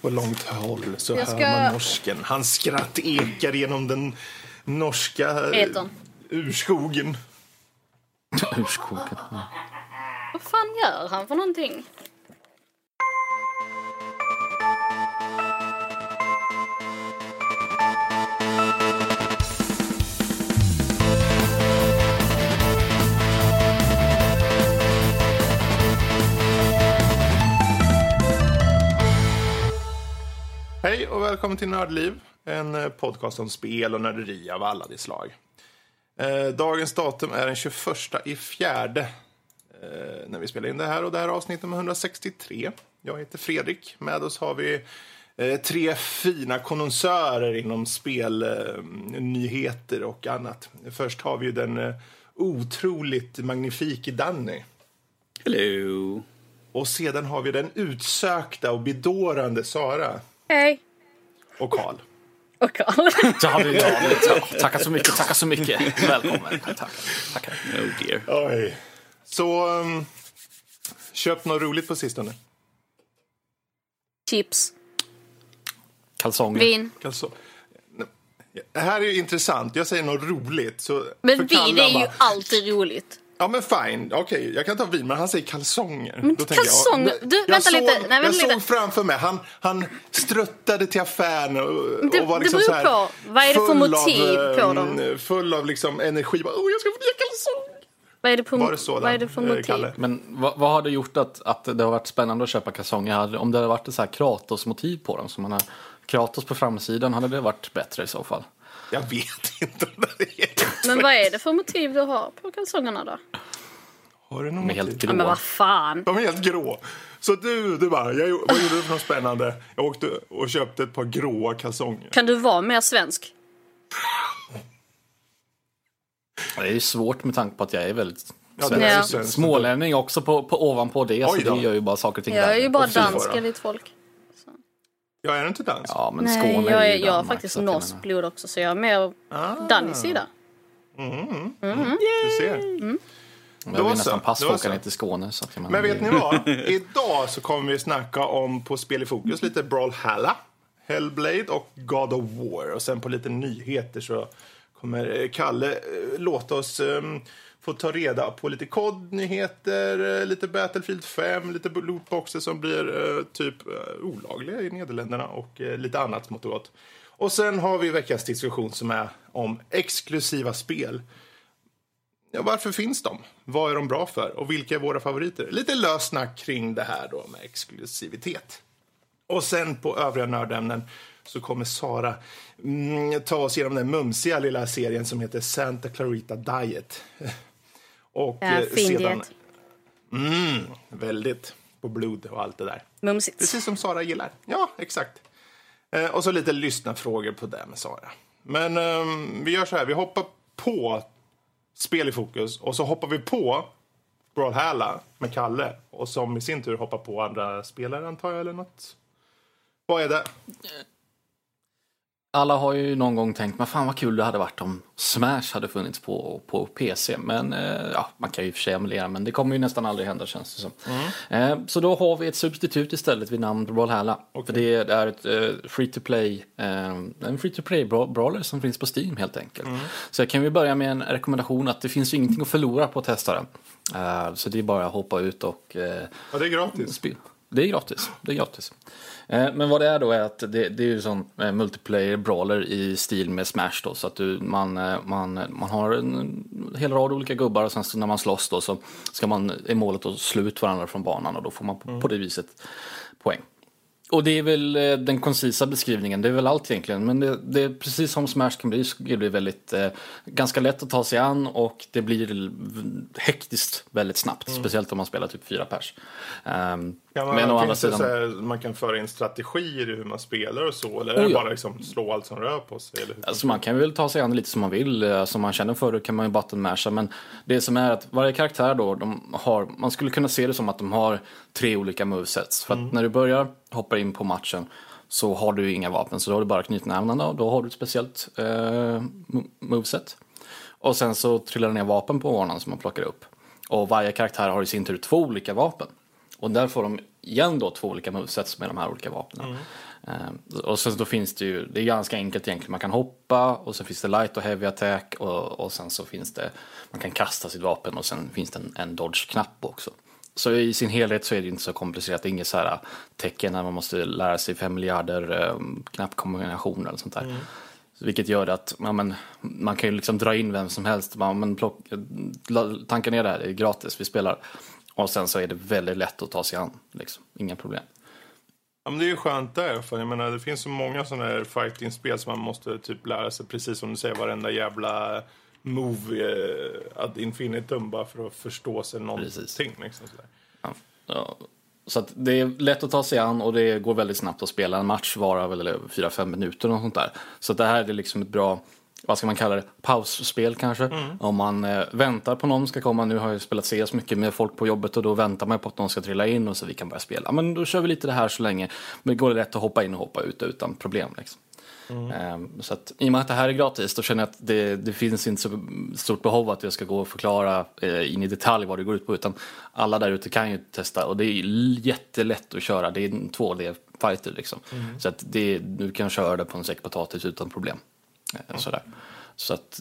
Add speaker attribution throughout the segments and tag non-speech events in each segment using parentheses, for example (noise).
Speaker 1: På långt håll så
Speaker 2: Jag ska-
Speaker 1: hör man norsken. Hans skratt ekar genom den norska eh,
Speaker 2: Etern.
Speaker 1: urskogen.
Speaker 3: Urskogen. Ja.
Speaker 2: Vad fan gör han för någonting?
Speaker 1: Hej och välkommen till Nördliv. En eh, podcast om spel och nörderi av alla de slag. Eh, dagens datum är den 21 i fjärde eh, när vi spelar in det här och det här är avsnitt nummer 163. Jag heter Fredrik. Med oss har vi tre fina konnonsörer inom spelnyheter och annat. Först har vi den otroligt magnifike Danny.
Speaker 3: Hello.
Speaker 1: Och sedan har vi den utsökta och bedårande Sara
Speaker 2: Hej.
Speaker 1: och Karl.
Speaker 2: Och Karl.
Speaker 3: Ja, det, ja, det, tackar så mycket, tackar så mycket. Välkommen. Tackar. tackar. Oh dear.
Speaker 1: Oj. Så, um, köpt något roligt på sistone?
Speaker 2: Chips.
Speaker 3: Kalsonger.
Speaker 2: Vin.
Speaker 1: Alltså, det här är ju intressant. Jag säger något roligt. Så
Speaker 2: Men vin är ju
Speaker 1: bara,
Speaker 2: alltid roligt.
Speaker 1: Ja, men fine. Okej, jag kan ta vin, men han säger kalsonger.
Speaker 2: Men
Speaker 1: Då
Speaker 2: kalsonger-
Speaker 1: Jag,
Speaker 2: du,
Speaker 1: jag
Speaker 2: vänta
Speaker 1: såg,
Speaker 2: lite. Nej,
Speaker 1: jag
Speaker 2: vänta
Speaker 1: såg
Speaker 2: lite.
Speaker 1: framför mig. Han, han struttade till affären och,
Speaker 2: Det-
Speaker 1: och var
Speaker 2: det
Speaker 1: liksom
Speaker 2: beror
Speaker 1: så här
Speaker 2: på. Vad är det för motiv
Speaker 1: av,
Speaker 2: på
Speaker 1: um,
Speaker 2: dem?
Speaker 1: Full av liksom energi. Bara, oh, jag ska få nya kalsonger.
Speaker 2: Vad är det, på,
Speaker 1: Var det sådan,
Speaker 2: vad är det för
Speaker 1: eh,
Speaker 2: motiv?
Speaker 1: Kalle?
Speaker 3: Men vad, vad har det gjort att, att det har varit spännande att köpa kalsonger? Om det hade varit ett så här Kratos-motiv på dem, som man har Kratos på framsidan, hade det varit bättre i så fall.
Speaker 1: Jag vet inte om det är (laughs)
Speaker 2: Men vad är det för motiv du har på kalsongerna då?
Speaker 1: Har du någon
Speaker 3: De är helt
Speaker 1: motiv?
Speaker 2: Ja, men
Speaker 3: grå.
Speaker 2: vad fan.
Speaker 1: De är helt grå. Så du, du bara, jag, vad gjorde du för något spännande? Jag åkte och köpte ett par gråa kalsonger.
Speaker 2: Kan du vara mer svensk?
Speaker 3: Det är ju svårt med tanke på att jag är väldigt
Speaker 1: Ja,
Speaker 3: svensk.
Speaker 2: Ja.
Speaker 3: Smålänning också på, på ovanpå det, så det gör ju bara saker och ting
Speaker 2: Jag är ju bara dansk enligt folk.
Speaker 1: Jag är inte dans.
Speaker 3: Ja, men
Speaker 2: Nej,
Speaker 3: Skåne
Speaker 2: jag,
Speaker 3: är
Speaker 2: jag har faktiskt
Speaker 3: jag
Speaker 2: norskt blod också så jag är mer
Speaker 1: Ah.
Speaker 2: Dannys sida.
Speaker 1: Du ser.
Speaker 3: Jag
Speaker 1: Då
Speaker 3: vill
Speaker 1: så,
Speaker 3: nästan pass
Speaker 1: då
Speaker 3: för att
Speaker 1: så.
Speaker 3: åka ner till Skåne. Så att jag menar,
Speaker 1: Men vet
Speaker 3: det-
Speaker 1: ni vad? (laughs) Idag så kommer vi snacka om på Spel i fokus lite Brawlhalla, Hellblade och God of War. Och sen på lite nyheter så kommer eh, Kalle eh, låta oss eh, få ta reda på lite kodnyheter, eh, lite Battlefield 5, lite lootboxer som blir eh, typ eh, olagliga i Nederländerna och eh, lite annat smått och gott. Och sen har vi veckans diskussion som är om exklusiva spel. Ja, varför finns de? Vad är de bra för? Och vilka är våra favoriter? Lite lössnack kring det här då med exklusivitet. Och sen på övriga nördämnen så kommer Sara mm, ta oss igenom den mumsiga lilla serien som heter Santa Clarita Diet. Och
Speaker 2: Ja,
Speaker 1: eh,
Speaker 2: diet.
Speaker 1: Mm, väldigt på blod och allt det där.
Speaker 2: Mumsigt.
Speaker 1: Precis som Sara gillar. Ja, exakt. Eh, och så lite lyssnarfrågor på det med Sara. Men ehm, vi gör så här, vi hoppar på spel i fokus och så hoppar vi på Brawlhalla med Kalle och som i sin tur hoppar på andra spelare antar jag eller något. Vad är det?
Speaker 3: Alla har ju någon gång tänkt, men fan vad kul det hade varit om Smash hade funnits på, på PC. Men eh, ja, man kan ju i och för sig emulera, men det kommer ju nästan aldrig hända känns det som. Eh, så då har vi ett substitut istället vid namn Brawlhalla. För det, det är ett eh, free to play, eh, en free to play bra- brawler som finns på Steam helt enkelt. Så jag kan vi börja med en rekommendation att det finns ju ingenting att förlora på att testa den. Eh, så det är bara att hoppa ut och eh,
Speaker 1: Ja, det är gratis.
Speaker 3: Det är gratis. Det är gratis. Eh, men vad det är då är att det, det är ju sån eh, multiplayer brawler i stil med Smash då. Så att du, man, eh, man, man har en hel rad olika gubbar och sen så när man slåss då så ska man i målet att slå ut varandra från banan och då får man på, på det viset poäng. Och det är väl eh, den koncisa beskrivningen, det är väl allt egentligen. Men det, det är precis som Smash kan bli, så det blir väldigt, eh, ganska lätt att ta sig an och det blir hektiskt väldigt snabbt. Speciellt om man spelar typ fyra pers. Ehm,
Speaker 1: Kan man,
Speaker 3: men å andra sidan,
Speaker 1: här, man kan föra in strategier i hur man spelar och så? Eller är det
Speaker 3: Oh, ja.
Speaker 1: bara liksom slå allt som rör på sig? Eller hur?
Speaker 3: Alltså man kan väl ta sig an lite som man vill. eh, Som man känner för det kan man ju button masha. Men det som är att varje karaktär då, de har, man skulle kunna se det som att de har tre olika movesets. För att när du börjar hoppa in på matchen så har du inga vapen. Så då har du bara knytnävarna och då har du ett speciellt eh, mo- moveset. Och sen så trillar det ner vapen på banan som man plockar upp. Och varje karaktär har i sin tur två olika vapen. Och där får de igen då två olika movesets med de här olika vapnen. Eh, och sen då finns det ju, det är ganska enkelt egentligen, man kan hoppa och sen finns det light och heavy attack och, och sen så finns det, man kan kasta sitt vapen och sen finns det en, en dodge-knapp också. Så i sin helhet så är det inte så komplicerat, det är inget så här tecken när man måste lära sig fem miljarder eh, knappkombinationer eller sånt där. Vilket gör att ja, men, man kan ju liksom dra in vem som helst. Man, men plock, tanka ner det här, det är gratis, vi spelar. Och sen så är det väldigt lätt att ta sig an. Liksom. Inga problem.
Speaker 1: Ja, men det är ju skönt där. För jag menar, det finns så många sådana här fighting-spel som man måste typ lära sig, precis som du säger, varenda jävla move eh, ad infinitum bara för att förstå sig någonting. Liksom, sådär.
Speaker 3: Ja, ja. Så det är lätt att ta sig an och det går väldigt snabbt att spela. En match varar väl 4-5 minuter och sånt där. Så det här är liksom ett bra, vad ska man kalla det, pausspel kanske. Mm. Om man eh, väntar på någon ska komma, nu har jag spelat CS mycket med folk på jobbet och då väntar man på att någon ska trilla in och så vi kan börja spela. Men då kör vi lite det här så länge. Men det går lätt att hoppa in och hoppa ut utan problem. Liksom. Mm. Så att, i och med att det här är gratis då känner jag att det, det finns inte så stort behov att jag ska gå och förklara eh, in i detalj vad det går ut på utan alla där ute kan ju testa och det är jättelätt att köra. Det är en 2D-fighter liksom. Mm. Så att det, du kan köra det på en säck potatis utan problem. Eh, sådär. Så att,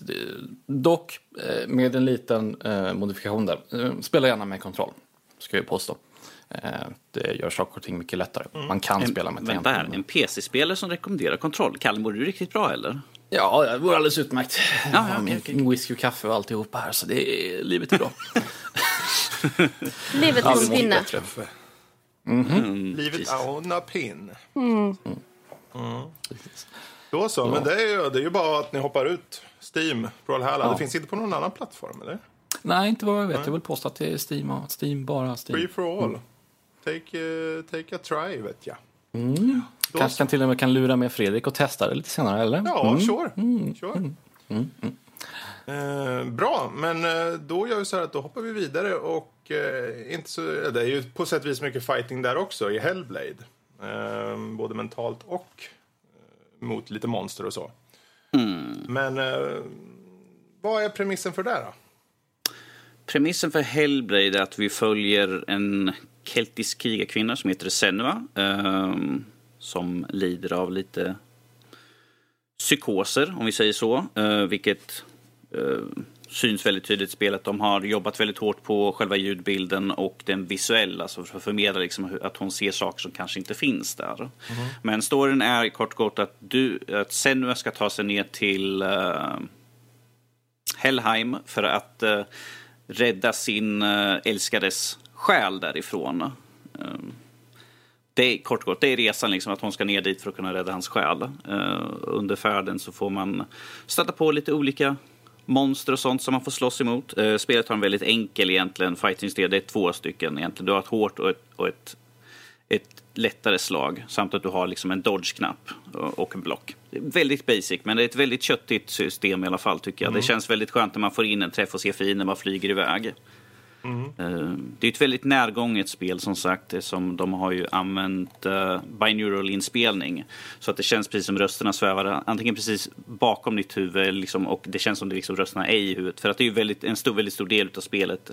Speaker 3: dock eh, med en liten modifikation där. Spela gärna med kontroll, ska jag påstå. Eh, det gör saker och ting mycket lättare. Mm. Man kan
Speaker 4: en,
Speaker 3: spela med
Speaker 4: Vänta här, en PC-spelare som rekommenderar kontroll. Kalle, mår du riktigt bra eller?
Speaker 3: Ja, det går alldeles utmärkt.
Speaker 4: Ja, ja, okay, okay.
Speaker 3: Whisky och kaffe och alltihopa här, så det är, livet är bra. (laughs)
Speaker 2: livet är som pinne.
Speaker 1: Mm -hmm. mm, livet är en pin. Mm. Mm. Då så, men det är, ju, det är ju bara att ni hoppar ut Steam, Brawlhalla. Ja. Det finns inte på någon annan plattform, eller?
Speaker 3: Nej, inte vad jag vet. Nej. Jag vill påstå att det är Steam, Steam bara Steam.
Speaker 1: Free for all. Mm. Take, uh, take a try, vet jag.
Speaker 3: Mm. Kanske kan till och med kan lura med Fredrik och testa det lite senare, eller?
Speaker 1: Ja, mm. sure. Mm. sure. Mm. Eh, bra, men eh, då gör vi så här att då hoppar vi vidare och eh, inte så, det är ju på sätt och vis mycket fighting där också i Hellblade. Eh, både mentalt och eh, mot lite monster och så.
Speaker 4: Mm.
Speaker 1: Men eh, vad är premissen för det då?
Speaker 4: Premissen för Hellblade är att vi följer en keltisk krigarkvinna som heter Senua. Eh, som lider av lite psykoser, om vi säger så. Eh, vilket eh, syns väldigt tydligt i spelet. De har jobbat väldigt hårt på själva ljudbilden och den visuella, alltså för att förmedla liksom att hon ser saker som kanske inte finns där. Mm. Men storyn är kort och gott att, du, att Senua ska ta sig ner till uh, Helheim för att uh, rädda sin uh, älskades själ därifrån. Um, det är kort och gott, det är resan liksom att hon ska ner dit för att kunna rädda hans själ. Uh, under färden så får man stöta på lite olika monster och sånt som man får slåss emot. Uh, spelet har en väldigt enkel egentligen fighting-stil. Det är två stycken egentligen. Du har ett hårt och ett, och ett, ett lättare slag samt att du har liksom en dodge-knapp och en block. Väldigt basic, men det är ett väldigt köttigt system i alla fall tycker jag. Mm. Det känns väldigt skönt när man får in en träff och ser fienden bara flyger iväg. Mm. Det är ett väldigt närgånget spel som sagt. Som de har ju använt eh, uh, binaural inspelning. Så att det känns precis som rösterna svävar antingen precis bakom ditt huvud liksom, och det känns som det liksom rösterna är i huvudet. För att det är ju väldigt, en stor, väldigt stor del av spelet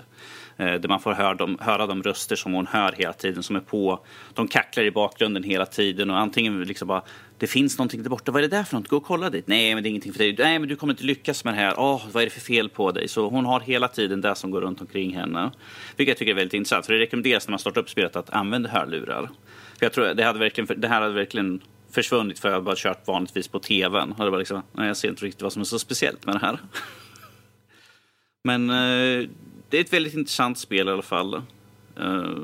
Speaker 4: uh, där man får höra de, höra de röster som hon hör hela tiden som är på. De kacklar i bakgrunden hela tiden och antingen liksom bara det finns någonting där borta. Vad är det där för något? Gå och kolla dit. Nej, men det är ingenting för dig. Nej, men du kommer inte lyckas med det här. Åh, oh, vad är det för fel på dig? Så hon har hela tiden det som går runt omkring henne. Vilket jag tycker är väldigt intressant. För det rekommenderas när man startar upp spelet att använda hörlurar. För jag tror det, hade verkligen, det här hade verkligen försvunnit för jag hade bara kört vanligtvis på tvn. Och det var liksom, nej, jag ser inte riktigt vad som är så speciellt med det här. (laughs) Men eh, det är ett väldigt intressant spel i alla fall. Uh,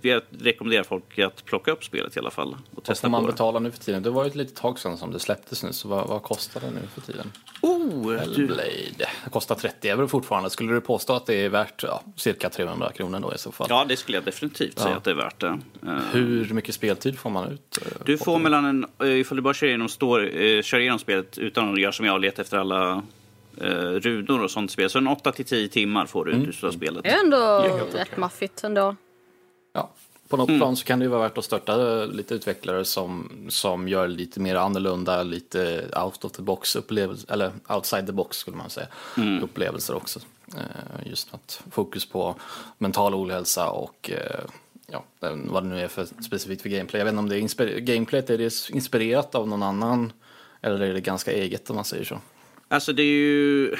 Speaker 4: vi rekommenderar folk att plocka upp spelet i alla fall. Och testa
Speaker 3: vad får man
Speaker 4: det.
Speaker 3: betala nu för tiden? Det var ju ett litet tag sedan som det släpptes nu, så vad, vad kostar det nu för tiden?
Speaker 4: Oh,
Speaker 3: Hellblade. Det kostar 30 euro fortfarande. Skulle du påstå att det är värt ja, cirka 300 kronor då i så fall?
Speaker 4: Ja, det skulle jag definitivt ja. säga att det är värt det. Uh,
Speaker 3: Hur mycket speltid får man ut? Uh,
Speaker 4: du får mellan en, ifall du bara kör igenom, står, kör igenom spelet utan att göra som jag och leta efter alla eh, runor och sånt spel. Så en 8 till 10 timmar får du mm. ut av spelet.
Speaker 2: Det är ändå rätt maffigt ändå.
Speaker 3: Ja, på något mm. plan så kan det ju vara värt att stötta lite utvecklare som, som gör lite mer annorlunda, lite out of the box upplevelser, eller outside the box skulle man säga, mm. upplevelser också. Eh, just att fokus på mental ohälsa och eh, ja, vad det nu är för specifikt för gameplay. Jag vet inte om det är inspir- gameplayet är det inspirerat av någon annan eller är det ganska eget om man säger så?
Speaker 4: Alltså det är ju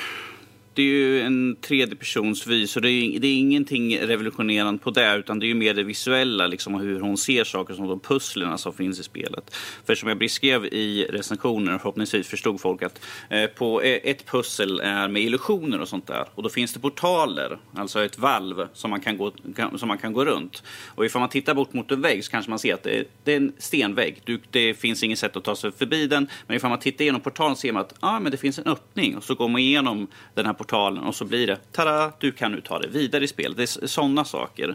Speaker 4: det är ju en tredjepersonsvy, så det är, det är ingenting revolutionerande på det, utan det är ju mer det visuella, liksom hur hon ser saker som de pusslerna som finns i spelet. För som jag beskrev i recensionen, förhoppningsvis förstod folk att eh, på e- ett pussel är med illusioner och sånt där, och då finns det portaler, alltså ett valv som man kan gå, som man kan gå runt. Och ifall man tittar bort mot en vägg så kanske man ser att det är, det är en stenvägg, du, det finns inget sätt att ta sig förbi den, men ifall man tittar igenom portalen ser man att ah, men det finns en öppning, och så går man igenom den här portalen och så blir det tada, du kan nu ta dig vidare i spelet. Det är sådana saker.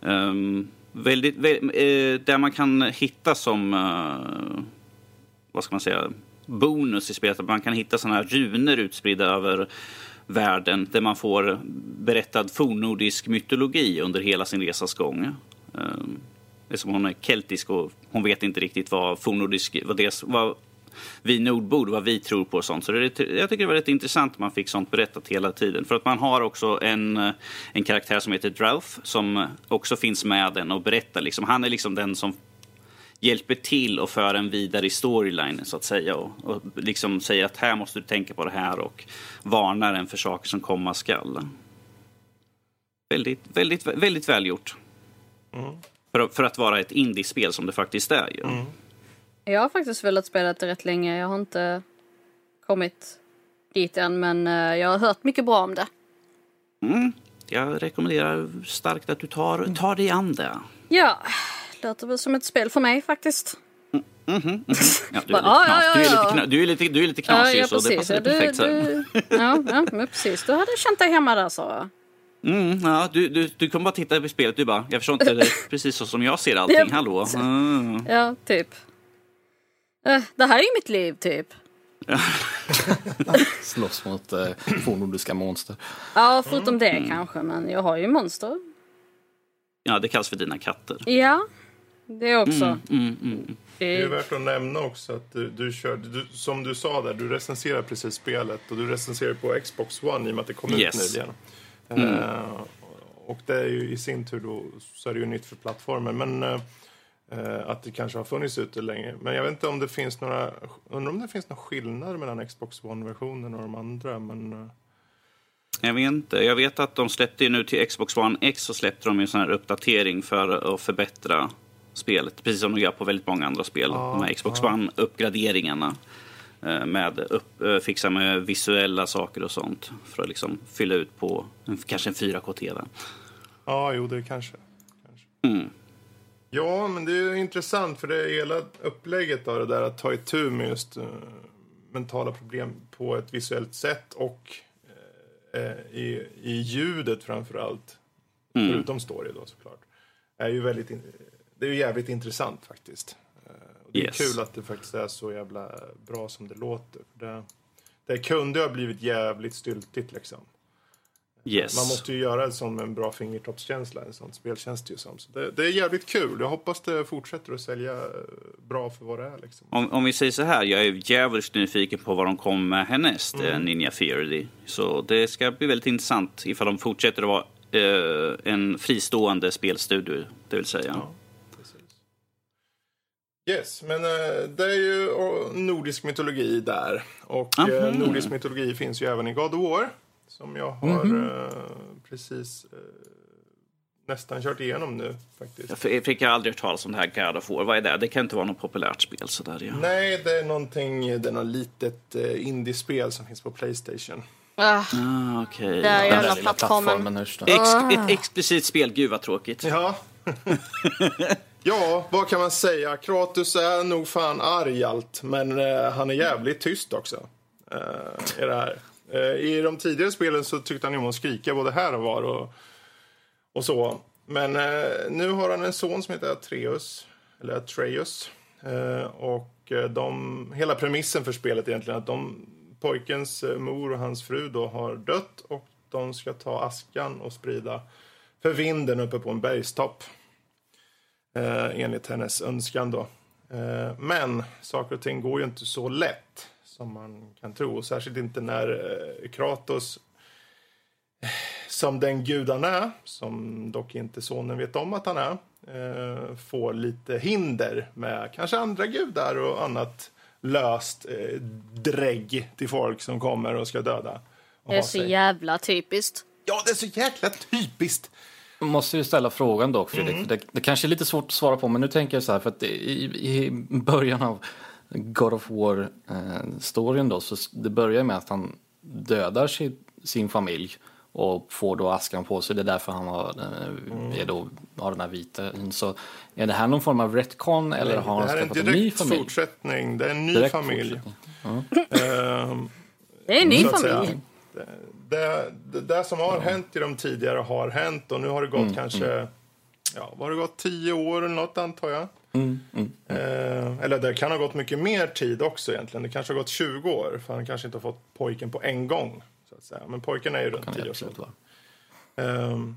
Speaker 4: Um, väldigt, vä eh, där man kan hitta som, uh, vad ska man säga, bonus i spelet. Att man kan hitta sådana här runor utspridda över världen där man får berättad fornnordisk mytologi under hela sin resas gång. Um, det är som hon är keltisk och hon vet inte riktigt vad fornnordisk, vad, det, vad vi nordbor, vad vi tror på och sånt. Så det jag tycker det var rätt intressant att man fick sånt berättat hela tiden. För att man har också en, en karaktär som heter Dralf som också finns med den och berättar. Liksom. Han är liksom den som hjälper till och för en vidare i storylinen så att säga. Och, och liksom säger att här måste du tänka på det här och varnar en för saker som komma skall. Väldigt, väldigt, väldigt välgjort. Mm. För, för, att vara ett indiespel som det faktiskt är ju. Mm.
Speaker 2: Jag har faktiskt velat spela det rätt länge. Jag har inte kommit dit än men eh, jag har hört mycket bra om det.
Speaker 4: Mm. Jag rekommenderar starkt att du tar, tar dig an det.
Speaker 2: Ja, låter väl som ett spel för mig faktiskt.
Speaker 4: Mm, (laughs) mm, mm, ja, du, är ja, ja, ja, du, är lite, du är lite knasig ja, så det passar du, perfekt.
Speaker 2: Du, ja, ja, men precis. Du hade känt dig hemma där så.
Speaker 4: Mm, ja, du, du, du kommer bara titta på spelet du bara, jag förstår inte, det precis så som jag ser allting, hallå.
Speaker 2: Mm. Ja, typ. Eh, det här är ju mitt liv typ. (laughs)
Speaker 3: Slåss mot eh, fornnordiska monster.
Speaker 2: Ja, förutom det mm. kanske, men jag har ju monster.
Speaker 4: Ja, det kallas för dina katter.
Speaker 2: Ja, det också. Mm, mm,
Speaker 1: mm. det är värt att nämna också att du, du körde, du, som du sa där, du recenserar precis spelet och du recenserar på Xbox One i och med att det kom yes. ut nyligen. Uh, och det är ju i sin tur då, så är det ju nytt för plattformen. Men uh, att det kanske har funnits ute länge. Men jag vet inte om det finns några, undrar om det finns några skillnader mellan Xbox One-versionen och de andra. Men... Eh.
Speaker 4: Jag vet inte. Jag vet att de släppte ju nu till Xbox One X så släppte de en sån här uppdatering för att förbättra spelet. Precis som de gör på väldigt många andra spel. Ah, de här Xbox ah. One-uppgraderingarna. Eh, med upp, fixa med visuella saker och sånt. För att liksom fylla ut på kanske en 4K-TV.
Speaker 1: Ja, jo det kanske. kanske.
Speaker 4: Mm.
Speaker 1: Ja, men det är intressant för det är hela upplägget av det där att ta itu med just uh, mentala problem på ett visuellt sätt och uh, i, i ljudet framför allt. Mm. Förutom story då såklart. Är ju väldigt, in, det är ju jävligt intressant faktiskt. Uh, och det yes. är kul att det faktiskt är så jävla bra som det låter. Det, det kunde ha blivit jävligt styltigt liksom.
Speaker 4: Yes.
Speaker 1: Man måste ju göra det som en bra fingertoppskänsla, en sån spel känns det ju som. Så det, det, är jävligt kul. Jag hoppas det fortsätter att sälja eh, bra för vad det är. Liksom.
Speaker 4: Om, om vi säger så här, jag är jävligt nyfiken på vad de kommer med härnäst, eh, mm. Ninja Theory. Så det ska bli väldigt intressant ifall de fortsätter att vara eh, en fristående spelstudio, det vill säga. Ja,
Speaker 1: Yes, men eh, det är ju nordisk mytologi där. Och eh, nordisk mytologi finns ju även i God of War. Som jag har mm -hmm. eh, precis eh, nästan kört igenom nu faktiskt.
Speaker 4: Jag fick jag aldrig hört talas om det här God of War. Vad är det? Det kan inte vara något populärt spel sådär ja.
Speaker 1: Nej, det är någonting, det är något litet eh, indiespel som finns på Playstation.
Speaker 2: Ah,
Speaker 4: ah. Okay.
Speaker 2: Det är jävla plattformen.
Speaker 4: Ex ett explicit spel, gud vad tråkigt.
Speaker 1: Ja. (laughs) ja, vad kan man säga? Kratos är nog fan arg allt, men eh, han är jävligt tyst också. Eh, i det här. Eh, I de tidigare spelen så tyckte han om att skrika både här och var och, och så. Men eh, nu har han en son som heter Atreus, eller Atreus. Eh, och eh, de, hela premissen för spelet är egentligen att de, pojkens eh, mor och hans fru då har dött och de ska ta askan och sprida för vinden uppe på en bergstopp. Eh, enligt hennes önskan då. Eh, men saker och ting går ju inte så lätt som man kan tro. Särskilt inte när eh, Kratos, som den gud han är, som dock inte sonen vet om att han är, eh, få lite hinder med kanske andra gudar och annat löst eh, drägg till folk som kommer och ska döda. Och
Speaker 2: Det är så
Speaker 1: sig.
Speaker 2: jävla typiskt.
Speaker 1: Ja, det är så jäkla typiskt.
Speaker 3: Måste ju ställa frågan dock Fredrik,
Speaker 1: Mm.
Speaker 3: för det, det kanske är lite svårt att svara på men nu tänker jag så här för att i, i början av God of War-storyn då så det börjar med att han dödar sin, sin familj och får då askan på sig. Det är därför han har, eh,
Speaker 1: Mm.
Speaker 3: är då, har den här vita. Så är det här någon form av retcon eller har han
Speaker 1: är en
Speaker 3: skaffat en ny
Speaker 1: direkt
Speaker 3: familj?
Speaker 1: fortsättning. Det är en ny
Speaker 3: Direkt
Speaker 1: familj.
Speaker 3: fortsättning.
Speaker 1: Ehm,
Speaker 2: Det är en ny familj.
Speaker 1: Det, det, det där som har hänt i de tidigare har hänt och nu har det gått kanske, ja, vad har det gått, tio år eller något antar jag. Eh, eller det kan ha gått mycket mer tid också egentligen. Det kanske har gått 20 år för han kanske inte har fått pojken på en gång. Så att säga. Men pojken är ju runt
Speaker 3: Kan det
Speaker 1: 10 år
Speaker 3: absolut vara.
Speaker 1: Ehm,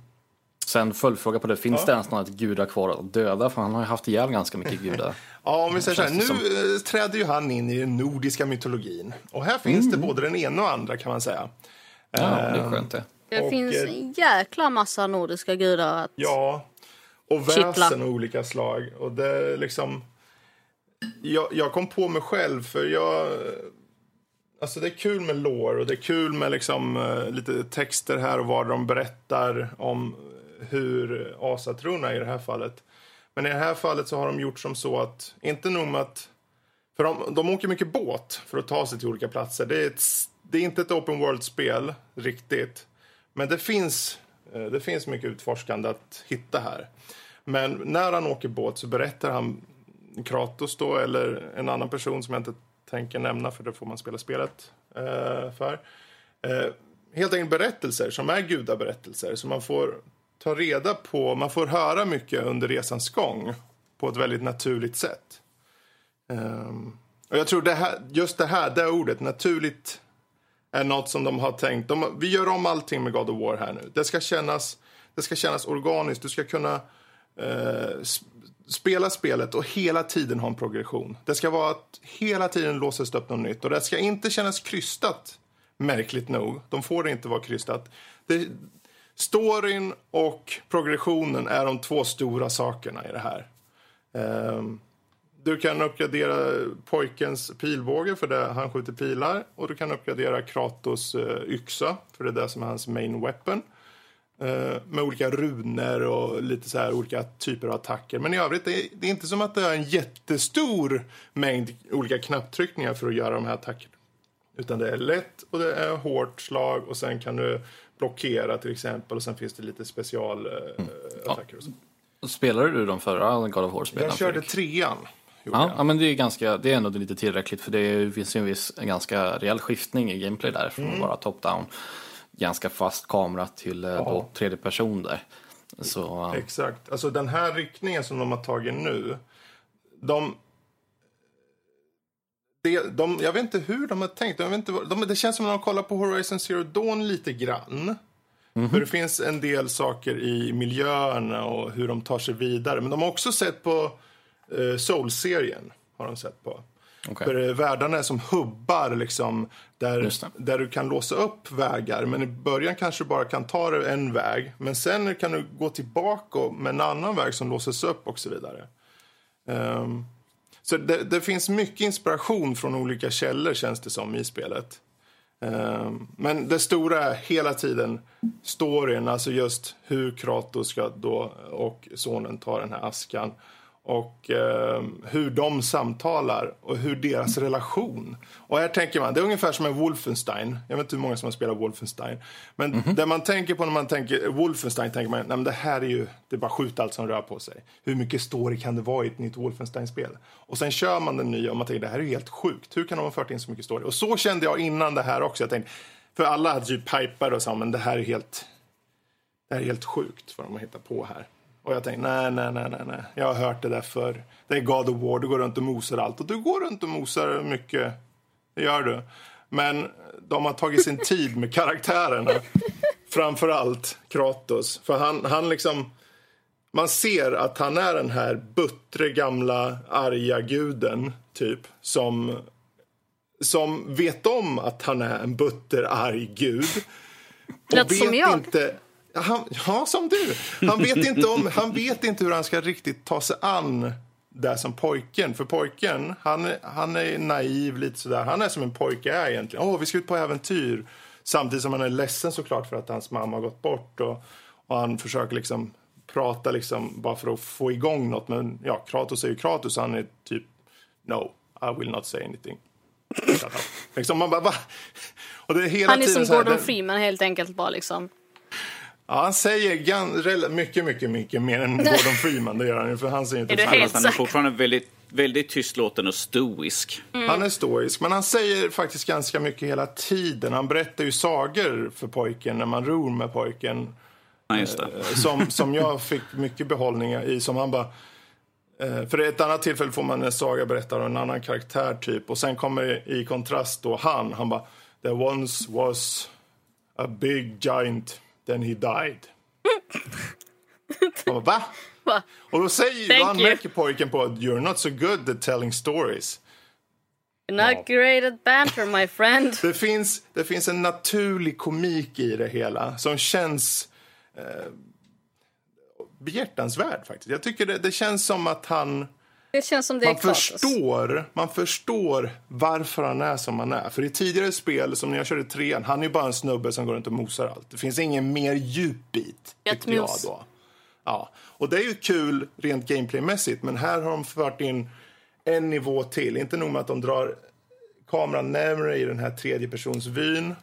Speaker 3: Sen följdfråga på det, finns det ens några gudar kvar att döda? För han har ju haft ihjäl ganska mycket (laughs) gudar.
Speaker 1: Ja, om vi säger så här, nu eh, träder ju han in i den nordiska mytologin. Och här finns det både den ena och andra kan man säga.
Speaker 3: Ja, det är
Speaker 1: Ehm,
Speaker 3: skönt det.
Speaker 2: Det
Speaker 1: Och,
Speaker 2: finns
Speaker 1: eh,
Speaker 2: en jäkla massa nordiska gudar att...
Speaker 1: Ja, och
Speaker 2: Kittla.
Speaker 1: väsen av olika slag. Och det liksom... Jag, jag kom på mig själv, för jag... Alltså det är kul med lore och det är kul med liksom, eh, lite texter här och var de berättar om hur asatrona i det här fallet. Men i det här fallet så har de gjort som så att, inte nog med att... För de, de åker mycket båt för att ta sig till olika platser. Det är, ett, det är inte ett open world-spel riktigt. Men det finns, eh, det finns mycket utforskande att hitta här. Men när han åker båt så berättar han Kratos då, eller en annan person som jag inte tänker nämna för det får man spela spelet eh, för. Eh, helt enkelt berättelser som är gudaberättelser som man får ta reda på, man får höra mycket under resans gång på ett väldigt naturligt sätt. Ehm, och jag tror det här, just det här, det ordet, naturligt, är något som de har tänkt. De, vi gör om allting med God of War här nu. Det ska kännas, det ska kännas organiskt. Du ska kunna eh, spela spelet och hela tiden ha en progression. Det ska vara att hela tiden låses upp något nytt. Och det ska inte kännas krystat, märkligt nog. De får det inte vara krystat. Det, storyn och progressionen är de två stora sakerna i det här. Ehm, du kan uppgradera pojkens pilbåge för det han skjuter pilar. Och du kan uppgradera Kratos eh, yxa för det är det som är hans main weapon. Eh, med olika runor och lite så här olika typer av attacker. Men i övrigt, det är, det är inte som att det är en jättestor mängd olika knapptryckningar för att göra de här attackerna. Utan det är lätt och det är hårt slag och sen kan du blockera till exempel och sen finns det lite specialattacker och så.
Speaker 3: Spelade du de förra God of War-spelen?
Speaker 1: Jag körde
Speaker 3: Fredrik?
Speaker 1: trean.
Speaker 3: Ja, ja, men det är, ganska, det är ändå lite tillräckligt för det finns ju en viss en ganska rejäl skiftning i gameplay där från
Speaker 1: Mm.
Speaker 3: bara top-down. Ganska fast kamera till eh, då, tredje person där. Så, eh,
Speaker 1: Exakt. Alltså den här riktningen som de har tagit nu. De... Det, de jag vet inte hur de har tänkt. Jag vet inte, de, det känns som att de har kollat på Horizon Zero Dawn lite grann. För det finns en del saker i miljöerna och hur de tar sig vidare. Men de har också sett på eh, Soul-serien. Har de sett på.
Speaker 3: Okej.
Speaker 1: För världarna är som hubbar liksom, där, där du kan låsa upp vägar. Men i början kanske du bara kan ta dig en väg. Men sen kan du gå tillbaka med en annan väg som låses upp och så vidare. Ehm, så det, det finns mycket inspiration från olika källor känns det som i spelet. Ehm, men det stora är hela tiden storyn, alltså just hur Kratos ska då och sonen tar den här askan. Och ehm, hur de samtalar och hur deras relation. Och här tänker man, det är ungefär som en Wolfenstein. Jag vet inte hur många som har spelat Wolfenstein. Men det man tänker på när man tänker Wolfenstein tänker man, nej men det här är ju, det är bara skjut allt som rör på sig. Hur mycket story kan det vara i ett nytt Wolfenstein-spel? Och sen kör man den nya och man tänker, det här är ju helt sjukt. Hur kan de ha fört in så mycket story? Och så kände jag innan det här också. Jag tänkte, för alla hade typ hypade och sa, men det här är helt, det här är helt sjukt vad de har hittat på här. Och jag tänkte, nej, nej, nej, nej, nej. Jag har hört det där för Det är God of War, du går runt och mosar allt. Och du går runt och mosar mycket. Det gör du. Men de har tagit sin (laughs) tid med karaktärerna. Framför allt Kratos. För han, han liksom... Man ser att han är den här buttre gamla arga guden, typ. Som, som vet om att han är en butter arg gud. Och
Speaker 2: Lät som jag.
Speaker 1: Inte, Han, ja, som du. Han vet, inte om, han vet inte hur han ska riktigt ta sig an det som pojken. För pojken, han, han är naiv lite sådär. Han är som en pojke är egentligen. Åh, vi ska ut på äventyr. Samtidigt som han är ledsen såklart för att hans mamma har gått bort. Och, och han försöker liksom prata liksom bara för att få igång något. Men ja, Kratos är ju Kratos. Han är typ no, I will not say anything. (laughs) liksom man bara, va? Och det är hela
Speaker 2: Han är
Speaker 1: tiden
Speaker 2: som
Speaker 1: här,
Speaker 2: Gordon
Speaker 1: den-
Speaker 2: Freeman helt enkelt bara liksom.
Speaker 1: Ja, han säger mycket, mycket, mycket mer än (laughs) Gordon Freeman. Det gör han ju, för han säger inte
Speaker 2: Är helt
Speaker 4: Fast han är fortfarande väldigt, väldigt tystlåten och stoisk.
Speaker 1: Han är stoisk, men han säger faktiskt ganska mycket hela tiden. Han berättar ju sagor för pojken när man ror med pojken.
Speaker 4: Ja, just det.
Speaker 1: Eh, Som, som jag fick mycket behållningar i. Som han bara... eh, För ett annat tillfälle får man en saga berättad av en annan karaktär typ. Och sen kommer i kontrast då han. Han bara... There once was a big giant, then he died. Man bara, va?
Speaker 2: Va?
Speaker 1: Och då säger
Speaker 2: Thank
Speaker 1: då
Speaker 2: you.
Speaker 1: anmärker pojken på att you're not so good at telling stories.
Speaker 2: Not great at banter my friend. (laughs)
Speaker 1: Det finns, det finns en naturlig komik i det hela som känns eh, behjärtansvärd faktiskt. Jag tycker det, det känns som att han...
Speaker 2: Det känns som det är
Speaker 1: Man
Speaker 2: Kratos.
Speaker 1: förstår, man förstår varför han är som han är. För i tidigare spel, som när jag körde trean, han är ju bara en snubbe som går runt och mosar allt. Det finns ingen mer djupbit, tyckte jag då. Ja, och det är ju kul rent gameplaymässigt, men här har de fört in en nivå till. Inte nog med att de drar kameran närmare i den här tredjepersonsvyn.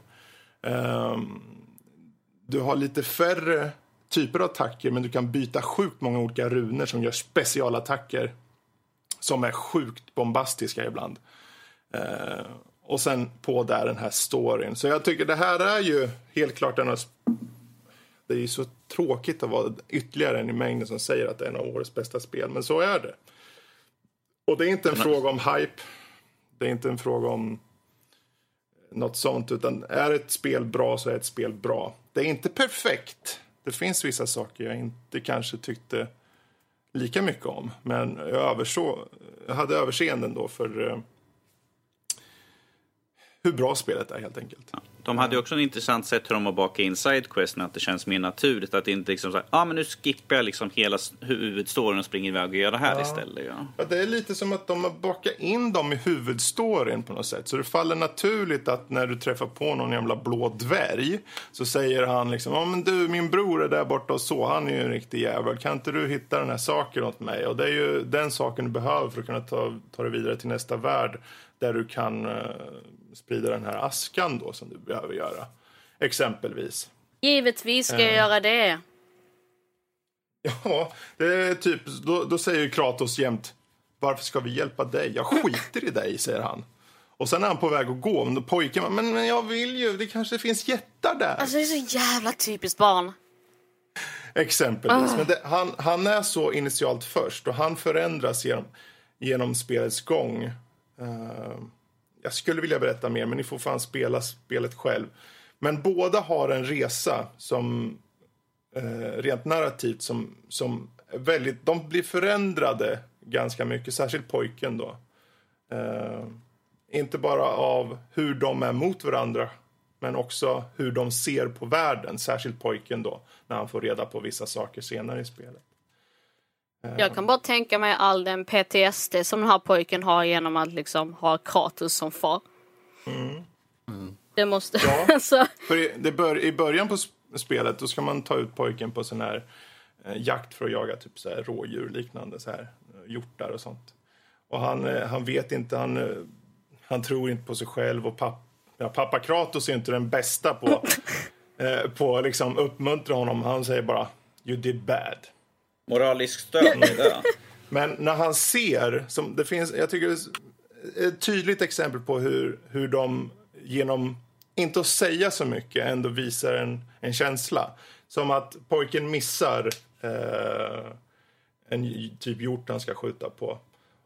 Speaker 1: Ehm, du har lite färre typer av attacker, men du kan byta sjukt många olika runor som gör specialattacker som är sjukt bombastiska ibland. Eh, och sen på där den här storyn. Så jag tycker det här är ju helt klart en av... Det är ju så tråkigt att vara ytterligare en i mängden som säger att det är en av årets bästa spel, men så är det. Och det är inte en fråga om hype. Det är inte en fråga om något sånt, utan är ett spel bra så är ett spel bra. Det är inte perfekt. Det finns vissa saker jag inte kanske tyckte lika mycket om. Men jag, överså, jag hade överseende då för eh, hur bra spelet är helt enkelt. Ja.
Speaker 4: De hade ju också en intressant sätt hur de har bakat in sidequesten, att det känns mer naturligt. Att det inte liksom så här, ah, men nu skippar jag liksom hela huvudstoryn och springer iväg och gör det här istället. Ja.
Speaker 1: Ja, det är lite som att de har bakat in dem i huvudstoryn på något sätt. Så det faller naturligt att när du träffar på någon jävla blå dvärg så säger han liksom, ja men du min bror är där borta och så, han är ju en riktig jävel. Kan inte du hitta den här saken åt mig? Och det är ju den saken du behöver för att kunna ta, ta dig vidare till nästa värld där du kan eh, sprida den här askan då som du behöver göra. Exempelvis.
Speaker 2: Givetvis ska jag göra det.
Speaker 1: Ja, det är typ, då, då säger Kratos jämt Varför ska vi hjälpa dig? Jag skiter i dig, säger han. Och sen är han på väg att gå, men pojken men, men jag vill ju, det kanske finns jättar där.
Speaker 2: Alltså det är så jävla typiskt barn.
Speaker 1: Exempelvis. Men det, han, han är så initialt först och han förändras genom, genom spelets gång. Eh, jag skulle vilja berätta mer, men ni får fan spela spelet själv. Men båda har en resa som eh, rent narrativt som, som är väldigt... De blir förändrade ganska mycket, särskilt pojken då. Eh, inte bara av hur de är mot varandra men också hur de ser på världen, särskilt pojken då, när han får reda på vissa saker senare i spelet.
Speaker 2: Jag kan bara tänka mig all den PTSD som den här pojken har genom att liksom ha Kratos som far. Det måste...
Speaker 1: Ja. (laughs)
Speaker 2: alltså,
Speaker 1: För i, det bör, I början på sp- spelet då ska man ta ut pojken på sån här eh, jakt för att jaga typ så här rådjur liknande, så här, eh, hjortar och sånt. Och han, eh, han vet inte, han, eh, han tror inte på sig själv och papp, ja, pappa Kratos är inte den bästa på, (laughs) eh, på liksom uppmuntra honom. Han säger bara you did bad.
Speaker 4: Moralisk stöd i det. (laughs)
Speaker 1: Men när han ser, som det finns, jag tycker det är ett tydligt exempel på hur, hur de genom, inte att säga så mycket, ändå visar en, en känsla. Som att pojken missar eh, en typ hjort han ska skjuta på.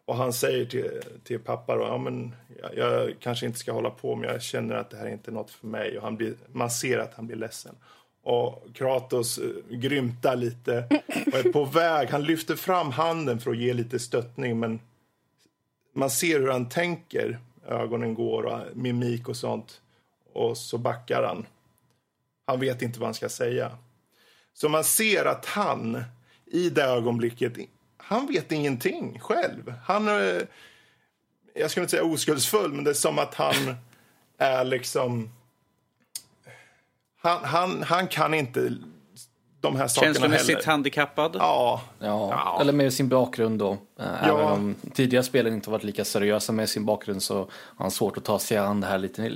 Speaker 1: Och han säger till, till pappa då, ja men jag, jag kanske inte ska hålla på men jag känner att det här är inte något för mig. Och han blir, man ser att han blir ledsen. Och Kratos eh, grymtar lite och är på (laughs) väg. Han lyfter fram handen för att ge lite stöttning men man ser hur han tänker. Ögonen går och mimik och sånt. Och så backar han. Han vet inte vad han ska säga. Så man ser att han i det ögonblicket, han vet ingenting själv. Han är, jag skulle inte säga oskuldsfull, men det är som att han (laughs) är liksom... Han, han, han kan inte de här sakerna
Speaker 4: Känslomässigt
Speaker 1: heller.
Speaker 4: handikappad.
Speaker 1: Ja,
Speaker 3: Ja,
Speaker 1: Ja.
Speaker 3: eller med sin bakgrund då. Eh,
Speaker 1: Ja.
Speaker 3: Även om tidigare spelen inte varit lika seriösa med sin bakgrund så har han svårt att ta sig an det här lite,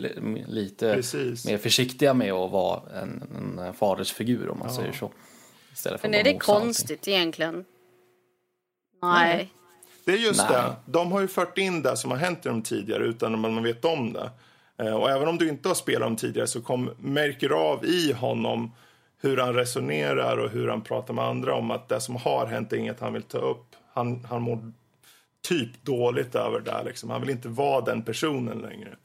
Speaker 3: lite
Speaker 1: Precis.
Speaker 3: mer försiktiga med att vara en, en fadersfigur om man säger så. Istället för
Speaker 2: Men är det
Speaker 3: mosa allting.
Speaker 2: konstigt egentligen? Nej.
Speaker 1: Det är just
Speaker 3: Nej.
Speaker 1: det. De har ju fört in det som har hänt i dem tidigare utan att man vet om det. Eh, och även om du inte har spelat dem tidigare så kom, märker du av i honom hur han resonerar och hur han pratar med andra om att det som har hänt är inget han vill ta upp. Han, han mår typ dåligt över det. Liksom. Han vill inte vara den personen längre.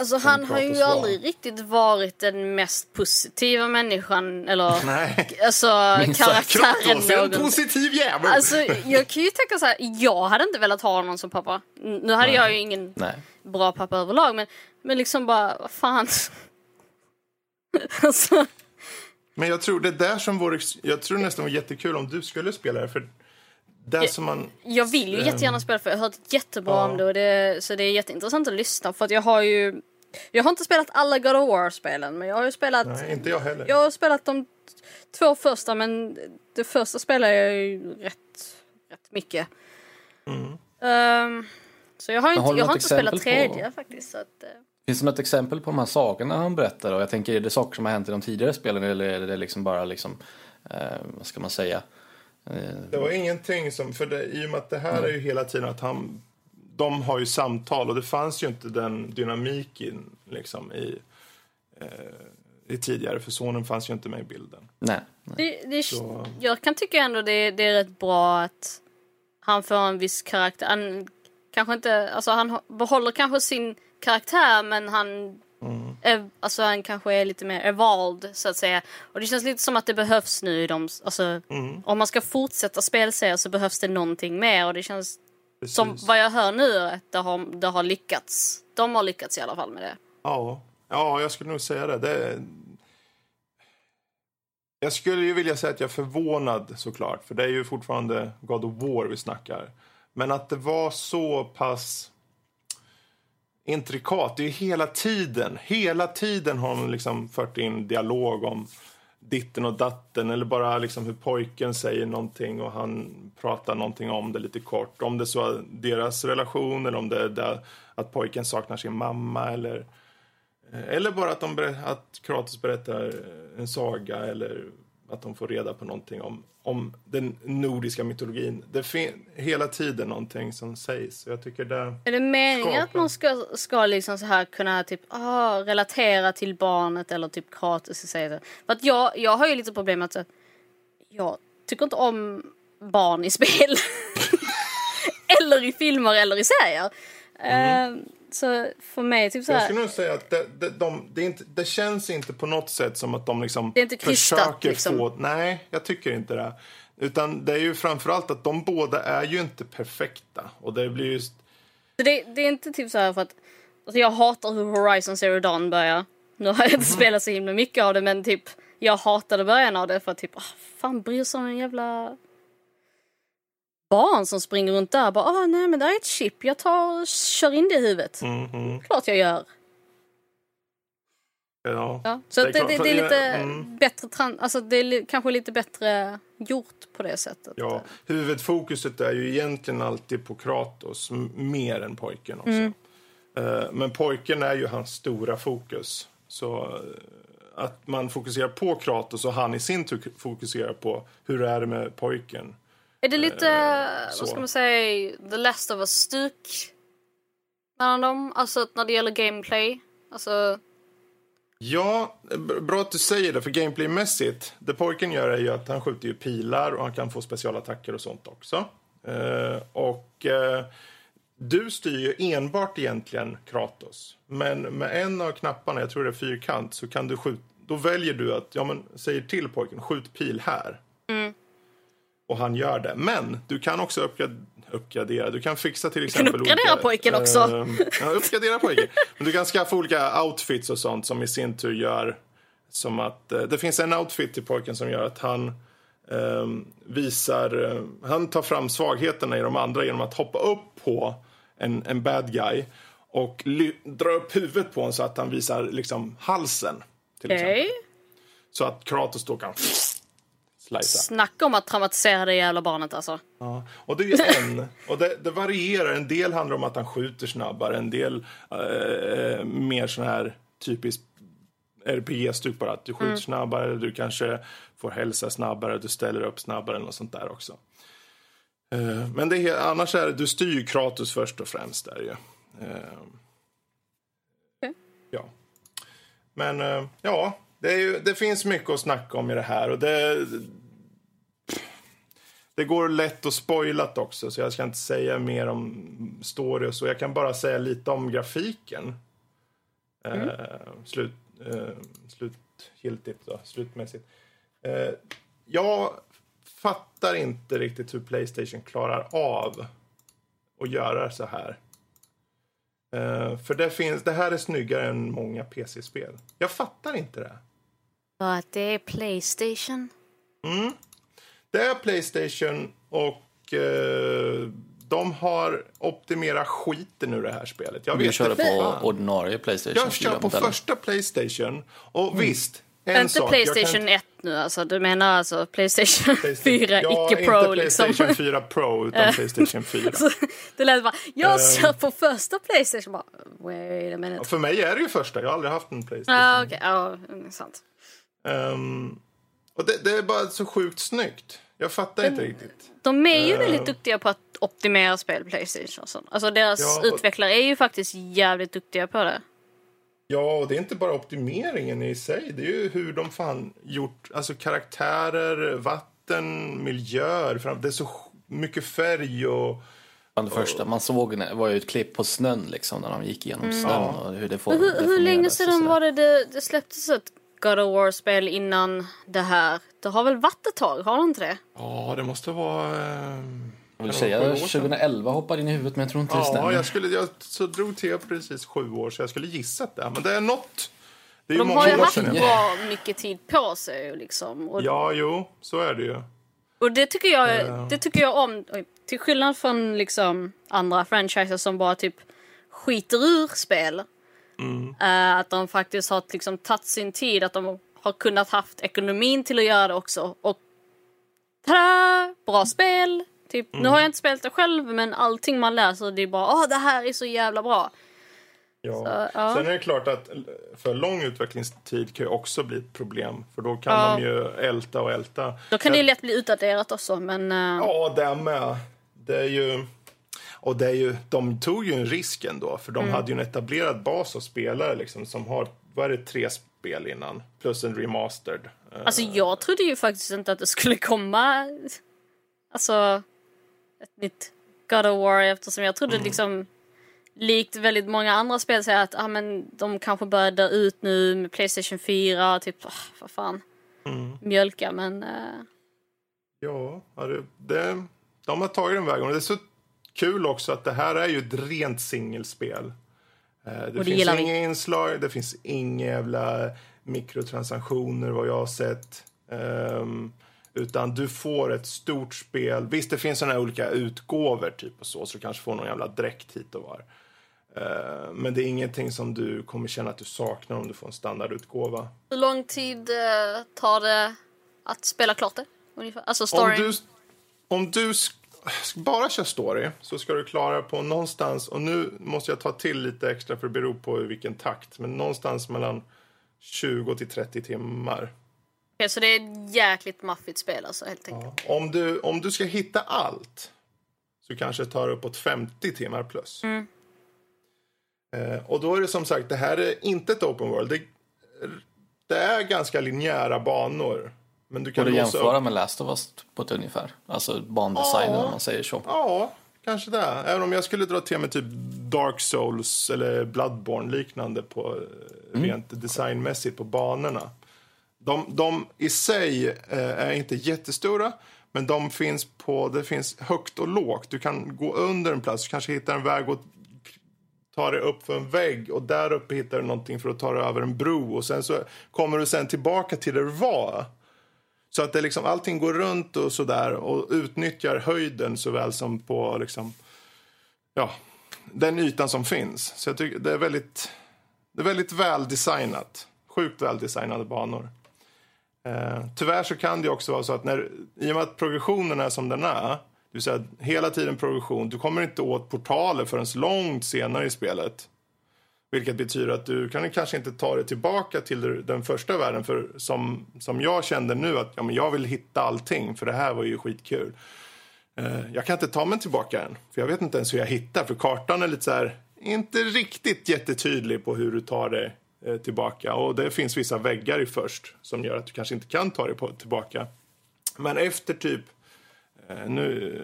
Speaker 2: Alltså han har ju
Speaker 1: Kratos var.
Speaker 2: aldrig riktigt varit den mest positiva människan eller (laughs)
Speaker 1: Nej.
Speaker 2: alltså karaktären
Speaker 1: Kratos är en positiv jävel!
Speaker 2: Alltså jag kan ju tänka så här, jag hade inte velat ha någon som pappa. Nu hade jag ju ingen
Speaker 3: Nej.
Speaker 2: bra pappa överlag men, men liksom bara, vad fan. (laughs) alltså,
Speaker 1: Men jag tror det är där som vore, jag tror nästan var jättekul om du skulle spela det. För det som man...
Speaker 2: jag vill ju jättegärna spela för jag har hört jättebra
Speaker 1: Ja.
Speaker 2: om det, och det så det är jätteintressant att lyssna för att jag har ju jag har inte spelat alla God of War-spelen men jag har ju spelat
Speaker 1: Nej, inte jag heller.
Speaker 2: Jag har spelat de två första men det första spelade jag ju rätt, rätt mycket. Ehm, så jag har,
Speaker 3: Men
Speaker 2: inte, jag har inte spelat
Speaker 3: exempel på-
Speaker 2: tredje faktiskt. Så att, eh,
Speaker 3: Finns det något exempel på de här sagorna han berättar? Och jag tänker, är det saker som har hänt i de tidigare spelen eller är det liksom bara liksom, eh, vad ska man säga? Eh,
Speaker 1: Det var ingenting som, för det, i och med att det här är ju hela tiden att han, de har ju samtal och det fanns ju inte den dynamiken liksom i, eh, i tidigare, för sonen fanns ju inte med i bilden.
Speaker 3: nej. nej.
Speaker 2: det, det,
Speaker 1: Så-
Speaker 2: Jag kan tycka ändå det, det är rätt bra att han får en viss karaktär. Han, kanske inte, alltså han behåller kanske sin karaktär men han, är, alltså han kanske är lite mer evolved så att säga. Och det känns lite som att det behövs nu i de, alltså om man ska fortsätta spelserier så behövs det någonting mer och det känns
Speaker 1: Precis.
Speaker 2: som vad jag hör nu är att det har, det har lyckats. De har lyckats i alla fall med det.
Speaker 1: Ja, ja, jag skulle nog säga det. det. Jag skulle ju vilja säga att jag är förvånad såklart, för det är ju fortfarande God of War vi snackar. Men att det var så pass intrikat. Det är ju hela tiden, hela tiden har man liksom fört in dialog om ditten och datten eller bara liksom hur pojken säger någonting och han pratar någonting om det lite kort. Om det så är deras relation eller om det är där att pojken saknar sin mamma eller eh, eller bara att, de att Kratos berättar en saga eller att de får reda på någonting om, om den nordiska mytologin. Det finns hela tiden någonting som sägs. Jag tycker det...
Speaker 2: Är det meningen
Speaker 1: Skapa.
Speaker 2: att man ska, ska liksom så här kunna typ ah, relatera till barnet eller typ Kratos? För att jag, jag har ju lite problem med att jag tycker inte om barn i spel. (laughs) eller i filmer eller i serier. Eh, så för mig typ så
Speaker 1: Jag
Speaker 2: här.
Speaker 1: skulle nog säga att det, det, de, det, inte, det känns inte på något sätt som att de liksom
Speaker 2: Det är inte krystat,
Speaker 1: försöker
Speaker 2: liksom.
Speaker 1: få... Nej, jag tycker inte det. Utan det är ju framförallt att de båda är ju inte perfekta. Och det blir just...
Speaker 2: Det, det är inte typ så här för att alltså jag hatar hur Horizon Zero Dawn börjar. Nu har jag inte spelat så himla mycket av det men typ jag hatade början av det för att typ ah, fan bryr sig om en jävla barn som springer runt där bara ah, nej men det här är ett chip jag tar kör in det i huvudet.
Speaker 1: Mhm.
Speaker 2: Klart jag gör.
Speaker 1: Ja.
Speaker 2: Ja. Så
Speaker 1: Det är
Speaker 2: det, det, det, är lite
Speaker 1: mm.
Speaker 2: bättre alltså det är kanske lite bättre gjort på det sättet.
Speaker 1: Ja, huvudfokuset är ju egentligen alltid på Kratos, mer än pojken också.
Speaker 2: Mm.
Speaker 1: Eh, Men pojken är ju hans stora fokus. Så eh, att man fokuserar på Kratos och han i sin tur fokuserar på hur är det med pojken.
Speaker 2: Är det lite,
Speaker 1: Eh,
Speaker 2: vad ska man säga, The Last of Us-stuk mellan dem? Alltså när det gäller gameplay? Alltså,
Speaker 1: Ja, bra att du säger det, för gameplaymässigt, det pojken gör är ju att han skjuter ju pilar och han kan få specialattacker och sånt också. Eh, och eh, du styr ju enbart egentligen Kratos. Men med en av knapparna, jag tror det är fyrkant, så kan du skjuta, då väljer du att, ja men, säger till pojken, skjut pil här. Och han gör det. Men du kan också uppgrad- uppgradera. Du kan fixa till exempel...
Speaker 2: uppgradera pojken också.
Speaker 1: ehm, ja, uppgradera pojken. Men du kan skaffa olika outfits och sånt som i sin tur gör Som att eh, det finns en outfit till pojken som gör att han eh, visar, eh, han tar fram svagheterna i de andra genom att hoppa upp på en, en bad guy och dra upp huvudet på honom så att han visar liksom halsen. Till
Speaker 2: Okej.
Speaker 1: exempel. Så att Kratos då kan slicea.
Speaker 2: Snacka om att traumatisera det jävla barnet alltså.
Speaker 1: Ja, och det är ju en. Och det, det varierar. En del handlar om att han skjuter snabbare. En del eh, mer sån här typiskt RPG-stuk bara. Att du skjuter snabbare, du kanske får hälsa snabbare, du ställer upp snabbare och sånt där också. Eh, men det är, annars är det, du styr ju Kratos först och främst där ju. Eh,
Speaker 2: Okej.
Speaker 1: Ja. Men eh, ja, det, är ju, det finns mycket att snacka om i det här. Och det, det går lätt att spoilat också, så jag ska inte säga mer om story och så. Jag kan bara säga lite om grafiken. Eh, slut, eh, slutgiltigt, då, slutmässigt. Eh, jag fattar inte riktigt hur Playstation klarar av att göra så här. Eh, för det, finns, det här är snyggare än många PC-spel. Jag fattar inte det.
Speaker 2: För att det är Playstation.
Speaker 1: Det är Playstation och eh, de har optimerat skiten ur det här spelet. Jag vet
Speaker 3: körde på ordinarie Playstation
Speaker 1: Jag kör på
Speaker 3: 4-modellen.
Speaker 1: första Playstation. Och visst, en
Speaker 2: inte
Speaker 1: sak. jag kan
Speaker 2: Playstation 1 nu alltså. Du menar alltså Playstation
Speaker 1: Playstation- (laughs)
Speaker 2: 4
Speaker 1: ja,
Speaker 2: icke Pro
Speaker 1: inte
Speaker 2: liksom.
Speaker 1: Playstation 4 Pro, (laughs) utan Playstation 4.
Speaker 2: Så det lät bara, jag
Speaker 1: Ehm.
Speaker 2: kör på första Playstation. Bara, Wait a minute.
Speaker 1: För mig är det ju första. Jag har aldrig haft en Playstation.
Speaker 2: Ja, okej. Ja, mm, sant.
Speaker 1: Ehm, och det, det är bara så sjukt snyggt. Jag fattar inte riktigt.
Speaker 2: De är ju
Speaker 1: Eh.
Speaker 2: väldigt duktiga på att optimera spel, Playstation. och sånt. Alltså deras
Speaker 1: Ja, och-
Speaker 2: utvecklare är ju faktiskt jävligt duktiga på det.
Speaker 1: Ja, och det är inte bara optimeringen i sig. Det är ju hur de fan gjort, alltså karaktärer, vatten, miljöer. fram- Det är så sj- mycket färg och...
Speaker 3: Bland det första man såg när- var ju ett klipp på snön liksom, när de gick igenom snön och hur det får,
Speaker 2: Mm. Hur, hur länge sedan var det, det det släpptes ett God of War-spel innan det här? Det har väl varit ett tag, har det inte det?
Speaker 1: Ja, det måste vara... ehm,
Speaker 3: Jag vill
Speaker 1: det
Speaker 3: säga
Speaker 1: sju år sedan?
Speaker 3: 2011 hoppar in i huvudet men jag tror inte det
Speaker 1: Ja,
Speaker 3: stämmer.
Speaker 1: jag, skulle, jag så drog till precis sju år, så jag skulle gissat det. Men det är något. Det är
Speaker 2: De har ju haft bra mycket tid på sig liksom. Och,
Speaker 1: Ja, jo, så är det ju.
Speaker 2: och det tycker jag, det tycker jag om. Oj, Till skillnad från liksom andra franchises som bara typ skiter ur spel. Eh, att de faktiskt har liksom tagit sin tid, att de har kunnat haft ekonomin till att göra det också. Och tada! Bra spel! Typ, Nu har jag inte spelat det själv men allting man läser det är bara åh det här är så jävla bra.
Speaker 1: Ja.
Speaker 2: Så, ja.
Speaker 1: Sen är det klart att för lång utvecklingstid kan ju också bli ett problem. För då kan
Speaker 2: Ja.
Speaker 1: de ju älta och älta.
Speaker 2: Då kan
Speaker 1: Så
Speaker 2: det lätt bli utdaterat också men... eh,
Speaker 1: Ja, det med. Det är ju... Och det är ju, de tog ju en risk ändå, för de hade ju en etablerad bas av spelare liksom, som har, vad är det, tre spel innan, plus en remastered. Eh,
Speaker 2: Alltså jag trodde ju faktiskt inte att det skulle komma alltså ett nytt God of War eftersom jag trodde liksom likt väldigt många andra spel säger att ah, men de kanske börjar dö ut nu med Playstation 4 typ ah, vad fan. Mjölka men eh,
Speaker 1: Ja, ja, det, det, de har tagit den vägen. Och det är så kul också att det här är ju ett rent singelspel. Eh, Det,
Speaker 2: det
Speaker 1: finns
Speaker 2: gillar vi.
Speaker 1: inga inslag, det finns inga jävla mikrotransaktioner vad jag har sett. Ehm, utan du får ett stort spel. Visst, det finns såna här olika utgåvor typ och så, så du kanske får någon jävla dräkt hit och var. Eh, men det är ingenting som du kommer känna att du saknar om du får en standardutgåva.
Speaker 2: hur lång tid eh, tar det att spela klart det? Ungefär? Alltså
Speaker 1: Om
Speaker 2: storyn?
Speaker 1: du, om du bara kör story så ska du klara på någonstans, och nu måste jag ta till lite extra för det beror på i vilken takt, men någonstans mellan 20 till 30 timmar.
Speaker 2: Okej, så det är ett jäkligt maffigt spel alltså helt enkelt.
Speaker 1: Om du, om du ska hitta allt så kanske det tar uppåt 50 timmar plus. Eh, och då är det som sagt, det här är inte ett open world. Det, det är ganska linjära banor. Men du kan låsa
Speaker 3: jämföra
Speaker 1: upp
Speaker 3: med Last of Us på ett ungefär? Alltså bandesignen
Speaker 1: Ja.
Speaker 3: om man säger så.
Speaker 1: Ja, kanske det. Även om jag skulle dra till med typ Dark Souls eller Bloodborne liknande på mm. rent designmässigt på banorna. De, de i sig eh, är inte jättestora, men de finns på, det finns högt och lågt. Du kan gå under en plats, du kanske hittar en väg åt ta dig upp för en vägg och där uppe hittar du någonting för att ta dig över en bro och sen så kommer du sen tillbaka till där du var. Så att det liksom, allting går runt och sådär och utnyttjar höjden såväl som på liksom, ja, den ytan som finns. Så jag tycker det är väldigt, det är väldigt väldesignat. Sjukt väldesignade banor. Eh, tyvärr så kan det också vara så att när, i och med att progressionen är som den är, det vill säga hela tiden progression, du kommer inte åt portaler förrän långt senare i spelet. Vilket betyder att du kan kanske inte ta dig tillbaka till den första världen för som, som jag kände nu att ja, men jag vill hitta allting för det här var ju skitkul. Eh, jag kan inte ta mig tillbaka än, för jag vet inte ens hur jag hittar för kartan är lite så här, inte riktigt jättetydlig på hur du tar dig eh, tillbaka och det finns vissa väggar i först som gör att du kanske inte kan ta dig på, tillbaka. Men efter typ eh, nu,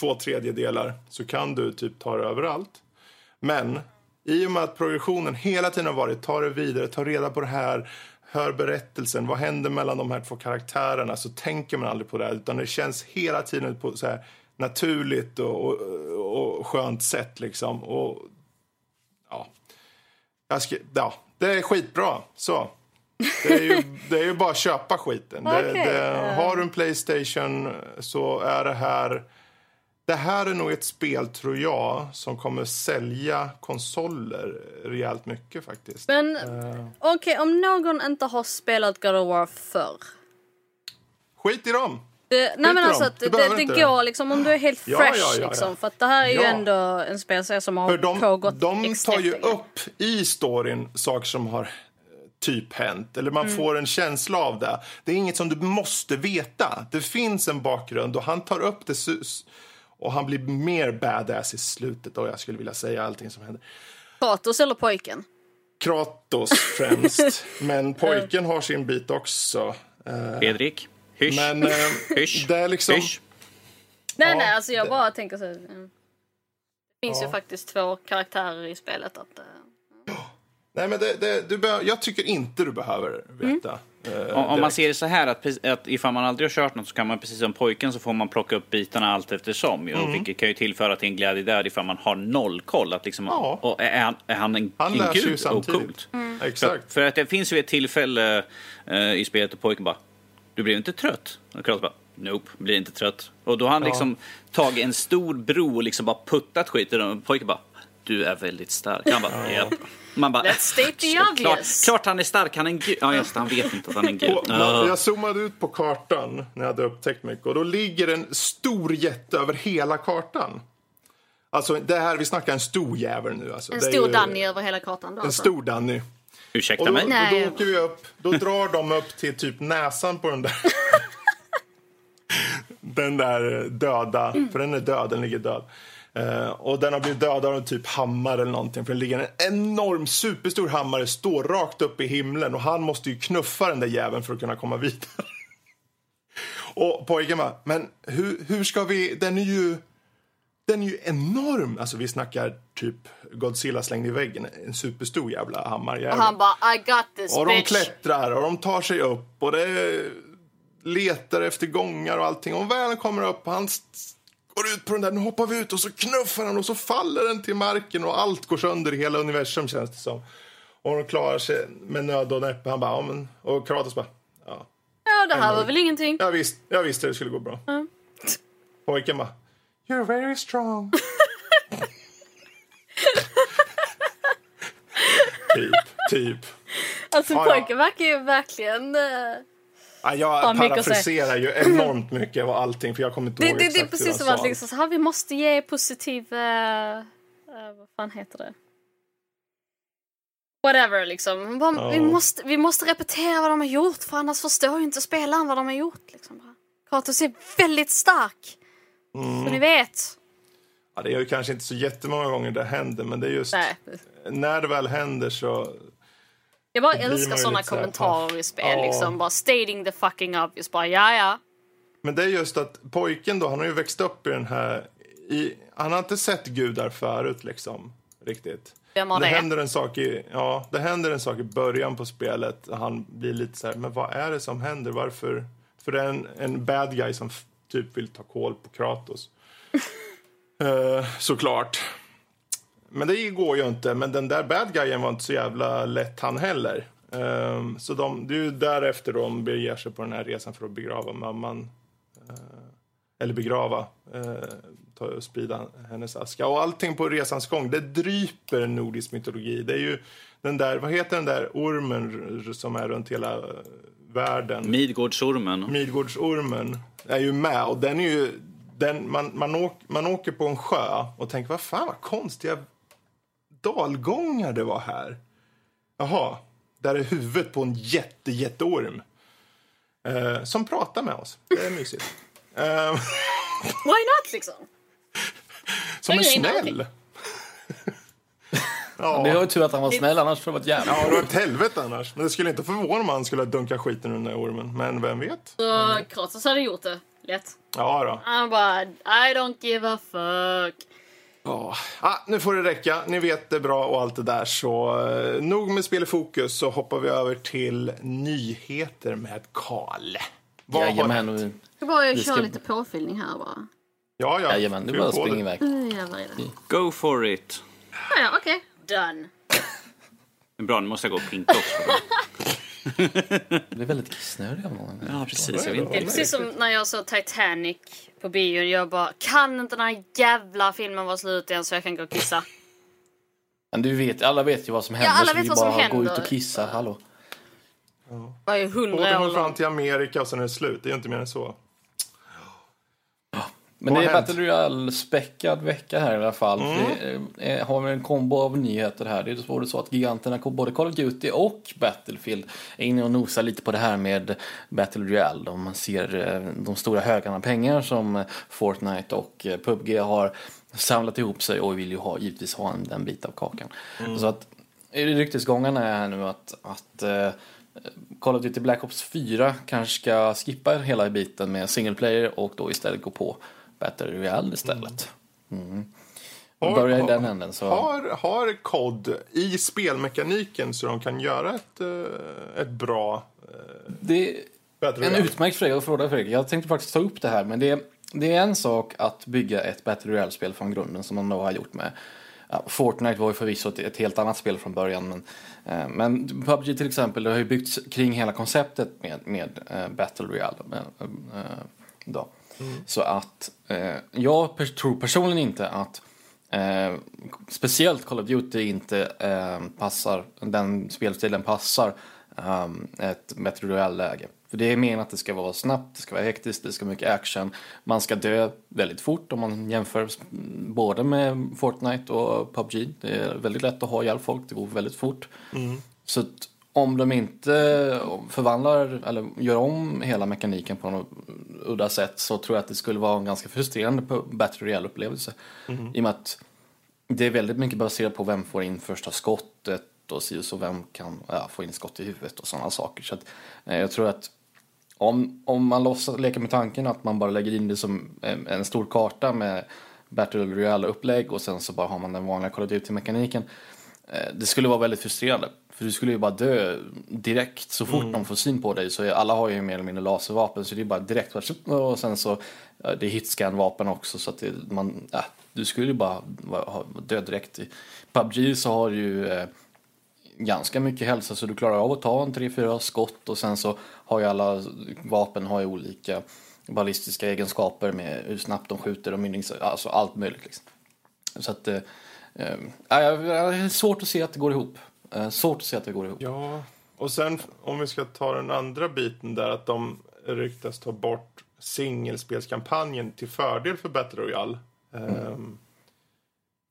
Speaker 1: två tredjedelar så kan du typ ta dig överallt. Men i och med att progressionen hela tiden har varit ta det vidare, ta reda på det här, hör berättelsen, vad händer mellan de här två karaktärerna så tänker man aldrig på det utan det känns hela tiden på så här naturligt och, och, och skönt sätt liksom. Och, ja. Ska, ja, det är skitbra. Så. Det är ju, (laughs) det är ju bara att köpa skiten. Det,
Speaker 2: Okej.
Speaker 1: det, har du en Playstation så är det här... Det här är nog ett spel, tror jag, som kommer sälja konsoler rejält mycket faktiskt.
Speaker 2: Men
Speaker 1: Eh,
Speaker 2: okej, om någon inte har spelat God of War förr.
Speaker 1: skit i dem!
Speaker 2: Det, nej men alltså det, det
Speaker 1: inte
Speaker 2: går liksom om du är helt fresh
Speaker 1: ja, ja, ja.
Speaker 2: liksom. För att det här är ju ändå en spelserie som har
Speaker 1: För de,
Speaker 2: pågått
Speaker 1: de tar ju upp i storyn saker som har eh, typ hänt. Eller man får en känsla av det. Det är inget som du måste veta. Det finns en bakgrund och han tar upp det sus- och han blir mer badass i slutet. Och jag skulle vilja säga allting som händer.
Speaker 2: Kratos eller pojken?
Speaker 1: Kratos (laughs) främst. men pojken har sin bit också. Eh,
Speaker 4: Fredrik, hysch.
Speaker 1: Men eh, (laughs)
Speaker 4: hysch.
Speaker 1: det är liksom...
Speaker 4: hysch.
Speaker 2: Nej
Speaker 1: Ja,
Speaker 2: nej, alltså jag
Speaker 1: det-
Speaker 2: bara tänker så. mm. Det finns
Speaker 1: Ja.
Speaker 2: ju faktiskt två karaktärer i spelet. Att, eh, (gasps)
Speaker 1: Nej, men det, det, du be- jag tycker inte du behöver veta. Eh,
Speaker 4: Om, om man ser det så här att, att ifall man aldrig har kört något så kan man precis som pojken så får man plocka upp bitarna allt eftersom. ju,
Speaker 1: Mm.
Speaker 4: Vilket kan ju tillföra till en glädje där ifall man har noll koll. Att liksom,
Speaker 1: Ja.
Speaker 4: och är, han, är han en,
Speaker 1: Han
Speaker 4: en
Speaker 1: lär sig ju
Speaker 4: gud? Och
Speaker 1: samtidigt.
Speaker 4: coolt. För,
Speaker 1: Exakt.
Speaker 4: för att det finns ju ett tillfälle eh, i spelet där pojken bara Du blev inte trött? Och Kratos bara Nope, blir inte trött. Och då har han
Speaker 1: Ja.
Speaker 4: liksom tagit en stor bro och liksom bara puttat skit i den. Och pojken bara Du är väldigt stark. Han bara Japp. Man bara,
Speaker 2: Let's state the
Speaker 4: klart,
Speaker 2: obvious.
Speaker 4: klart han är stark, han är en gud. Ja just han vet inte att han är en gud.
Speaker 1: På,
Speaker 4: Ja.
Speaker 1: Jag zoomade ut på kartan när jag hade upptäckt mycket och då ligger en stor jätte över hela kartan. Alltså det här, vi snackar en stor jävel nu. Alltså.
Speaker 2: en
Speaker 1: Det
Speaker 2: stor
Speaker 1: ju
Speaker 2: Danny över hela kartan. Då,
Speaker 1: En
Speaker 2: alltså.
Speaker 1: stor Danny.
Speaker 4: Ursäkta
Speaker 1: Och då,
Speaker 4: mig?
Speaker 1: och
Speaker 2: Nej.
Speaker 1: då åker vi upp, då drar de upp till typ näsan på den där. (laughs) den där döda, för den är död, den ligger död. Eh, och den har blivit dödad av en typ hammare eller någonting. För det ligger en enorm, superstor hammare, står rakt upp i himlen och han måste ju knuffa den där jäveln för att kunna komma vidare. (laughs) och pojken bara, men hur, hur ska vi, den är ju, den är ju enorm. Alltså vi snackar typ Godzilla slängd i väggen, en superstor jävla hammarjävel.
Speaker 2: Och han bara I got this
Speaker 1: Och de
Speaker 2: bitch.
Speaker 1: klättrar och de tar sig upp och det letar efter gångar och allting. Och väl kommer upp, han går ut på den där, nu hoppar vi ut och så knuffar han och så faller den till marken och allt går sönder i hela universum känns det som. Och de klarar sig med nöd och näppe. Han bara, ja men, och Kratos bara, ja.
Speaker 2: Ja, det här var väl ingenting.
Speaker 1: Jag visste, jag visste det skulle gå bra. Pojken bara, you're very strong. (laughs) typ, typ.
Speaker 2: Alltså
Speaker 1: ja.
Speaker 2: pojken verkar ju verkligen... eh,
Speaker 1: Ja, jag parafraserar ju enormt mycket av allting för jag kommer inte
Speaker 2: Det,
Speaker 1: ihåg
Speaker 2: det, det är
Speaker 1: exakt hur
Speaker 2: precis som att liksom, så här, vi måste ge positiv... eh, eh, vad fan heter det? Whatever liksom. Bara,
Speaker 1: Ja.
Speaker 2: vi, måste, vi måste repetera vad de har gjort för annars förstår ju inte spelaren vad de har gjort. Liksom. Kratos är väldigt stark.
Speaker 1: Mm.
Speaker 2: Så ni vet.
Speaker 1: Ja, det är ju kanske inte så jättemånga gånger det händer men det är just
Speaker 2: Nej.
Speaker 1: när det väl händer så...
Speaker 2: Jag bara älskar såna kommentarer i spel.
Speaker 1: ja.
Speaker 2: Liksom. Bara stating the fucking obvious. Bara ja ja.
Speaker 1: Men det är just att pojken då, han har ju växt upp i den här... I, han har inte sett gudar förut liksom, riktigt.
Speaker 2: Vem har
Speaker 1: det,
Speaker 2: det?
Speaker 1: händer en sak i, ja, det händer en sak i början på spelet. Han blir lite så här, men vad är det som händer? Varför? För det är en, en bad guy som typ vill ta koll på Kratos. (laughs) Eh, såklart. Men det går ju inte. Men den där bad guyen var inte så jävla lätt han heller. Ehm, så de, det är ju därefter de beger sig på den här resan för att begrava mamman. Eh, eller begrava, uh, ta, sprida hennes aska. Och allting på resans gång, det dryper nordisk mytologi. Det är ju den där, vad heter den där ormen som är runt hela eh, världen?
Speaker 4: Midgårdsormen.
Speaker 1: Midgårdsormen är ju med och den är ju den, man, man, åk, man åker på en sjö och tänker vad fan vad konstiga dalgångar det var här. Jaha, där är huvudet på en jätte, jätteorm. Eh, som pratar med oss. Det är mysigt. Eh, (laughs)
Speaker 2: Why not liksom?
Speaker 1: som är snäll. (laughs)
Speaker 3: Det var ju tur att han var snäll, annars skulle det varit jävligt.
Speaker 1: Ja, det var ett helvete annars. Men det skulle inte förvåna om han skulle dunka skiten ur den där ormen. Men vem vet?
Speaker 2: Så Kratos hade gjort det lätt.
Speaker 1: Ja då.
Speaker 2: Han bara I don't give a fuck.
Speaker 1: Ja, ah, nu får det räcka. Ni vet det bra och allt det där. Så eh, nog med spel i fokus så hoppar vi över till nyheter med Karl. Vad har
Speaker 3: Jajamän,
Speaker 1: hänt?
Speaker 3: och-
Speaker 2: Jag ska bara
Speaker 3: Vi
Speaker 2: köra
Speaker 3: ska-
Speaker 2: lite påfyllning här bara.
Speaker 1: Ja, ja.
Speaker 3: jajamän,
Speaker 1: Fyll
Speaker 3: bara
Speaker 1: det.
Speaker 3: iväg.
Speaker 2: Det.
Speaker 4: Go for it.
Speaker 2: Ah, ja, okej. Done.
Speaker 4: Bra, nu måste jag gå och pinka också. (laughs)
Speaker 3: Det är väldigt kissnödig av någon.
Speaker 4: Ja, precis. Jag vet
Speaker 2: Det är precis som när jag såg Titanic på bion. Jag bara, kan inte den här jävla filmen vara slut än så jag kan gå och kissa?
Speaker 3: Men du vet, alla vet ju vad som händer.
Speaker 2: alla
Speaker 3: så
Speaker 2: vet
Speaker 3: vi
Speaker 2: vad som
Speaker 3: bara gå ut
Speaker 2: händer.
Speaker 3: och kissa. Hallå.
Speaker 2: Var ju hundra
Speaker 1: Båten
Speaker 2: år
Speaker 1: går fram till Amerika och sen är det slut. Det är ju inte mer än så.
Speaker 3: Men
Speaker 1: Vad
Speaker 3: det är
Speaker 1: har hänt?
Speaker 3: Battle Royale-späckad vecka här i alla fall.
Speaker 1: Mm.
Speaker 3: Det är, har vi en kombo av nyheter här. Det är både så att giganterna, både Call of Duty och Battlefield, är inne och nosar lite på det här med Battle Royale. Man ser eh, de stora högarna pengar som eh, Fortnite och eh, PubG har samlat ihop sig och vill ju ha, givetvis ha en, en bit av kakan.
Speaker 1: Mm.
Speaker 3: Så att eh, ryktesgångarna är här nu att, att eh, Call of Duty Black Ops 4 kanske ska skippa hela biten med single player och då istället gå på Battle Royale istället. Mm.
Speaker 1: Har-
Speaker 3: Börja i den änden så...
Speaker 1: Har, har COD i spelmekaniken så de kan göra ett, eh, ett bra eh,
Speaker 3: Det
Speaker 1: Battle
Speaker 3: En utmärkt fråga fråga Fredrik. Jag tänkte faktiskt ta upp det här, men det är, det är en sak att bygga ett Battle Royale-spel från grunden som man då har gjort med Fortnite var ju förvisso ett, ett helt annat spel från början, men, eh, men PubG till exempel, det har ju byggts kring hela konceptet med, med eh, Battle Royale. Eh, eh, då. Så att eh, jag pers- tror personligen inte att Eh, speciellt Call of Duty inte eh, passar, den spelstilen passar eh, ett Battle Royale-läge. För det är menat att det ska vara snabbt, det ska vara hektiskt, det ska vara mycket action. Man ska dö väldigt fort om man jämför både med Fortnite och PubG. Det är väldigt lätt att ha ihjäl folk, det går väldigt fort. Så att om de inte förvandlar eller gör om hela mekaniken på något udda sätt så tror jag att det skulle vara en ganska frustrerande Battle Royale-upplevelse. I och med att det är väldigt mycket baserat på vem får in första skottet och si och så vem kan ja, få in skott i huvudet och sådana saker. Så att, eh, jag tror att om, om man låtsas, leker med tanken att man bara lägger in det som en, en stor karta med Battle Royale-upplägg och sen så bara har man den vanliga Call of Duty-mekaniken. Eh, det skulle vara väldigt frustrerande. För du skulle ju bara dö direkt så fort de får syn på dig. Så alla har ju mer eller mindre laservapen så det är bara direkt. Och sen så, det är hitscan-vapen också så att det, man, ja, du skulle ju bara dö direkt. I PubG så har du ju eh, ganska mycket hälsa så du klarar av att ta en 3-4 skott och sen så har ju alla vapen har ju olika ballistiska egenskaper med hur snabbt de skjuter och mynnings, alltså allt möjligt liksom. Så att, eh, jag jag har svårt att se att det går ihop. Eh, svårt att se att det går ihop.
Speaker 1: Ja, och sen om vi ska ta den andra biten där att de ryktas ta bort singelspelskampanjen till fördel för Battle Royale. Ehm,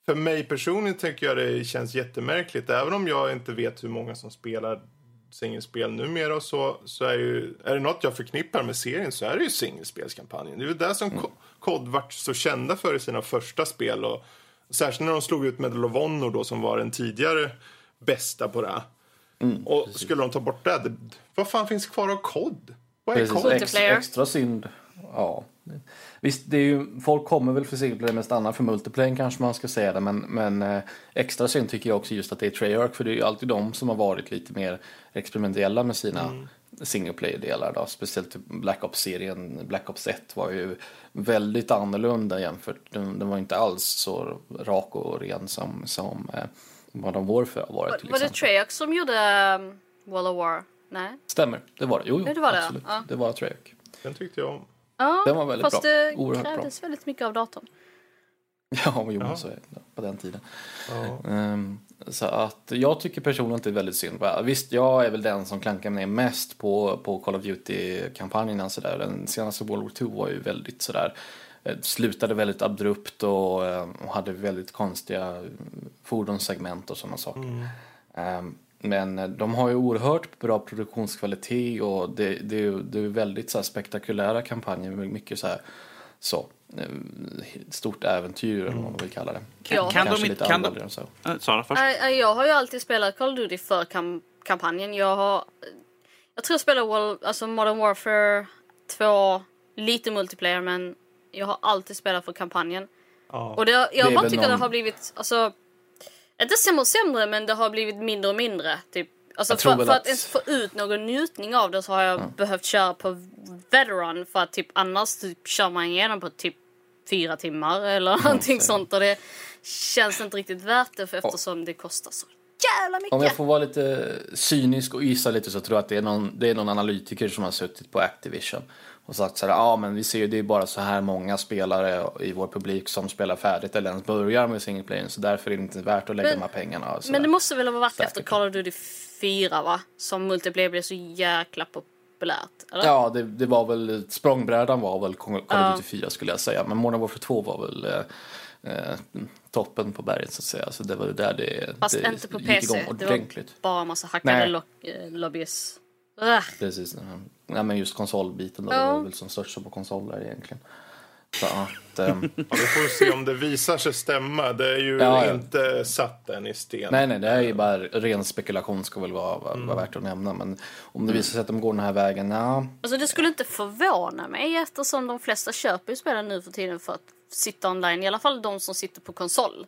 Speaker 1: för mig personligen tycker jag det känns jättemärkligt. Även om jag inte vet hur många som spelar singelspel numera och så, så är, ju, är det något jag förknippar med serien så är det ju singelspelskampanjen. Det är ju det som mm. COD vart så kända för i sina första spel. Och, särskilt när de slog ut Medal of Honor då som var den tidigare bästa på det. och skulle de ta bort det, det, vad fan finns kvar av COD? Vad är
Speaker 3: Precis,
Speaker 1: COD?
Speaker 3: ex, extra synd. Ja. Visst, det är ju, folk kommer väl för singleplayer mest annat för multiplayer kanske man ska säga det. Men, men eh, extra synd tycker jag också just att det är Treyarch. För det är ju alltid de som har varit lite mer experimentella med sina single player-delar då, speciellt Black Ops-serien. Black Ops 1 var ju väldigt annorlunda jämfört, den, den var inte alls så rak och ren som, som eh, Modern Warfare har varit
Speaker 2: Var,
Speaker 3: till
Speaker 2: var det
Speaker 3: exempel.
Speaker 2: Treyarch som gjorde um, World of War? Nej?
Speaker 3: Stämmer, det var det. Jo, jo
Speaker 2: det var det,
Speaker 3: absolut.
Speaker 2: ja.
Speaker 3: Det var Treyarch.
Speaker 1: Den tyckte jag om.
Speaker 2: Ja,
Speaker 3: Den var väldigt
Speaker 2: fast
Speaker 3: bra.
Speaker 2: det
Speaker 3: Oerhört bra.
Speaker 2: krävdes väldigt mycket av datorn. (laughs)
Speaker 3: Ja, jo,
Speaker 1: Ja.
Speaker 3: så är det på den tiden.
Speaker 1: Ja.
Speaker 3: Ehm, så att jag tycker personligen att det är väldigt synd. Visst, jag är väl den som klankar ner mest på, på Call of Duty-kampanjerna. Sådär. Den senaste World War 2 var ju väldigt sådär, slutade väldigt abrupt och, eh, och hade väldigt konstiga fordonssegment och sådana saker. Ehm, men eh, de har ju oerhört bra produktionskvalitet och det, det, är, ju- det är väldigt så här, spektakulära kampanjer med mycket så här så, eh, stort äventyr eller vad man vill kalla det.
Speaker 4: Kan,
Speaker 2: Ja.
Speaker 4: kan
Speaker 3: Kanske
Speaker 4: de
Speaker 3: lite.
Speaker 4: Kan de,
Speaker 3: så.
Speaker 4: Äh, Sara först.
Speaker 2: Jag har ju alltid spelat Call of Duty för kam kampanjen. Jag har... Jag tror jag spelar World, alltså Modern Warfare 2, lite multiplayer men jag har alltid spelat för kampanjen.
Speaker 1: Ja.
Speaker 2: Och det, jag
Speaker 3: Det
Speaker 2: bara tycker
Speaker 3: någon-
Speaker 2: det har blivit, alltså... Inte sämre och sämre men det har blivit mindre och mindre. Typ. Alltså för, för att
Speaker 3: att-
Speaker 2: ens få ut någon njutning av det så har jag behövt köra på veteran för att typ annars typ kör man igenom på typ fyra timmar eller någonting
Speaker 3: så.
Speaker 2: sånt och det känns inte riktigt värt det för eftersom det kostar så jävla mycket.
Speaker 3: Om jag får vara lite cynisk och gissa lite så tror jag att det är någon, det är någon analytiker som har suttit på Activision och sagt så här, ja men vi ser ju det är bara så här många spelare i vår publik som spelar färdigt eller ens börjar med single player så därför är det inte värt att lägga
Speaker 2: Men-
Speaker 3: de här pengarna.
Speaker 2: Men det
Speaker 3: där.
Speaker 2: måste väl ha varit
Speaker 3: Säkert.
Speaker 2: efter Call of Duty 4 va? Som multiplayer blev så jäkla populärt. Eller?
Speaker 3: Ja, det, det var väl, språngbrädan var väl Call of Duty 4 skulle jag säga, men Modern Warfare 2 var väl eh, eh, toppen på berget så att säga. Så det var där det,
Speaker 2: Fast
Speaker 3: det
Speaker 2: inte på PC. Det var bara massa hackade lo- eh, lobbyists. Ugh.
Speaker 3: Precis. Ja, men just konsolbiten då,
Speaker 2: Ja.
Speaker 3: det var väl som störst på konsoler egentligen. Så att, (laughs) ehm,
Speaker 1: Ja, vi får se om det visar sig stämma. Det är ju
Speaker 3: Ja, ja.
Speaker 1: inte satt än i sten.
Speaker 3: nej, nej, det är ju bara ren spekulation ska väl vara, vara, vara värt att nämna. Men om det visar sig att de går den här vägen, ja.
Speaker 2: Alltså det skulle inte förvåna mig eftersom de flesta köper ju spelen nu för tiden för att sitta online. I alla fall de som sitter på konsol.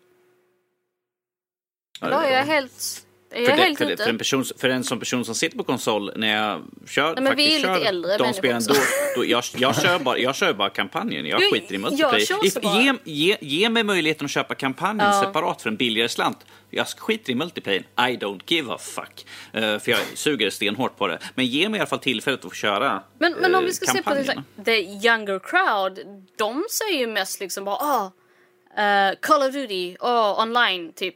Speaker 4: Ja,
Speaker 2: är jag helt, jag
Speaker 4: För, det, för, det, för, en person, för en som person som sitter på konsol när jag kör,
Speaker 2: Nej, men vi är lite
Speaker 4: kör
Speaker 2: äldre
Speaker 4: de spelen, då, då, jag, jag, kör bara, jag kör bara kampanjen, jag
Speaker 2: Jo,
Speaker 4: skiter i multiplayer. Ge, ge, ge mig möjligheten att köpa kampanjen
Speaker 2: Ja.
Speaker 4: separat för en billigare slant. Jag skiter i multiplayer, I don't give a fuck. Eh, för jag suger stenhårt på det. Men ge mig i alla fall tillfället att få köra
Speaker 2: Men, men om
Speaker 4: eh,
Speaker 2: vi ska se på det, the younger crowd. De säger ju mest liksom bara ah, eh, Call of Duty, oh, online typ.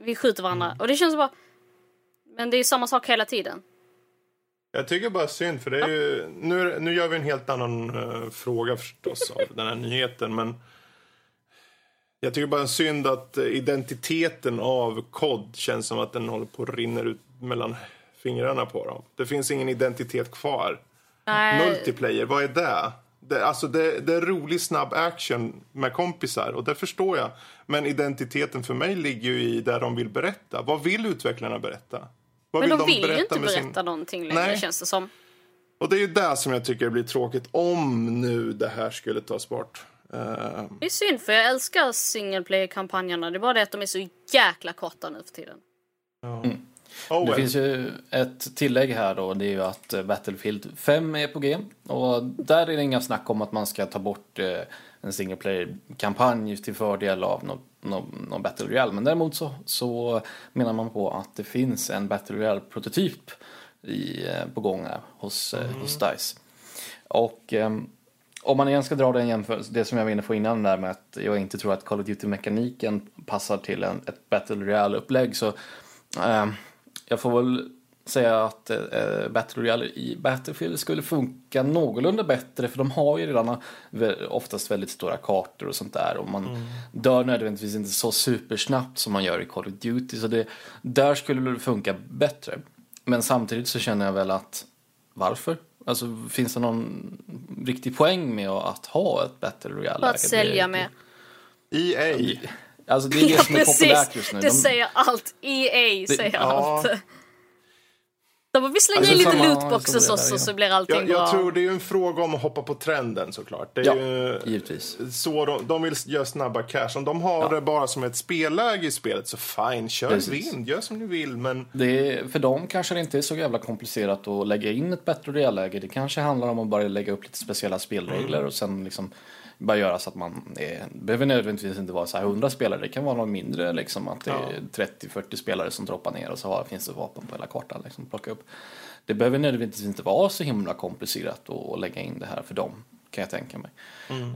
Speaker 2: Vi skjuter varandra.
Speaker 3: Mm.
Speaker 2: Och det känns bara... Men det är ju samma sak hela tiden.
Speaker 1: Jag tycker bara synd, för det är ju... Nu, nu gör vi en helt annan eh, fråga förstås av den här nyheten, men... Jag tycker bara synd att eh, identiteten av kod känns som att den håller på att rinna ut mellan fingrarna på dem. Det finns ingen identitet kvar.
Speaker 2: Nej,
Speaker 1: Multiplayer, vad är det? Det, alltså det, det är rolig snabb action med kompisar och det förstår jag. Men identiteten för mig ligger ju i där de vill berätta. Vad vill utvecklarna berätta? Vad
Speaker 2: men de vill ju inte
Speaker 1: med sin-
Speaker 2: berätta någonting längre
Speaker 1: Nej.
Speaker 2: känns det som.
Speaker 1: Och det är ju det som jag tycker blir tråkigt om nu det här skulle tas bort. Eh,
Speaker 2: Det är synd för jag älskar single player-kampanjerna. Det är bara det att de är så jäkla korta nu för tiden.
Speaker 1: oh
Speaker 3: Det
Speaker 1: well.
Speaker 3: finns ju ett tillägg här då, det är ju att eh, Battlefield 5 är på G. Och där är det inga snack om att man ska ta bort eh, en single player-kampanj till fördel av någon, någon, någon Battle Royale. Men däremot så, så menar man på att det finns en Battle Royale-prototyp i, eh, på gång här hos, eh, hos DICE. Och ehm, om man igen ska dra den jämförelse, det som jag var inne på innan där med att jag inte tror att Call of Duty-mekaniken passar till en, ett Battle Royale-upplägg så ehm, jag får väl säga att eh, Battle Royale i Battlefield skulle funka någorlunda bättre för de har ju redan oftast väldigt stora kartor och sånt där och man dör nödvändigtvis inte så supersnabbt som man gör i Call of Duty så det, där skulle det funka bättre. Men samtidigt så känner jag väl att varför? Alltså finns det någon riktig poäng med att ha ett Battle Royale?
Speaker 2: För att sälja mer.
Speaker 1: EA.
Speaker 3: Alltså det är det
Speaker 2: Ja,
Speaker 3: som är (laughs) populärt just nu.
Speaker 2: Det
Speaker 3: De-
Speaker 2: säger allt. EA säger
Speaker 1: ja.
Speaker 2: allt. De bara, vi slänger
Speaker 3: Alltså,
Speaker 2: in lite
Speaker 3: samma
Speaker 2: lootboxes också så
Speaker 3: ja.
Speaker 2: blir allting
Speaker 1: Jag,
Speaker 2: bra.
Speaker 1: jag tror det är ju en fråga om att hoppa på trenden såklart. Det är
Speaker 3: Ja,
Speaker 1: ju,
Speaker 3: givetvis.
Speaker 1: så de, de vill göra snabba cash. Om de har det bara som ett spelläge i spelet så fine, kör
Speaker 3: Precis.
Speaker 1: vind, gör som ni vill. Men
Speaker 3: Det är, för dem kanske det inte är så jävla komplicerat att lägga in ett bättre realläge. Det kanske handlar om att bara lägga upp lite speciella spelregler och sen liksom bara göra så att man är, det behöver nödvändigtvis inte vara så här 100 spelare. Det kan vara något mindre liksom att det är 30-40 spelare som droppar ner och så har, finns det vapen på hela kartan liksom plocka upp. Det behöver nödvändigtvis inte vara så himla komplicerat att lägga in det här för dem kan jag tänka mig.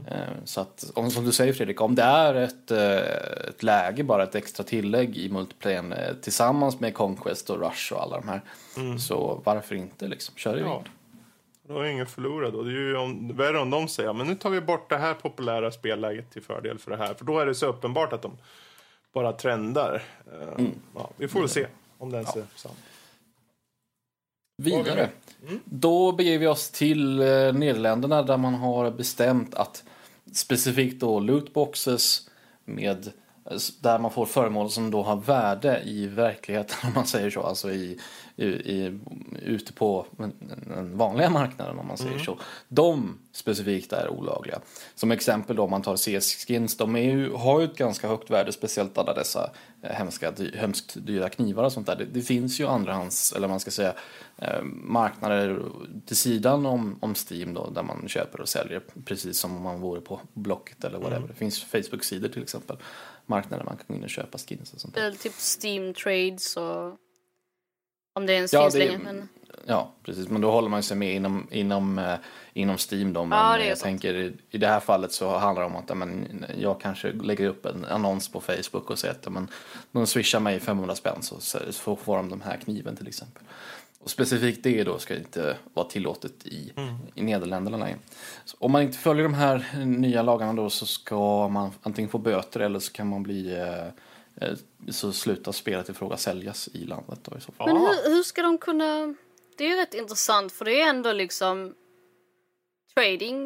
Speaker 3: Eh, Så att, om, som du säger Fredrik, om det är ett, eh, ett läge, bara ett extra tillägg i multiplayern eh, tillsammans med Conquest och Rush och alla de här. Så varför inte liksom, kör i
Speaker 1: ja,
Speaker 3: vind.
Speaker 1: Då är ingen förlorad. då. Det är ju om, värre om de säger men nu tar vi bort det här populära spelläget till fördel för det här. För då är det så uppenbart att de bara trendar. Eh, Ja, vi får väl se om den ser sant.
Speaker 3: Vidare. Då beger vi oss till eh, Nederländerna där man har bestämt att specifikt då lootboxes med eh, där man får föremål som då har värde i verkligheten (laughs) om man säger så, alltså i, i, i ute på den- vanliga marknaden om man säger så. De specifikt är olagliga. Som exempel då om man tar CS-skins, de är ju, har ju ett ganska högt värde, speciellt alla dessa eh, hemska, dy, hemskt dyra knivar och sånt där. Det, det finns ju andrahands, eller man ska säga, eh, marknader till sidan om, om Steam då, där man köper och säljer precis som om man vore på Blocket eller whatever. Det finns Facebook-sidor till exempel, marknader man kan gå in och köpa skins och sånt där.
Speaker 2: Är typ Steam Trades och... Om det ens
Speaker 3: Ja,
Speaker 2: finns
Speaker 3: det-
Speaker 2: längre. Men...
Speaker 3: Ja, precis. Men då håller man sig med inom, inom, eh, inom Steam då. Men
Speaker 2: Ja,
Speaker 3: jag
Speaker 2: sant.
Speaker 3: tänker i- i det här fallet så handlar det om att men, jag kanske lägger upp en annons på Facebook och säger att men, de swishar mig 500 spänn så, så får de den här kniven till exempel. Och specifikt det då ska inte vara tillåtet i, i Nederländerna längre. Om man inte följer de här nya lagarna då så ska man antingen få böter eller så kan man bli eh, så slutar spelet i fråga säljas i landet då i så fall.
Speaker 2: Men hur, hur ska de kunna... Det är ju rätt intressant för det är ändå liksom trading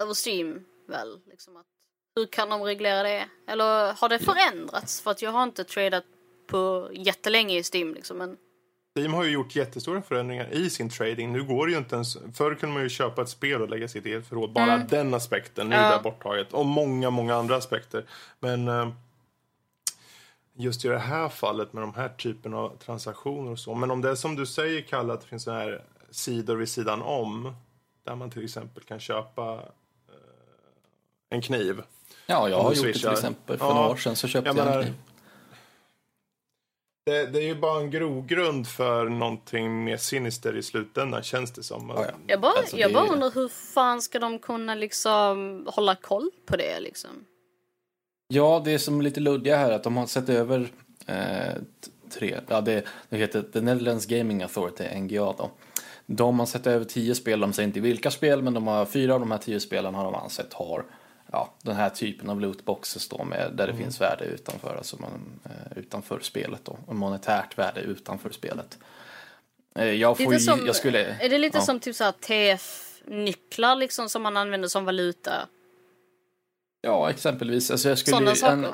Speaker 2: över Steam väl? Liksom att, hur kan de reglera det? Eller har det förändrats? För att jag har inte tradat på jättelänge i Steam liksom. Men
Speaker 1: Steam har ju gjort jättestora förändringar i sin trading. Nu går det ju inte ens... Förr kunde man ju köpa ett spel och lägga sitt eget förråd. Bara den aspekten. Nu är
Speaker 2: Ja.
Speaker 1: det borttaget. Och många, många andra aspekter. Men eh, just i det här fallet med de här typen av transaktioner och så. Men om det är som du säger, Kalle, att det finns såna här sidor vid sidan om. Där man till exempel kan köpa eh, en kniv.
Speaker 3: Ja, jag har gjort det till exempel. För
Speaker 1: Ja,
Speaker 3: några år sedan så köpte
Speaker 1: jag
Speaker 3: jag,
Speaker 1: menar-
Speaker 3: en kniv.
Speaker 1: Det, det är ju bara en grogrund för någonting mer sinister i slutändan, känns det som.
Speaker 3: Ja, ja.
Speaker 2: jag bara,
Speaker 3: Alltså,
Speaker 2: jag bara undrar hur fan ska de kunna liksom hålla koll på det liksom?
Speaker 3: Ja, det är som lite luddiga här att de har sett över eh, tre, ja det, det heter The Netherlands Gaming Authority, NGA då. De har sett över tio spel, de säger inte vilka spel, men de har fyra av de här tio spelen har de ansett har ja, den här typen av lootboxes då med, där det
Speaker 2: Mm.
Speaker 3: finns värde utanför, alltså man, eh, utanför spelet då, och monetärt värde utanför spelet. Eh, jag får ju,
Speaker 2: som,
Speaker 3: jag skulle,
Speaker 2: är det lite
Speaker 3: ja.
Speaker 2: som typ så TF-nycklar liksom som man använder som valuta?
Speaker 3: Ja, exempelvis. Alltså jag skulle, en,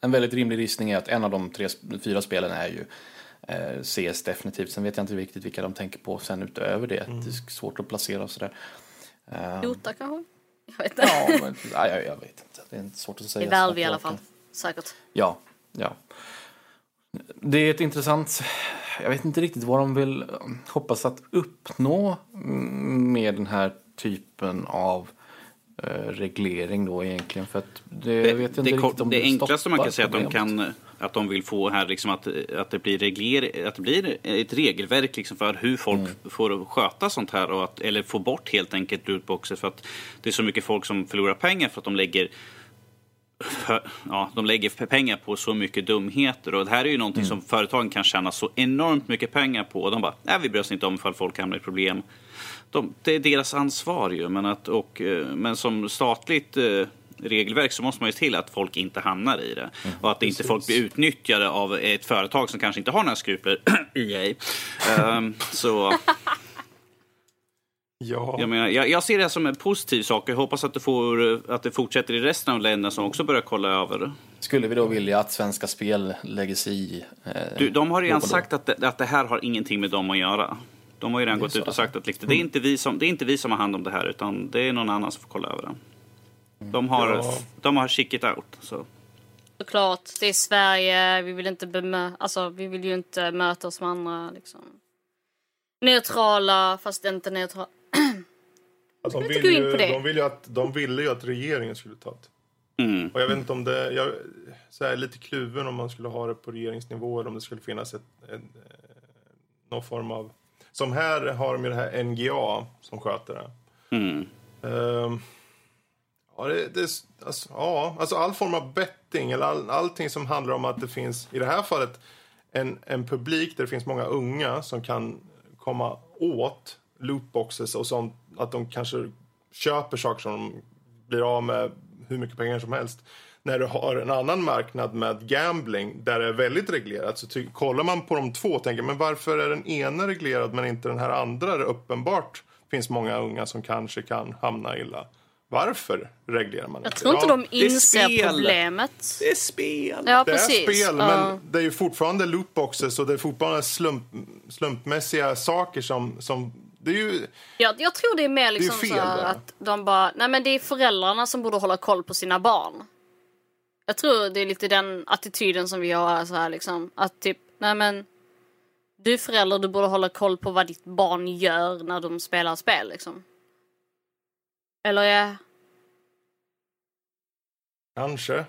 Speaker 3: en väldigt rimlig gissning är att en av de tre, fyra spelen är ju eh, CS definitivt. Sen vet jag inte riktigt vilka de tänker på sen utöver det.
Speaker 2: Mm.
Speaker 3: Det är svårt att placera och sådär. Eh,
Speaker 2: Dota kanske? Jag vet inte.
Speaker 3: ja, men, ja, jag, vet inte. Det är inte svårt att
Speaker 2: I
Speaker 3: säga.
Speaker 2: Valve i alla fall. Säkert.
Speaker 3: Ja, ja. Det är ett intressant... Jag vet inte riktigt vad de vill um, hoppas att uppnå mm, med den här typen av eh, reglering då egentligen. För att det,
Speaker 4: Det,
Speaker 3: vet inte
Speaker 4: det,
Speaker 3: riktigt om
Speaker 4: det enklaste man kan säga att de kan att de vill få här liksom att, att, det, blir regler, att det blir ett regelverk liksom för hur folk
Speaker 3: Mm.
Speaker 4: får sköta sånt här och att, eller få bort helt enkelt lootboxer för att det är så mycket folk som förlorar pengar för att de lägger ja, de lägger pengar på så mycket dumheter och det här är ju någonting
Speaker 3: Mm.
Speaker 4: som företagen kan tjäna så enormt mycket pengar på och de bara, nej vi bryr oss inte om ifall folk hamnar i problem. De, det är deras ansvar ju, men, att, och, eh, men som statligt eh, regelverk så måste man ju se till att folk inte hamnar i det. och att inte folk blir utnyttjade av ett företag som kanske inte har några skrupler, (clears throat) EA. Ehm, så (laughs)
Speaker 1: Ja.
Speaker 4: jag, menar, jag, jag ser det här som en positiv sak. Jag hoppas att det, får, att det fortsätter i resten av länderna som också börjar kolla över.
Speaker 3: Skulle vi då vilja att Svenska Spel lägger sig i? Eh,
Speaker 4: Du, de har redan sagt att det, att det här har ingenting med dem att göra. De har ju redan gått
Speaker 3: så
Speaker 4: ut och sagt att liksom, det, är inte vi som, det är inte vi som har hand om det här utan det är någon annan som får kolla över det. De har,
Speaker 1: Ja.
Speaker 4: de har check it out. Så.
Speaker 2: Såklart, det är Sverige, vi vill inte bemö- alltså vi vill ju inte möta oss med andra liksom. Neutrala, fast inte neutrala. (clears throat)
Speaker 1: Alltså, de,
Speaker 2: inte
Speaker 1: vill ju, de, vill ju att, de ville ju att regeringen skulle ta det.
Speaker 4: Mm.
Speaker 1: Och jag vet inte om det... Jag så här, lite kluven om man skulle ha det på regeringsnivå eller om det skulle finnas ett, en, eh, någon form av... Som här har de ju det här NGA som sköter det.
Speaker 4: Mm.
Speaker 1: Ehm, ja, det, det, alltså, ja, alltså all form av betting eller all, allting som handlar om att det finns, i det här fallet, en, en publik där det finns många unga som kan komma åt lootboxes och sånt. Att de kanske köper saker som de blir av med hur mycket pengar som helst. När du har en annan marknad med gambling där det är väldigt reglerat så ty- kollar man på de två och tänker men varför är den ena reglerad men inte den här andra? Det uppenbart finns många unga som kanske kan hamna illa. Varför reglerar man
Speaker 2: Jag
Speaker 1: inte?
Speaker 2: tror inte
Speaker 1: Ja,
Speaker 2: de
Speaker 4: det är
Speaker 2: inser
Speaker 4: spel.
Speaker 2: problemet.
Speaker 4: Det är spel!
Speaker 2: Ja,
Speaker 1: det är
Speaker 2: precis.
Speaker 1: spel,
Speaker 2: Ja.
Speaker 1: men det är ju fortfarande lootboxes och det är fortfarande slump, slumpmässiga saker som, som det är ju,
Speaker 2: Jag, jag tror det är mer liksom
Speaker 1: fel
Speaker 2: så här
Speaker 1: bara.
Speaker 2: att de bara, nej men det är föräldrarna som borde hålla koll på sina barn. Jag tror det är lite den attityden som vi har så här liksom. Att typ, nej men. Du är förälder, du borde hålla koll på vad ditt barn gör när de spelar spel liksom. Eller ja,
Speaker 1: kanske,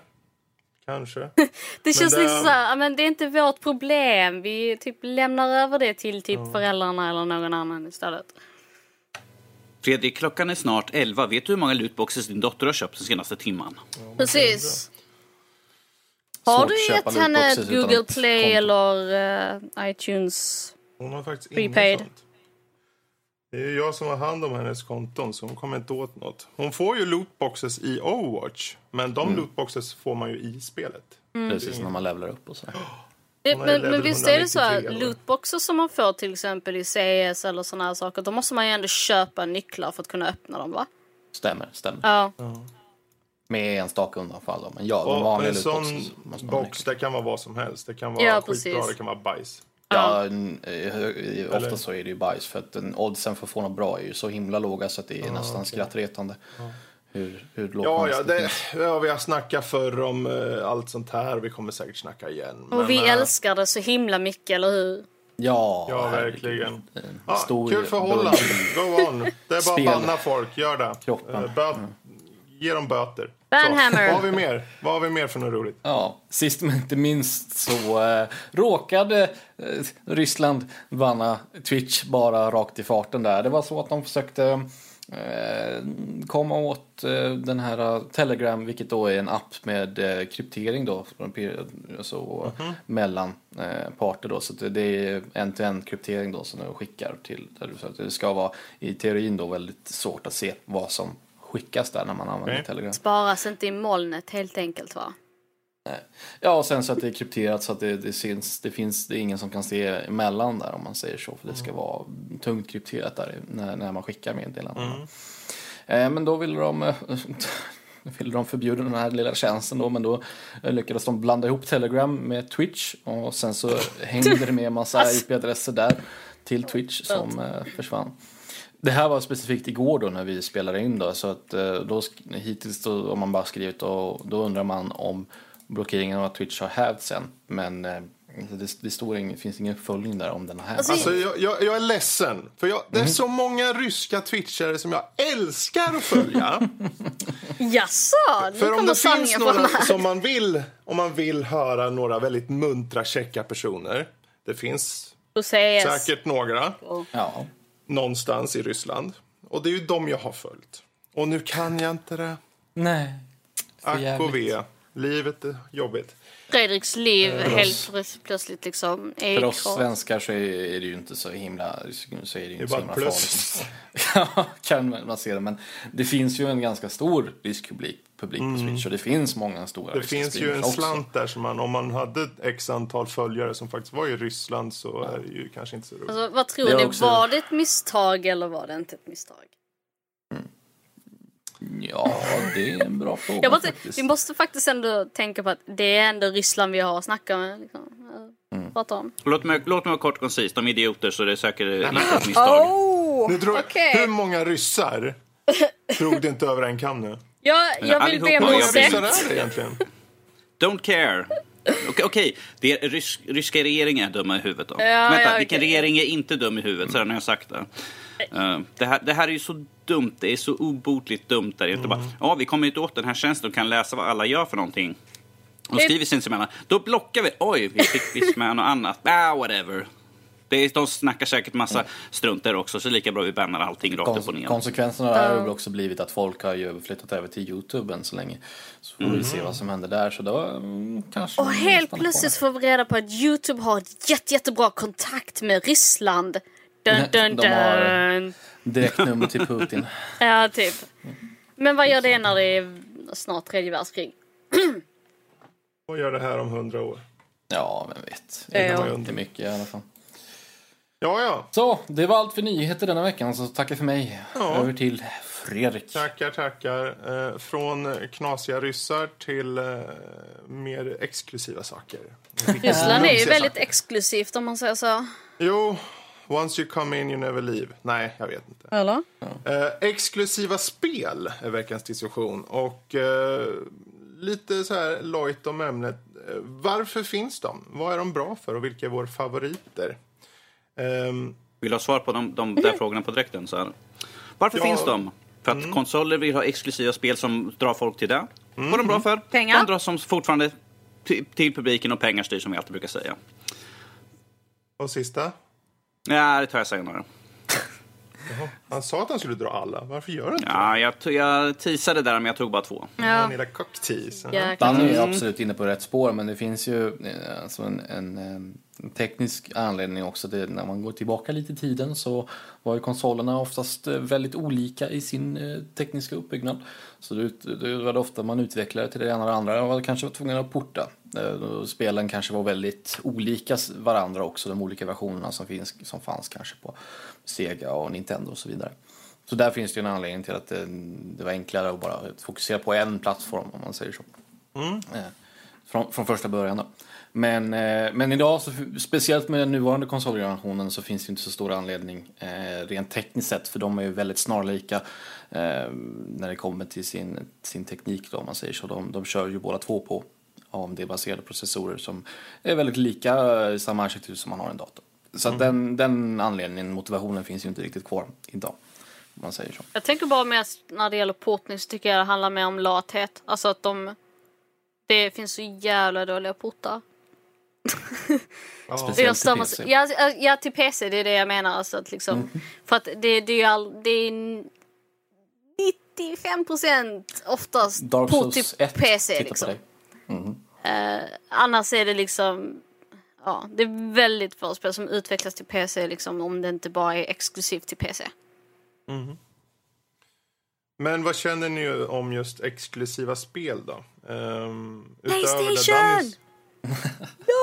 Speaker 1: kanske. (laughs)
Speaker 2: det känns
Speaker 1: det-
Speaker 2: liksom så här, ja, men det är inte vårt problem. Vi typ lämnar över det till typ föräldrarna eller någon annan istället.
Speaker 4: Fredrik, klockan är snart 11. Vet du hur många lootboxes din dotter har köpt den senaste timman?
Speaker 2: Precis. Har du
Speaker 3: att
Speaker 2: gett henne ett Google Play
Speaker 3: konto.
Speaker 2: eller eh, iTunes?
Speaker 1: Hon har faktiskt
Speaker 2: Prepaid.
Speaker 1: inget sånt. Det är ju jag som har hand om hennes konton så hon kommer inte åt något. Hon får ju lootboxes i Overwatch. Men de lootboxes får man ju i spelet.
Speaker 3: Precis när man levlar upp och så.
Speaker 2: Det, men, men visst är det så
Speaker 1: 193
Speaker 2: här,
Speaker 1: eller vad?
Speaker 2: lootboxer som man får till exempel i CS eller såna här saker, då måste man ju ändå köpa nycklar för att kunna öppna dem va?
Speaker 3: Stämmer, stämmer.
Speaker 2: Ja.
Speaker 3: Med enstaka undanfall då. Men ja, de
Speaker 1: Och
Speaker 3: vanliga
Speaker 1: en sån box, det kan vara vad som helst. Det kan vara
Speaker 2: Ja,
Speaker 1: skitbra,
Speaker 2: precis.
Speaker 1: det kan vara bajs.
Speaker 3: Ja, eh, hö- ofta så är det ju bajs för att den oddsen för att få något bra är ju så himla låga så att det är nästan skrattretande. Hur, hur lågt
Speaker 1: Ja, ja, det, ja, vi har snackat förr om eh, allt sånt här. Vi kommer säkert snacka igen. men,
Speaker 2: Och vi
Speaker 1: eh,
Speaker 2: älskar det så himla mycket, eller hur?
Speaker 3: Ja,
Speaker 1: Ja, verkligen.
Speaker 3: En
Speaker 1: Ja,
Speaker 3: stor
Speaker 1: kul förhållande. Go on. Det är bara att banna folk. Gör det.
Speaker 3: Kroppen.
Speaker 1: Eh, böt, Ge dem böter.
Speaker 2: Banhammer.
Speaker 1: Så, Vad har vi mer? Vad har vi mer för något roligt?
Speaker 3: Ja, sist men inte minst så eh, råkade eh, Ryssland banna Twitch bara rakt i farten där. Det var så att de försökte eh, komma åt eh, den här eh, Telegram, vilket då är en app med eh, kryptering då, alltså, mellan eh, parter då. Så det, är en-till-en kryptering då som de skickar till, så det ska vara i teorin då väldigt svårt att se vad som skickas där när man använder
Speaker 1: Okej.
Speaker 3: Telegram.
Speaker 2: Sparas inte i molnet helt enkelt va?
Speaker 3: Ja, och sen så att det är krypterat så att det, det, syns, det finns det är ingen som kan se emellan där om man säger så. För det ska vara tungt krypterat där när, när man skickar meddelanden. Eh, men då ville de, eh, (laughs) ville de förbjuda den här lilla tjänsten då. Men då lyckades de blanda ihop Telegram med Twitch. Och sen så hängde det med en massa IP-adresser där till Twitch som eh, försvann. Det här var specifikt igår då när vi spelade in då. Så att eh, då, hittills då, om man bara skrivit då, då undrar man om blockeringen av Twitch har hävts sen. Men eh, det, det står ingen, finns ingen uppföljning där om den hävts.
Speaker 2: Alltså,
Speaker 1: Alltså, jag, jag, jag är ledsen. För jag, det är så många ryska twitchare som jag älskar att följa. (laughs)
Speaker 2: Jaså? Nu
Speaker 1: För om det finns några
Speaker 2: här.
Speaker 1: som man vill, om man vill höra några väldigt muntra, käcka personer. Det finns säkert några
Speaker 3: Ja.
Speaker 1: Någonstans i Ryssland. Och det är ju de jag har följt. Och nu kan jag inte det.
Speaker 3: Nej.
Speaker 1: Ack och ve. Livet är jobbigt.
Speaker 2: Fredriks liv
Speaker 1: För
Speaker 2: helt plötsligt liksom är
Speaker 3: För oss
Speaker 2: kvar.
Speaker 3: svenskar så är är det ju inte så himla, så är det ju
Speaker 1: Det är
Speaker 3: inte så
Speaker 1: bara
Speaker 3: himla farligt. (laughs) Ja, kan man se det. Men det finns ju en ganska stor rysk publik, på Switch och det finns många stora
Speaker 1: Mm. Det finns ju en
Speaker 3: också.
Speaker 1: slant där som man, om man hade x antal följare som faktiskt var i Ryssland så är det ju kanske inte så roligt.
Speaker 2: Alltså, vad tror ni?
Speaker 3: också-
Speaker 2: Var det ett misstag eller var det inte ett misstag?
Speaker 3: Ja, det är en bra fråga
Speaker 2: måste,
Speaker 3: faktiskt.
Speaker 2: vi måste faktiskt ändå tänka på att det är ändå Ryssland vi har att snacka med. Liksom.
Speaker 3: Mm.
Speaker 2: Om.
Speaker 4: Låt mig, låt mig vara kort och koncis. De är idioter så det är säkert inte ett misstag.
Speaker 2: Oh,
Speaker 1: Nu tror,
Speaker 2: okej.
Speaker 1: Hur många ryssar (laughs) drog det inte över en kam nu?
Speaker 2: Jag, jag vill be om ursäkt.
Speaker 4: Don't care. Okej, okej. det är rysk, ryska regeringen är dumma i huvudet då.
Speaker 2: Ja,
Speaker 4: Vänta,
Speaker 2: ja,
Speaker 4: vilken
Speaker 2: okej.
Speaker 4: regering är inte dum i huvudet? Så har jag sagt det. Eh, det, här, det här är ju så dumt, det är så obotligt dumt. Där. Inte bara, ja, vi kommer inte åt den här tjänsten och kan läsa vad alla gör för någonting. Och skriver sinsemellan. Då blockar vi. Oj, vi fick visst med något annat. Ah, whatever. Det är, de snackar säkert massa strunt där också, så lika bra vi bannar allting rakt upp och ner.
Speaker 3: konsekvenserna har väl också blivit att folk har ju flyttat över till Youtube än så länge. Så får vi se vad som händer där. Så då mm, kanske...
Speaker 2: Och helt plötsligt får vi reda på att Youtube har ett jätte, jättebra kontakt med Ryssland. Dun, dun,
Speaker 3: De har-
Speaker 2: dun.
Speaker 3: Direktnummer till (laughs) Putin.
Speaker 2: Ja, typ. Men vad gör det när det är snart tredje världskrig?
Speaker 1: Vad gör det här om hundra år?
Speaker 3: Ja, vem vet. Det inte mycket i alla fall.
Speaker 1: Ja, ja.
Speaker 3: Så, det var allt för nyheter denna veckan. Så tackar för mig.
Speaker 1: Ja.
Speaker 3: Över till Fredrik.
Speaker 1: Tackar, tackar. Eh, från knasiga ryssar till eh, mer exklusiva saker. (laughs)
Speaker 2: Ryssland är ju väldigt
Speaker 1: saker.
Speaker 2: exklusivt om man säger så.
Speaker 1: Jo, once you come in you never leave. Nej, jag vet inte.
Speaker 2: Eller?
Speaker 1: Eh, exklusiva spel är veckans diskussion. Och eh, lite så här lojt om ämnet. Varför finns de? Vad är de bra för och vilka är våra favoriter? Ehm,
Speaker 4: Vill du ha svar på de, de där frågorna på direkten? Så här. Varför
Speaker 1: Ja.
Speaker 4: finns de? För att konsoler vill ha exklusiva spel som drar folk till det. Vad är de bra för?
Speaker 2: Pengar.
Speaker 4: De drar som fortfarande till, till publiken och pengar styr som vi alltid brukar säga.
Speaker 1: och sista?
Speaker 4: Ja, det tar jag senare. (laughs)
Speaker 1: Han sa att han skulle dra alla. Varför gör du inte
Speaker 4: Ja, jag, tog- jag teasade där men jag tog bara två.
Speaker 1: det?
Speaker 2: Ja.
Speaker 1: Den lilla cocktease.
Speaker 2: Jäklar.
Speaker 3: Danny är absolut inne på rätt spår men det finns ju eh, alltså en, en, en teknisk anledning också. Det, när man går tillbaka lite i tiden så var ju konsolerna oftast eh, väldigt olika i sin eh, tekniska uppbyggnad. Så det, det var det ofta man utvecklade till det ena och det andra. Man var kanske tvungen att porta. Eh, Spelen kanske var väldigt olika varandra också, de olika versionerna som, finns, som fanns kanske på Sega och Nintendo och så vidare. Så där finns det en anledning till att det, det var enklare att bara fokusera på en plattform om man säger så. Eh, Från, från första början då. Men, eh, men idag, så, speciellt med den nuvarande konsolgenerationen, så finns det inte så stor anledning eh, rent tekniskt sett. För de är ju väldigt snarlika eh, när det kommer till sin, sin teknik då om man säger så. De, de kör ju båda två på AMD-baserade processorer som är väldigt lika samma arkitektur som man har i en dator. Så att den, den anledningen, motivationen finns ju inte riktigt kvar idag. Om man säger så.
Speaker 2: Jag tänker bara mest när det gäller portning så tycker jag det handlar mer om lathet. Alltså att de... Det finns så jävla dåliga portar.
Speaker 1: Ja.
Speaker 3: Speciellt
Speaker 2: Jag
Speaker 3: till PC.
Speaker 2: Ja, ja, till PC, det är det jag menar. Alltså att liksom, För att det, det är ju all, det är 95 procent oftast
Speaker 3: Dark Souls 1
Speaker 2: PC. Liksom.
Speaker 3: på dig.
Speaker 2: Eh, annars är det liksom... Ja, det är väldigt få spel som utvecklas till PC liksom, om det inte bara är exklusivt till PC.
Speaker 1: Men vad känner ni om just exklusiva spel då? Um,
Speaker 2: Playstation! (laughs)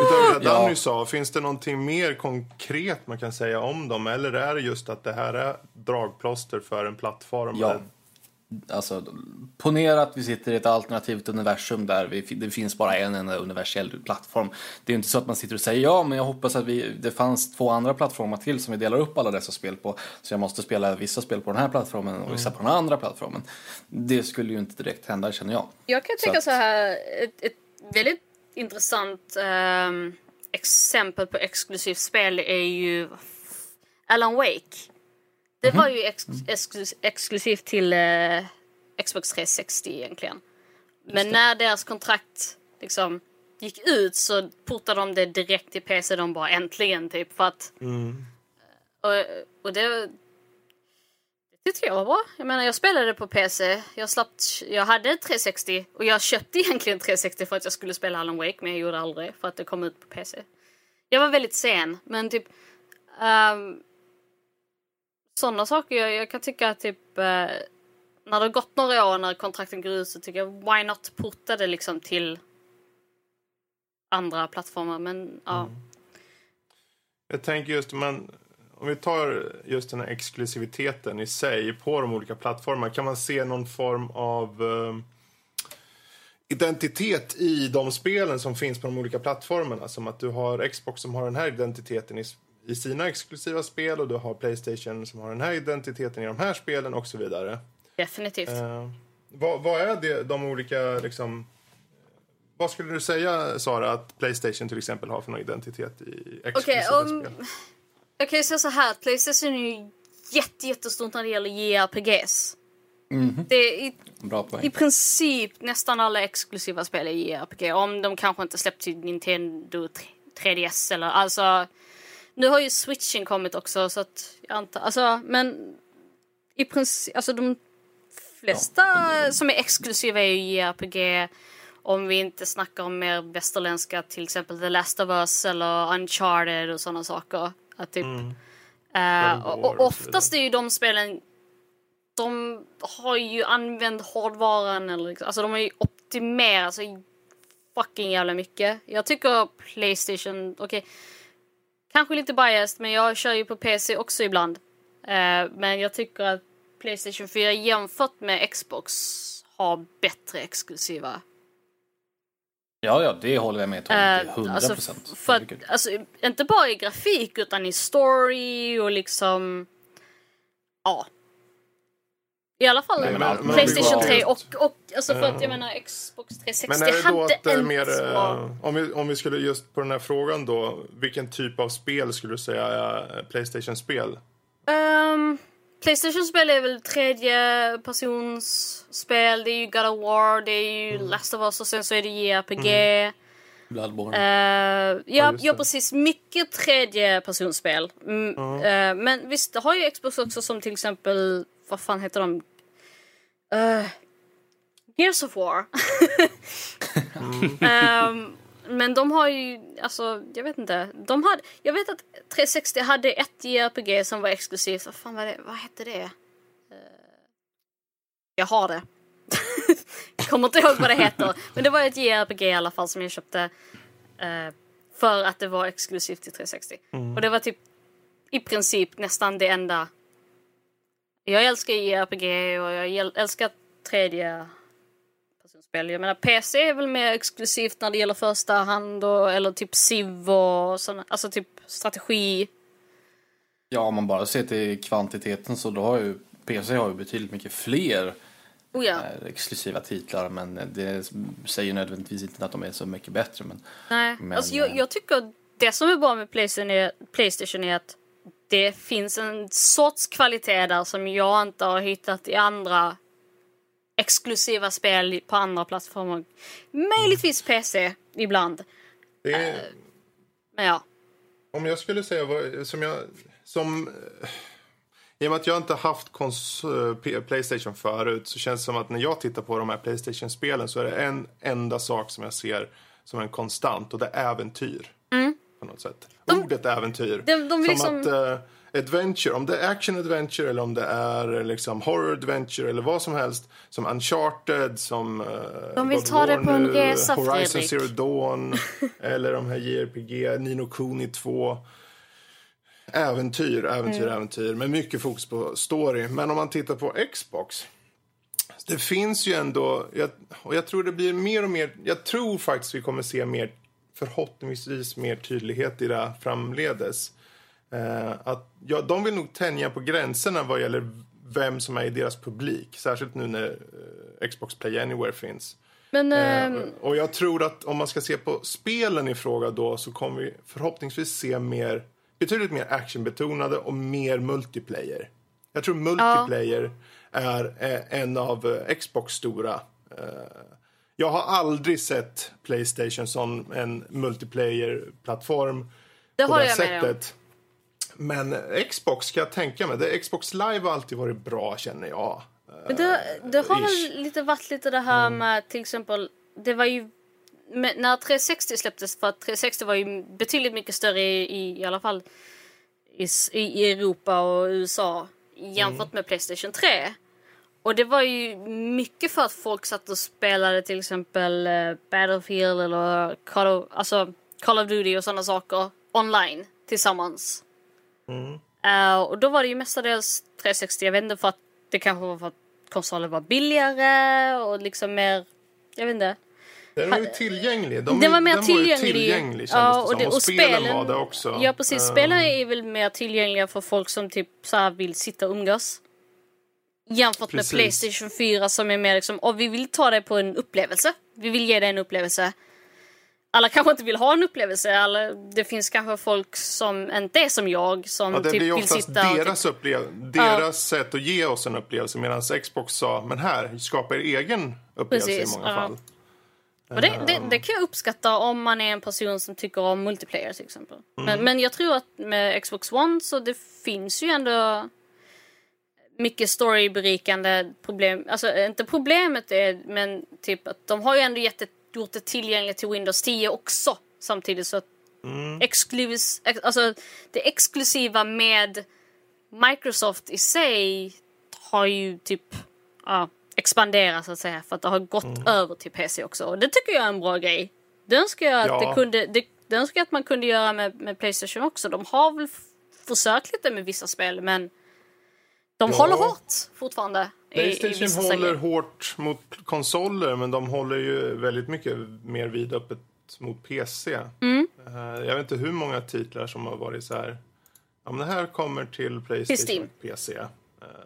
Speaker 1: Utöver det
Speaker 3: Ja.
Speaker 1: Danny sa, finns det någonting mer konkret man kan säga om dem? Eller är det just att det här är dragplåster för en plattform?
Speaker 3: Ja. Alltså, ponera att vi sitter i ett alternativt universum där vi, det finns bara en enda universell plattform. Det är ju inte så att man sitter och säger ja, men jag hoppas att vi, det fanns två andra plattformar till som vi delar upp alla dessa spel på. Så jag måste spela vissa spel på den här plattformen och vissa på den andra plattformen. Det skulle ju inte direkt hända känner jag.
Speaker 2: Jag kan
Speaker 3: Så
Speaker 2: tänka
Speaker 3: att-
Speaker 2: så här, ett, ett väldigt intressant ehm, exempel på exklusivt spel är ju Alan Wake. Det var ju ex, exklus, exklusivt till eh, Xbox 360 egentligen. Men när deras kontrakt liksom gick ut så portade de det direkt till PC. De bara äntligen typ för att... Och, och det, det tyckte jag var bra. Jag menar jag spelade på PC. Jag, slapp, jag hade 360 och jag köpte (laughs) egentligen 360 för att jag skulle spela Alan Wake men jag gjorde aldrig för att det kom ut på PC. Jag var väldigt sen men typ um, sådana saker. Jag, jag kan tycka att typ uh, när det har gått några år när kontrakten går ut så tycker jag why not porta det liksom till andra plattformar men ja. Mm.
Speaker 1: Jag tänker just, man, om vi tar just den här exklusiviteten i sig på de olika plattformarna, kan man se någon form av eh, identitet i de spelen som finns på de olika plattformarna? Som att du har Xbox som har den här identiteten i, i sina exklusiva spel och du har Playstation som har den här identiteten i de här spelen och så vidare.
Speaker 2: Definitivt.
Speaker 1: Eh, vad, vad är det, de olika liksom, vad skulle du säga, Sara, att Playstation till exempel har för någon identitet i exklusiva
Speaker 2: Okej, om-
Speaker 1: spel?
Speaker 2: Jag kan ju säga så här att Playstation är ju jätte, jättestort när det gäller JRPGs. Det är i, i princip nästan alla exklusiva spel är JRPG. Om de kanske inte släppt till Nintendo 3DS eller alltså. Nu har ju switchen kommit också så att jag antar, alltså men i princip, alltså de flesta som är exklusiva är ju JRPG. Om vi inte snackar om mer västerländska, till exempel The Last of Us eller Uncharted och sådana saker. Att typ,
Speaker 1: God of
Speaker 2: och,
Speaker 1: och
Speaker 2: oftast är ju de spelen, de har ju använt hårdvaran eller liksom, alltså de har ju optimerat så fucking jävla mycket. Jag tycker Playstation, okej, kanske lite biased men jag kör ju på PC också ibland. Eh, men jag tycker att Playstation 4 jämfört med Xbox har bättre exklusiva.
Speaker 3: Ja, ja, det håller jag med.
Speaker 2: Eh,
Speaker 3: till 100
Speaker 2: alltså,
Speaker 3: procent.
Speaker 2: f- för att, alltså, inte bara i grafik utan i story och liksom... Ja. I alla fall
Speaker 3: Nej, men men
Speaker 2: Playstation
Speaker 1: om vi
Speaker 2: 3
Speaker 1: går-
Speaker 2: och, och alltså för att
Speaker 1: Ja.
Speaker 2: jag menar Xbox 360
Speaker 1: Men är det då
Speaker 2: hade
Speaker 1: att det är
Speaker 2: en
Speaker 1: mer,
Speaker 2: bra...
Speaker 1: eh, om, vi, om vi skulle just på den här frågan då, vilken typ av spel skulle du säga är Playstation-spel?
Speaker 2: Um, Playstation-spel är väl tredje persons spel. Det är ju God of War, det är ju
Speaker 1: Mm.
Speaker 2: Last of Us och sen så är det JRPG.
Speaker 3: Bloodborne.
Speaker 2: Eh, ja, ja, precis. Mycket tredje personspel. Mm, eh, men visst, det har ju Xbox också som till exempel, vad fan heter de? Uh, Gears of War. (laughs) (laughs) Ehm, men de har ju, alltså, jag vet inte. De hade, jag vet att 360 hade ett JRPG som var exklusivt. Vad fan var det? Vad hette det? Eh, jag har det. jag (laughs) kommer inte ihåg vad det heter. Men det var ett JRPG i alla fall som jag köpte. eh, för att det var exklusivt till 360. Och det var typ i princip nästan det enda. Jag älskar JRPG och jag äl- älskar tredje personspel. Jag menar PC är väl mer exklusivt när det gäller första hand och, eller typ Civ och såna, alltså typ strategi.
Speaker 3: Ja, om man bara ser till kvantiteten så då har ju PC har ju betydligt mycket fler
Speaker 2: Oh ja.
Speaker 3: eh, exklusiva titlar men det säger nödvändigtvis inte att de är så mycket bättre. Men
Speaker 2: Nej,
Speaker 3: Men,
Speaker 2: alltså jag,
Speaker 3: eh,
Speaker 2: jag tycker det som är bra med Playstation är, Playstation är att det finns en sorts kvalitet där som jag inte har hittat i andra exklusiva spel på andra plattformar. Möjligtvis PC ibland.
Speaker 1: Är,
Speaker 2: Men ja.
Speaker 1: Om jag skulle säga vad, som jag... Som, eh, I och med att jag inte haft kons- eh, Playstation förut så känns det som att när jag tittar på de här Playstation-spelen så är det en enda sak som jag ser som en konstant och det är äventyr. På något sätt. Ordet äventyr.
Speaker 2: de- de
Speaker 1: som
Speaker 2: liksom-
Speaker 1: att eh, adventure, om det är action adventure eller om det är liksom horror adventure eller vad som helst. Som Uncharted, som... eh,
Speaker 2: De vill
Speaker 1: God
Speaker 2: ta det på en resa,
Speaker 1: Horizon
Speaker 2: Fredrik.
Speaker 1: Zero Dawn (laughs) eller de här JRPG, Nino Kuni 2. Äventyr, äventyr,
Speaker 2: Mm.
Speaker 1: äventyr. Med mycket fokus på story. Men om man tittar på Xbox. Det finns ju ändå, jag, och jag tror det blir mer och mer, jag tror faktiskt vi kommer se mer, förhoppningsvis mer tydlighet i det framledes. Eh, att, ja, de vill nog tänja på gränserna vad gäller vem som är i deras publik. Särskilt nu när eh, Xbox Play Anywhere finns.
Speaker 2: Men
Speaker 1: Eh,
Speaker 2: ehm,
Speaker 1: och jag tror att om man ska se på spelen i fråga då så kommer vi förhoppningsvis se mer, betydligt mer actionbetonade och mer multiplayer. Jag tror multiplayer är eh, en av eh, Xbox stora. Eh, jag har aldrig sett Playstation som en multiplayer-plattform på det
Speaker 2: jag med om.
Speaker 1: Men Xbox kan jag tänka mig. Det, Xbox Live har alltid varit bra känner jag.
Speaker 2: Men det, det har väl lite varit lite det här med till exempel, det var ju när 360 släpptes, för att 360 var ju betydligt mycket större i, i, alla fall i, i Europa och USA jämfört med Playstation 3. Och det var ju mycket för att folk satt och spelade till exempel eh, Battlefield eller Call of, alltså Call of Duty och sådana saker online tillsammans. Eh, och då var det ju mestadels 360. Jag vet inte för att det kanske var för att konsolen var billigare och liksom mer, jag vet inte.
Speaker 1: Den är ju tillgänglig. De,
Speaker 2: Den var mer
Speaker 1: den
Speaker 2: tillgänglig.
Speaker 1: Var tillgänglig
Speaker 2: ja,
Speaker 1: kändes det som. Och, spelen, var det också.
Speaker 2: Ja, precis. Spelen är väl mer tillgängliga för folk som typ så vill sitta och umgås. Jämfört
Speaker 1: Precis.
Speaker 2: med Playstation 4 som är mer liksom, och vi vill ta dig på en upplevelse. Vi vill ge dig en upplevelse. Alla kanske inte vill ha en upplevelse. Alla, det finns kanske folk som inte är som jag som
Speaker 1: Ja, det
Speaker 2: typ
Speaker 1: blir
Speaker 2: vill
Speaker 1: oftast
Speaker 2: sitta och typ,
Speaker 1: deras, deras sätt att ge oss en upplevelse medan Xbox sa men här, skapa er egen upplevelse
Speaker 2: Precis,
Speaker 1: i många
Speaker 2: ja.
Speaker 1: fall.
Speaker 2: Och det, det, det kan jag uppskatta om man är en person som tycker om multiplayer till exempel.
Speaker 1: Mm.
Speaker 2: Men, men jag tror att med Xbox One så det finns ju ändå mycket storyberikande problem. Alltså inte problemet är, men typ att de har ju ändå gett det, gjort det tillgängligt till Windows 10 också. Samtidigt så att
Speaker 1: Mm.
Speaker 2: exklus, ex, alltså det exklusiva med Microsoft i sig har ju typ ja, expanderat så att säga för att det har gått
Speaker 1: Mm.
Speaker 2: över till PC också. Och det tycker jag är en bra grej. Det önskar jag att,
Speaker 1: Ja.
Speaker 2: det kunde, det, det önskar att man kunde göra med, med Playstation också. De har väl försökt lite med vissa spel men de
Speaker 1: Ja.
Speaker 2: håller hårt fortfarande.
Speaker 1: Playstation håller
Speaker 2: serier.
Speaker 1: hårt mot konsoler men de håller ju väldigt mycket mer vidöppet mot PC.
Speaker 2: Mm.
Speaker 1: Eh, Jag vet inte hur många titlar som har varit så här. Ja, men det här kommer till Playstation och PC. Eh,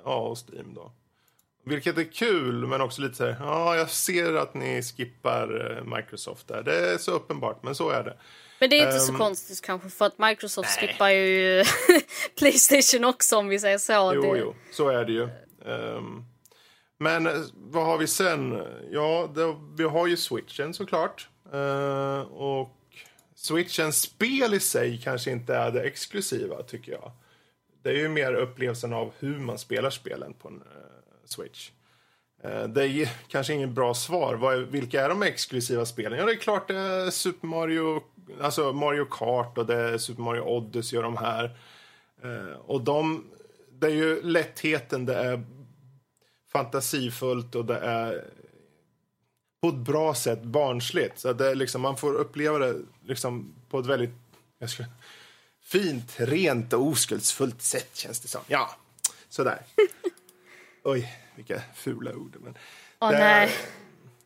Speaker 1: Ja, och Steam då. Vilket är kul, men också lite så här. Ja, jag ser att ni skippar eh, Microsoft där. Det är så uppenbart, men så är det.
Speaker 2: Men det är inte så
Speaker 1: Ehm,
Speaker 2: konstigt kanske för att Microsoft skippar ju (laughs) Playstation också om vi säger så.
Speaker 1: Jo,
Speaker 2: det,
Speaker 1: jo, så är det ju. Ehm, men eh, vad har vi sen? Ja, det, vi har ju switchen såklart. Uh, och switchens spel i sig kanske inte är det exklusiva, tycker jag. Det är ju mer upplevelsen av hur man spelar spelen på en eh, switch. Det är kanske inget bra svar. Vilka är de exklusiva spelen? Ja, det är klart det är Super Mario, alltså Mario Kart och det Super Mario Odyssey och de här. Eh, och de, det är ju lättheten, det är fantasifullt och det är på ett bra sätt barnsligt. Så det är liksom, man får uppleva det liksom på ett väldigt skulle, fint, rent och oskuldsfullt sätt känns det som. Ja, sådär. (laughs) Oj, vilka fula ord. Men
Speaker 2: Åh,
Speaker 1: det
Speaker 2: nej.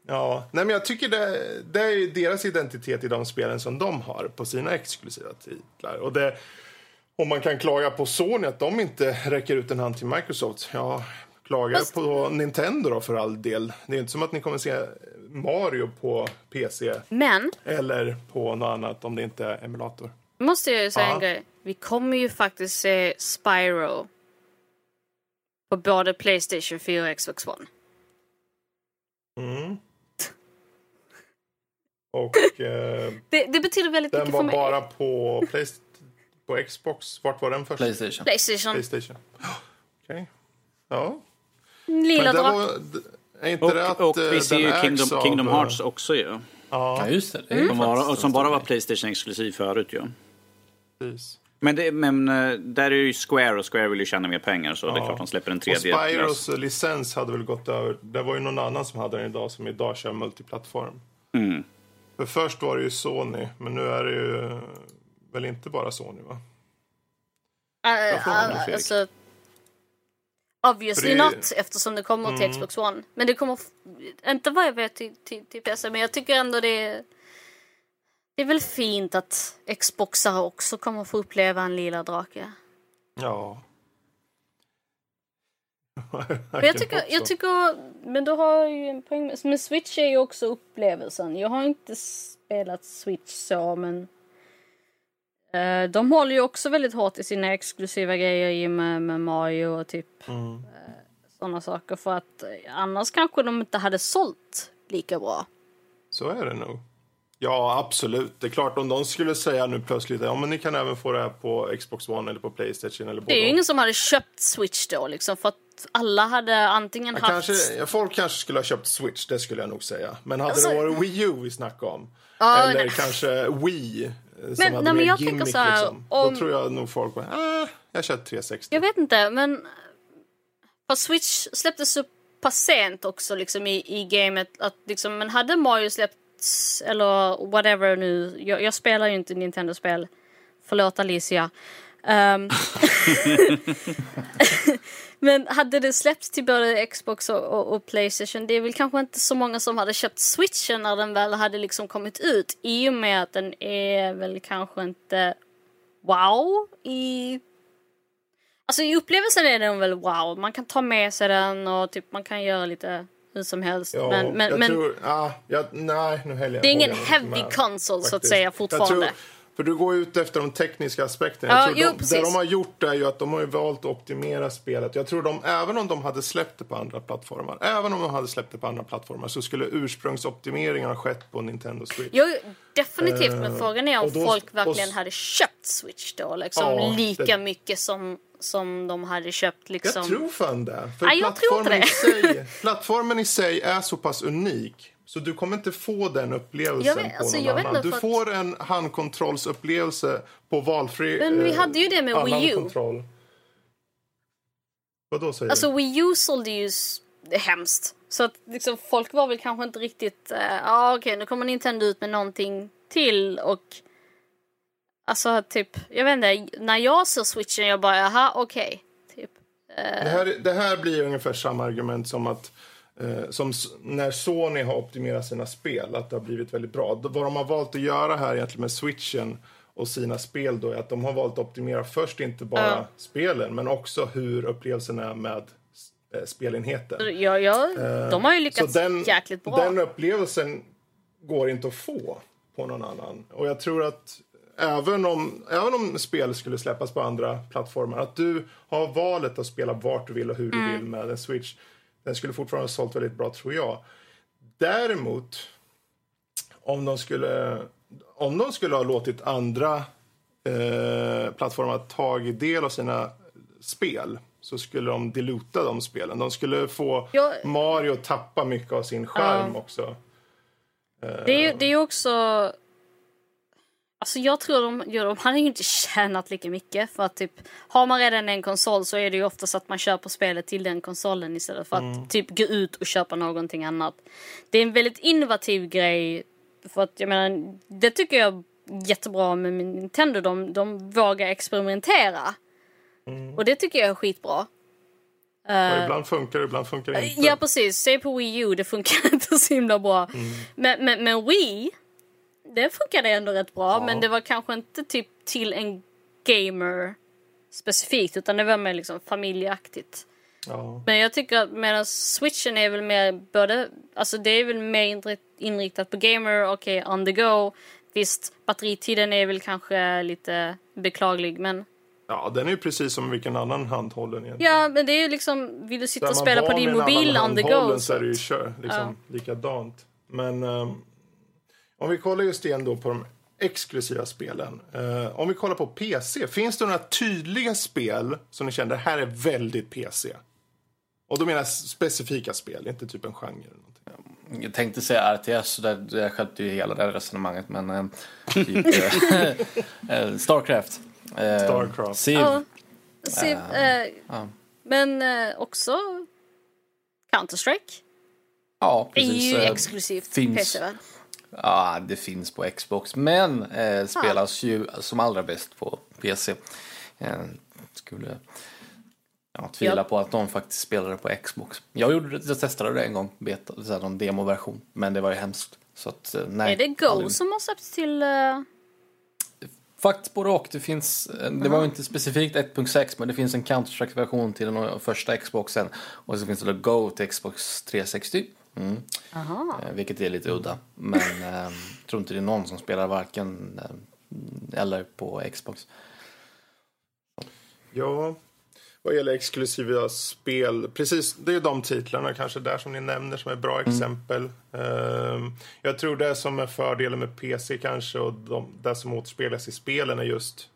Speaker 1: Ja, nej men jag tycker det, det är ju deras identitet i de spelen som de har på sina exklusiva titlar. Och det, om man kan klaga på Sony att de inte räcker ut en hand till Microsoft, ja, klaga
Speaker 2: Fast-
Speaker 1: på Nintendo då för all del. Det är inte som att ni kommer se Mario på PC
Speaker 2: Men
Speaker 1: eller på något annat om det inte är emulator.
Speaker 2: måste jag säga
Speaker 1: Ja.
Speaker 2: en grej. Vi kommer ju faktiskt se Spyro på både Playstation 4 och Xbox One.
Speaker 1: Mm. Och eh, (laughs)
Speaker 2: Det, det betyder väldigt
Speaker 1: den
Speaker 2: mycket för
Speaker 1: var
Speaker 2: mig.
Speaker 1: bara på, Play, på Xbox. Vart var den först?
Speaker 3: Playstation.
Speaker 2: Playstation.
Speaker 1: Playstation. Okej. Ja.
Speaker 2: Lilla
Speaker 1: Men det
Speaker 2: drak.
Speaker 1: var, är inte det att
Speaker 4: Och, och
Speaker 1: eh,
Speaker 4: vi ser
Speaker 1: den
Speaker 4: ju Kingdom,
Speaker 1: av,
Speaker 4: Kingdom
Speaker 1: eh,
Speaker 4: Hearts också ju.
Speaker 1: Ja,
Speaker 3: Ja, just det. det
Speaker 2: Mm.
Speaker 4: Som, bara, som bara var. Playstation exklusiv förut ju.
Speaker 1: precis.
Speaker 4: Men, det, men eh, där är ju Square och Square vill ju tjäna mer pengar så det är
Speaker 1: Ja.
Speaker 4: klart de släpper en
Speaker 1: Och
Speaker 4: tredje.
Speaker 1: Spyros licens hade väl gått över. Det var ju någon annan som hade den idag som idag kör multiplattform.
Speaker 4: Mm.
Speaker 1: För först var det ju Sony, men nu är det ju väl inte bara Sony va?
Speaker 2: Uh,
Speaker 1: Fredrik.
Speaker 2: alltså, obviously
Speaker 1: det-
Speaker 2: not eftersom det kommer till
Speaker 1: Mm.
Speaker 2: Xbox One. Men det kommer, inte vad jag vet till, till, till PC, men jag tycker ändå det är, det är väl fint att Xboxare också kommer få uppleva en lila drake.
Speaker 1: Ja.
Speaker 2: Jag tycker, jag tycker, men du har ju en poäng men Switch är ju också upplevelsen. Jag har inte spelat Switch så, men eh, de håller ju också väldigt hårt i sina exklusiva grejer i med, med Mario och typ
Speaker 1: Mm.
Speaker 2: sådana saker för att eh, annars kanske de inte hade sålt lika bra.
Speaker 1: Så är det nog. Ja, absolut. Det är klart om de skulle säga nu plötsligt ja men ni kan även få det här på Xbox One eller på Playstation eller
Speaker 2: Det är ju ingen som hade köpt Switch då liksom för att alla hade antingen
Speaker 1: Ja,
Speaker 2: haft...
Speaker 1: kanske, folk kanske skulle ha köpt Switch, det skulle jag nog säga. Men hade
Speaker 2: Alltså-
Speaker 1: det varit Wii U vi snackade om,
Speaker 2: Ja,
Speaker 1: eller
Speaker 2: nej.
Speaker 1: kanske Wii, som
Speaker 2: Men-
Speaker 1: hade
Speaker 2: nej,
Speaker 1: mer
Speaker 2: jag
Speaker 1: gimmick,
Speaker 2: så här,
Speaker 1: liksom,
Speaker 2: om-
Speaker 1: då tror jag nog folk bara, ah, jag kör 360.
Speaker 2: Jag vet inte, men... För Switch släpptes så pass sent också liksom i, i gamet att liksom, men hade Mario släppts eller whatever nu, jag, jag spelar ju inte Nintendo-spel, förlåt Alicia. Um, (laughs) men hade det släppts till både Xbox och, och, och, Playstation, det är väl kanske inte så många som hade köpt switchen när den väl hade liksom kommit ut. I och med att den är väl kanske inte wow i... Alltså i upplevelsen är den väl wow. Man kan ta med sig den och typ man kan göra lite hur som helst.
Speaker 1: Ja,
Speaker 2: men, men,
Speaker 1: jag
Speaker 2: men
Speaker 1: tror, ah, jag, nej, nu jag
Speaker 2: det är ingen heavy console så att säga fortfarande.
Speaker 1: Tror, för du går ut efter de tekniska aspekterna.
Speaker 2: Ja,
Speaker 1: Jag tror
Speaker 2: jo,
Speaker 1: de, det de har gjort är ju att de har valt att optimera spelet. Jag tror de, även om de hade släppt det på andra plattformar, även om de hade släppt det på andra plattformar så skulle ursprungsoptimeringen ha skett på Nintendo Switch.
Speaker 2: Jo, definitivt. Men
Speaker 1: Eh,
Speaker 2: frågan är om
Speaker 1: då-
Speaker 2: folk verkligen
Speaker 1: och-
Speaker 2: hade köpt Switch då. Liksom,
Speaker 1: Ja,
Speaker 2: lika
Speaker 1: det-
Speaker 2: mycket som, som de hade köpt liksom.
Speaker 1: Jag tror fan det. För
Speaker 2: Nej, jag tror inte
Speaker 1: plattformen, I sig, (laughs) plattformen i sig är så pass unik. Så du kommer inte få den upplevelsen
Speaker 2: vet-
Speaker 1: på
Speaker 2: alltså,
Speaker 1: någon annan. Du
Speaker 2: att-
Speaker 1: får en handkontrollsupplevelse på valfri
Speaker 2: Men vi
Speaker 1: eh,
Speaker 2: hade ju det med Wii U.
Speaker 1: kontroll. Vadå säger
Speaker 2: Alltså? Wii U sålde ju hemskt. Så att liksom, folk var väl kanske inte riktigt, ja uh, ah, okej nu kommer Nintendo ut med någonting till och Alltså typ, jag vet inte, när jag ser switchen jag bara jaha okej. Typ.
Speaker 1: Det här, det här blir ungefär samma argument som att eh, som när Sony har optimerat sina spel, att det har blivit väldigt bra. Vad de har valt att göra här egentligen med switchen och sina spel då är att de har valt att optimera först inte bara
Speaker 2: Ja.
Speaker 1: spelen men också hur upplevelsen är med eh, spelenheten.
Speaker 2: Ja, ja, de har ju
Speaker 1: Så
Speaker 2: lyckats
Speaker 1: den,
Speaker 2: jäkligt bra.
Speaker 1: den upplevelsen går inte att få på någon annan. Och jag tror att även om, även om spel skulle släppas på andra plattformar, att du har valet att spela vart du vill och hur
Speaker 2: Mm.
Speaker 1: du vill med en Switch. Den skulle fortfarande ha sålt väldigt bra tror jag. Däremot, om de skulle, om de skulle ha låtit andra eh, plattformar tagit del av sina spel så skulle de diluta de spelen. De skulle få
Speaker 2: Ja.
Speaker 1: Mario tappa mycket av sin skärm också.
Speaker 2: Det är det är också... Alltså jag tror de, de hade ju inte tjänat lika mycket för att typ har man redan en konsol så är det ju oftast att man köper spelet till den konsolen istället för att
Speaker 1: Mm.
Speaker 2: typ gå ut och köpa någonting annat. Det är en väldigt innovativ grej för att jag menar det tycker jag är jättebra med Nintendo. De, de vågar experimentera.
Speaker 1: Mm.
Speaker 2: Och det tycker jag är skitbra.
Speaker 1: Och ibland funkar det, ibland funkar det inte.
Speaker 2: Ja precis, se på Wii U, det funkar (laughs) inte så himla bra.
Speaker 1: Mm.
Speaker 2: Men, men, men Wii, det funkade ändå rätt bra. Men det var kanske inte typ till en gamer specifikt utan det var mer liksom familjeaktigt.
Speaker 1: Ja.
Speaker 2: Men jag tycker att medan switchen är väl mer både, alltså det är väl mer inri- inriktat på gamer, okej on the go. Visst, batteritiden är väl kanske lite beklaglig men
Speaker 1: ja, den är ju precis som vilken annan handhållen egentligen.
Speaker 2: ja, men det är ju liksom, vill du sitta och spela på din mobil on the go.
Speaker 1: så är det ju kör, liksom, likadant. Men ehm, om vi kollar just igen då på de exklusiva spelen. Eh, om vi kollar på PC, finns det några tydliga spel som ni känner det här är väldigt PC? Och då menar jag specifika spel, inte typ en genre. Eller någonting.
Speaker 3: Jag tänkte säga RTS, så där, där skötte ju hela det resonemanget. Men eh, typ, (laughs) eh, eh, Starcraft. Eh,
Speaker 1: Starcraft.
Speaker 3: Civ.
Speaker 2: Ja. Se, eh,
Speaker 3: ja.
Speaker 2: Men också Counter-Strike.
Speaker 3: Ja,
Speaker 2: är
Speaker 3: precis.
Speaker 2: ju
Speaker 3: eh,
Speaker 2: exklusivt
Speaker 3: finns-
Speaker 2: PC väl?
Speaker 3: Ja, det finns på Xbox. Men eh, spelas ju som allra bäst på PC. Eh, skulle ja, tvivla på att de faktiskt spelade på Xbox. Jag, gjorde, jag testade det en gång, beta, så här, någon demoversion. Men det var ju hemskt. Så att, eh, nej,
Speaker 2: Är det Go
Speaker 3: aldrig.
Speaker 2: som har släppts till... eh,
Speaker 3: Faktiskt både och. Det, finns, eh, det var ju inte specifikt 1.6 men det finns en Counter-Strike-version till den första Xboxen. Och så finns det Go till Xbox 360. Mm.
Speaker 2: Aha.
Speaker 3: Eh, Vilket är lite udda. Men eh, tror inte det är någon som spelar varken eh, eller på Xbox.
Speaker 1: Ja, vad gäller exklusiva spel, precis, det är de titlarna kanske där som ni nämner som är bra exempel. Ehm, jag tror det som är fördelen med PC kanske och de, det som återspeglas i spelen är just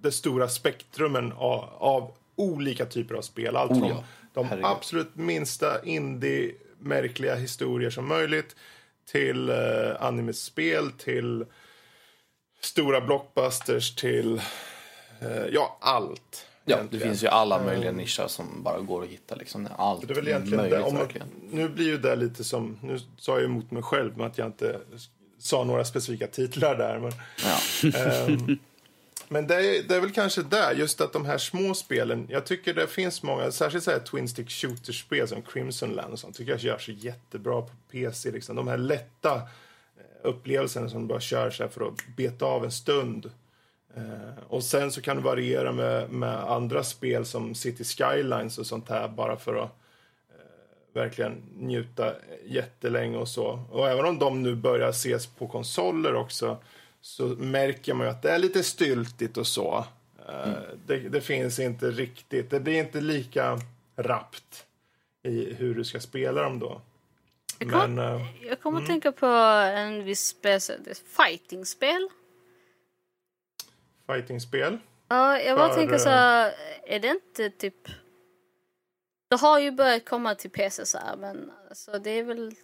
Speaker 1: det stora spektrumen av, av olika typer av spel. Allt
Speaker 3: Oh
Speaker 1: från
Speaker 3: ja,
Speaker 1: de
Speaker 3: herregud.
Speaker 1: absolut minsta indie-märkliga historier som möjligt till eh, animespel, till stora blockbusters, till eh, ja, allt.
Speaker 3: Ja, det
Speaker 1: egentligen.
Speaker 3: finns ju alla möjliga nischer som bara går att hitta. Liksom. Allt
Speaker 1: Det är väl egentligen
Speaker 3: möjligt
Speaker 1: det. Man,
Speaker 3: verkligen.
Speaker 1: nu blir ju det lite som, nu sa jag emot mig själv med att jag inte sa några specifika titlar där. Men,
Speaker 3: Ja.
Speaker 1: ehm, men det är, det är väl kanske där, just att de här små spelen, jag tycker det finns många, särskilt så här twin stick shooter-spel som Crimson Land och sånt, tycker jag görs jättebra på PC. Liksom. De här lätta eh, upplevelserna som du bara kör så här för att beta av en stund. Eh, och sen så kan du variera med, med andra spel som City Skylines och sånt här bara för att eh, verkligen njuta jättelänge och så. Och även om de nu börjar ses på konsoler också så märker man ju att det är lite styltigt och så. Eh, det, det finns inte riktigt, det blir inte lika rappt i hur du ska spela dem då.
Speaker 2: Jag kom-
Speaker 1: Men, eh,
Speaker 2: Jag kommer att tänka på en viss spel, fighting-spel.
Speaker 1: fightingspel.
Speaker 2: Ja, jag bara
Speaker 1: För,
Speaker 2: tänker så här, är det inte typ... Det har ju börjat komma till PC så här, men alltså, det är väl